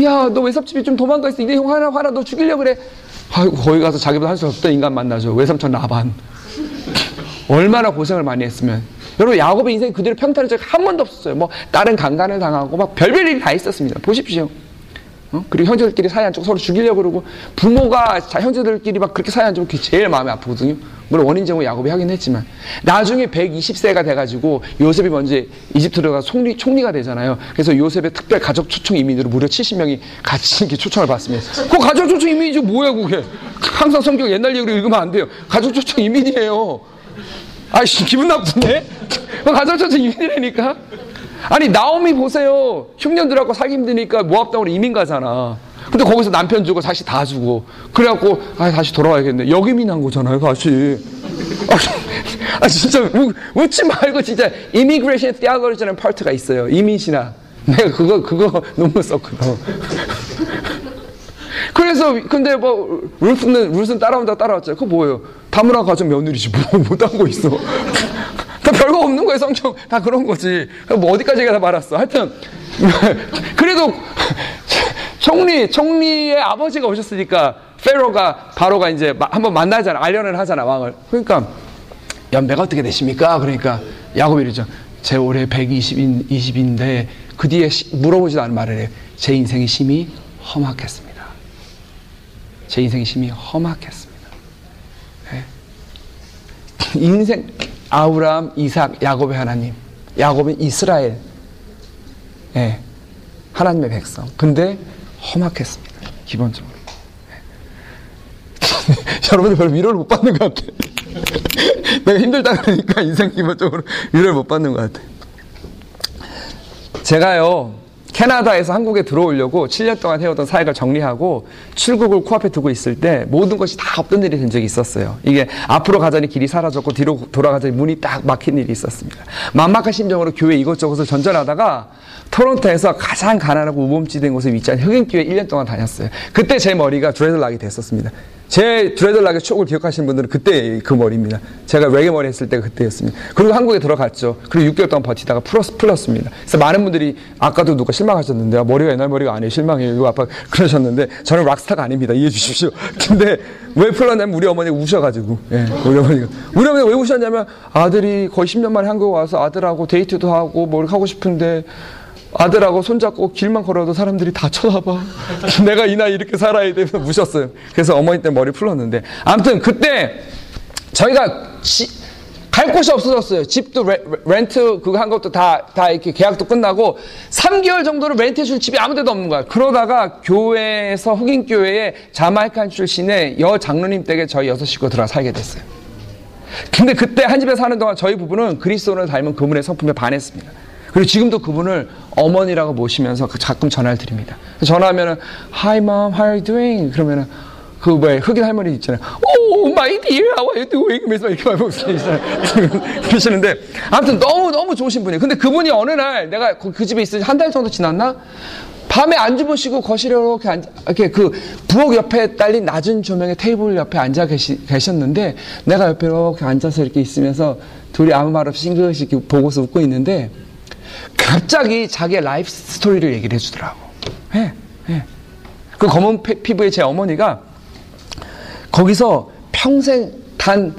야, 너 외삼집이 좀 도망가 있어. 이내 형 하나 하나 너 죽이려 그래. 아이고 거기 가서 자기보다 할 수 없던 인간 만나죠. 외삼촌 라반. 얼마나 고생을 많이 했으면. 여러분 야곱의 인생 그대로 평탄한 적이 한 번도 없었어요. 뭐 다른 강간을 당하고 막 별별 일이 다 있었습니다. 보십시오. 어? 그리고 형제들끼리 사이 안 좋고 서로 죽이려고 그러고 부모가 자, 형제들끼리 막 그렇게 사이 안 좋고 그게 제일 마음이 아프거든요. 물론 원인 제공 야곱이 하긴 했지만 나중에 120세가 돼가지고 요셉이 먼저 이집트로 가 총리, 총리가 되잖아요. 그래서 요셉의 특별 가족 초청 이민으로 무려 70명이 같이 이렇게 초청을 받습니다. 그 가족 초청 이민이지 뭐야 그게? 항상 성경 옛날 얘기로 읽으면 안 돼요. 가족 초청 이민이에요. 아이씨 기분 나쁘네. 그 가족 초청 이민이라니까. 아니 나오미 보세요. 흉년들하고 살기 힘드니까 모압 땅으로 이민 가잖아. 근데 거기서 남편 죽고 자식 다 죽고 그래갖고 아 다시 돌아와야겠네. 역이민 한 거잖아요, 다시. 아, (laughs) 아, 진짜 우, 웃지 말고 진짜 immigration theology라는 파트가 있어요. 이민 신학. 내가 그거 그거 (laughs) 논문 썼거든. (laughs) 그래서 근데 뭐 Ruth는 Ruth는 따라온다 따라왔죠. 그거 뭐예요? 다문화 가정 며느리지 뭐 못한 거 있어. 다 별거 없는 거예요 성경 다 그런 거지. 뭐 어디까지 가다 말았어. 하여튼 그래도 총리 총리의 아버지가 오셨으니까 페로가 바로가 이제 마- 한번 만나잖아 알련을 하잖아 왕을. 그러니까 연배가 어떻게 되십니까? 그러니까 야곱이 이러죠. 제 올해 120인 20인데 그 뒤에 시- 물어보지도 않은 말을 해요. 제 인생이 심히 험악했습니다. 제 인생이 심히 험악했습니다. 예. (laughs) 인생 아브라함, 이삭, 야곱의 하나님. 야곱은 이스라엘. 예. 하나님의 백성. 근데 험악했습니다. 기본적으로. 예. (laughs) 여러분들 별로 위로를 못 받는 것 같아. (laughs) 내가 힘들다 그러니까 인생 기본적으로 위로를 못 받는 것 같아. 제가요, 캐나다에서 한국에 들어오려고 7년 동안 해오던 사역을 정리하고 출국을 코앞에 두고 있을 때 모든 것이 다 없던 일이 된 적이 있었어요. 이게 앞으로 가자니 길이 사라졌고 뒤로 돌아가자니 문이 딱 막힌 일이 있었습니다. 만막한 심정으로 교회 이것저것을 전전하다가 토론토에서 가장 가난하고 우범지대인 곳에 위치한 흑인교회 1년 동안 다녔어요. 그때 제 머리가 드레들락이 됐었습니다. 제 드레들락의 추억을 기억하시는 분들은 그때 그 머리입니다. 제가 레게 머리 했을 때가 그때였습니다. 그리고 한국에 들어갔죠. 그리고 6개월 동안 버티다가 풀었, 풀었습니다. 그래서 많은 분들이 아까도 누가 실망하셨는데 아, 머리가 옛날 머리가 아니에요. 실망해요. 이거 아빠 (laughs) 그러셨는데 저는 락스타가 아닙니다. 이해해 주십시오. (laughs) 근데 왜 풀었냐면 우리 어머니가 우셔가지고 예, 우리 어머니가 우리 어머니가 왜 우셨냐면 아들이 거의 10년 만에 한국 와서 아들하고 데이트도 하고 뭘 하고 싶은데 아들하고 손잡고 길만 걸어도 사람들이 다 쳐다봐. (laughs) 내가 이 나이 이렇게 살아야 되면서 무셨어요. 그래서 어머니 때문에 머리 풀었는데. 아무튼 그때 저희가 지- 갈 곳이 없어졌어요. 집도 레, 렌트 그거 한 것도 다, 다 이렇게 계약도 끝나고 3개월 정도를 렌트 해줄 집이 아무 데도 없는 거야. 그러다가 교회에서 흑인교회에 자마이칸 출신의 여 장로님 댁에 저희 여섯 식구 들어가 살게 됐어요. 근데 그때 한 집에 사는 동안 저희 부부는 그리스도를 닮은 그분의 성품에 반했습니다. 그리고 지금도 그분을 어머니라고 모시면서 그 가끔 전화를 드립니다. 전화하면은 Hi mom, how are you doing? 그러면은 그 뭐야 흑인 할머니 있잖아요. Oh my dear, how are you doing? 그래서 이렇게 말하고. (laughs) 그러시는데 아무튼 너무 너무 좋으신 분이에요. 근데 그분이 어느 날 내가 그, 그 집에 있을 한달 정도 지났나? 밤에 안 주무시고 거실에 이렇게 앉, 이렇게 그 부엌 옆에 딸린 낮은 조명의 테이블 옆에 앉아 계시, 계셨는데 내가 옆에 이렇게 앉아서 이렇게 있으면서 둘이 아무 말 없이 싱긋이 보고서 웃고 있는데 갑자기 자기의 life story를 얘기를 해주더라고. 예, 예. 그 검은 피- 피부의 제 어머니가 거기서 평생 단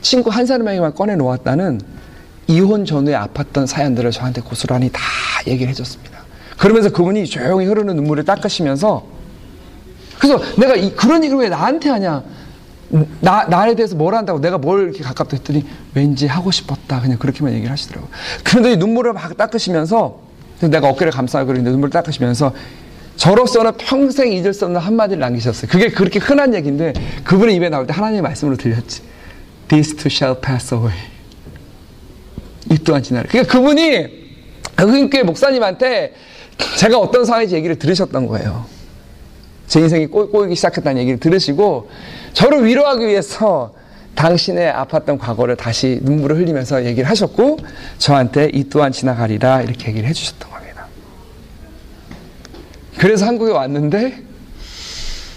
친구 한 사람에게만 꺼내 놓았다는 이혼 전후에 아팠던 사연들을 저한테 고스란히 다 얘기를 해줬습니다. 그러면서 그분이 조용히 흐르는 눈물을 닦으시면서 그래서 내가 이, 그런 얘기를 왜 나한테 하냐? 나, 나에 대해서 뭘 한다고 내가 뭘 이렇게 가깝다 했더니 왠지 하고 싶었다. 그냥 그렇게만 얘기를 하시더라고요. 그런데 이 눈물을 막 닦으시면서 내가 어깨를 감싸고 그러는데 눈물을 닦으시면서 저로서는 평생 잊을 수 없는 한마디를 남기셨어요. 그게 그렇게 흔한 얘기인데 그분의 입에 나올 때 하나님의 말씀으로 들렸지. This too shall pass away. 이 또한 지나라. 그러니까 그분이 흑인교회 목사님한테 제가 어떤 상황인지 얘기를 들으셨던 거예요. 제 인생이 꼬, 꼬이기 시작했다는 얘기를 들으시고 저를 위로하기 위해서 당신의 아팠던 과거를 다시 눈물을 흘리면서 얘기를 하셨고 저한테 이 또한 지나가리라 이렇게 얘기를 해주셨던 겁니다. 그래서 한국에 왔는데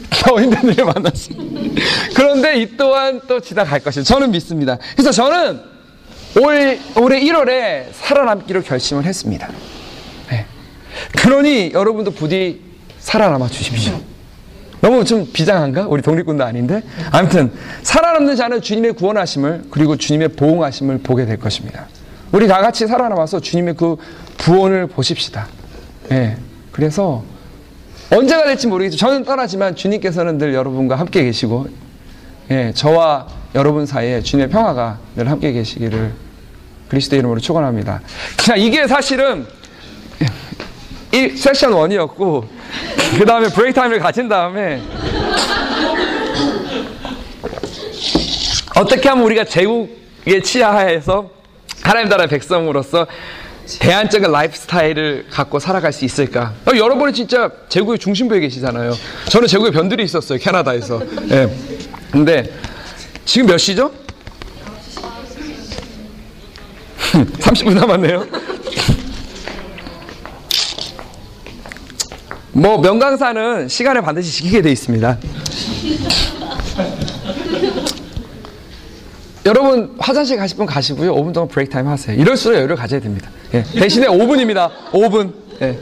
(laughs) 더 힘든 일을 만났습니다. 그런데 이 또한 또 지나갈 것이 저는 믿습니다. 그래서 저는 올, 올해 1월에 살아남기로 결심을 했습니다. 네. 그러니 여러분도 부디 살아남아 주십시오. 너무 좀 비장한가? 우리 독립군도 아닌데? 아무튼, 살아남는 자는 주님의 구원하심을, 그리고 주님의 보응하심을 보게 될 것입니다. 우리 다 같이 살아남아서 주님의 그 구원을 보십시다. 예. 그래서, 언제가 될지 모르겠죠. 저는 떠나지만 주님께서는 늘 여러분과 함께 계시고, 예, 저와 여러분 사이에 주님의 평화가 늘 함께 계시기를 그리스도의 이름으로 축원합니다. 자, 이게 사실은 이 세션 1이었고 그 다음에 break time을 가진 다음에 어떻게 하면 우리가 제국의 치하에서 하나님 나라의 백성으로서 대안적인 life style을 갖고 살아갈 수 있을까? 어, 여러분은 진짜 제국의 중심부에 계시잖아요. 저는 제국의 변두리에 있었어요. 캐나다에서. 예. 근데 지금 몇 시죠? (laughs) 30분 남았네요. 뭐 명강사는 시간을 반드시 지키게 돼 있습니다. 여러분 화장실 가실 분 가시고요. 5분 동안 브레이크 타임 하세요. 이럴수록 여유를 가져야 됩니다. 예. 대신에 5분입니다. 5분. 예.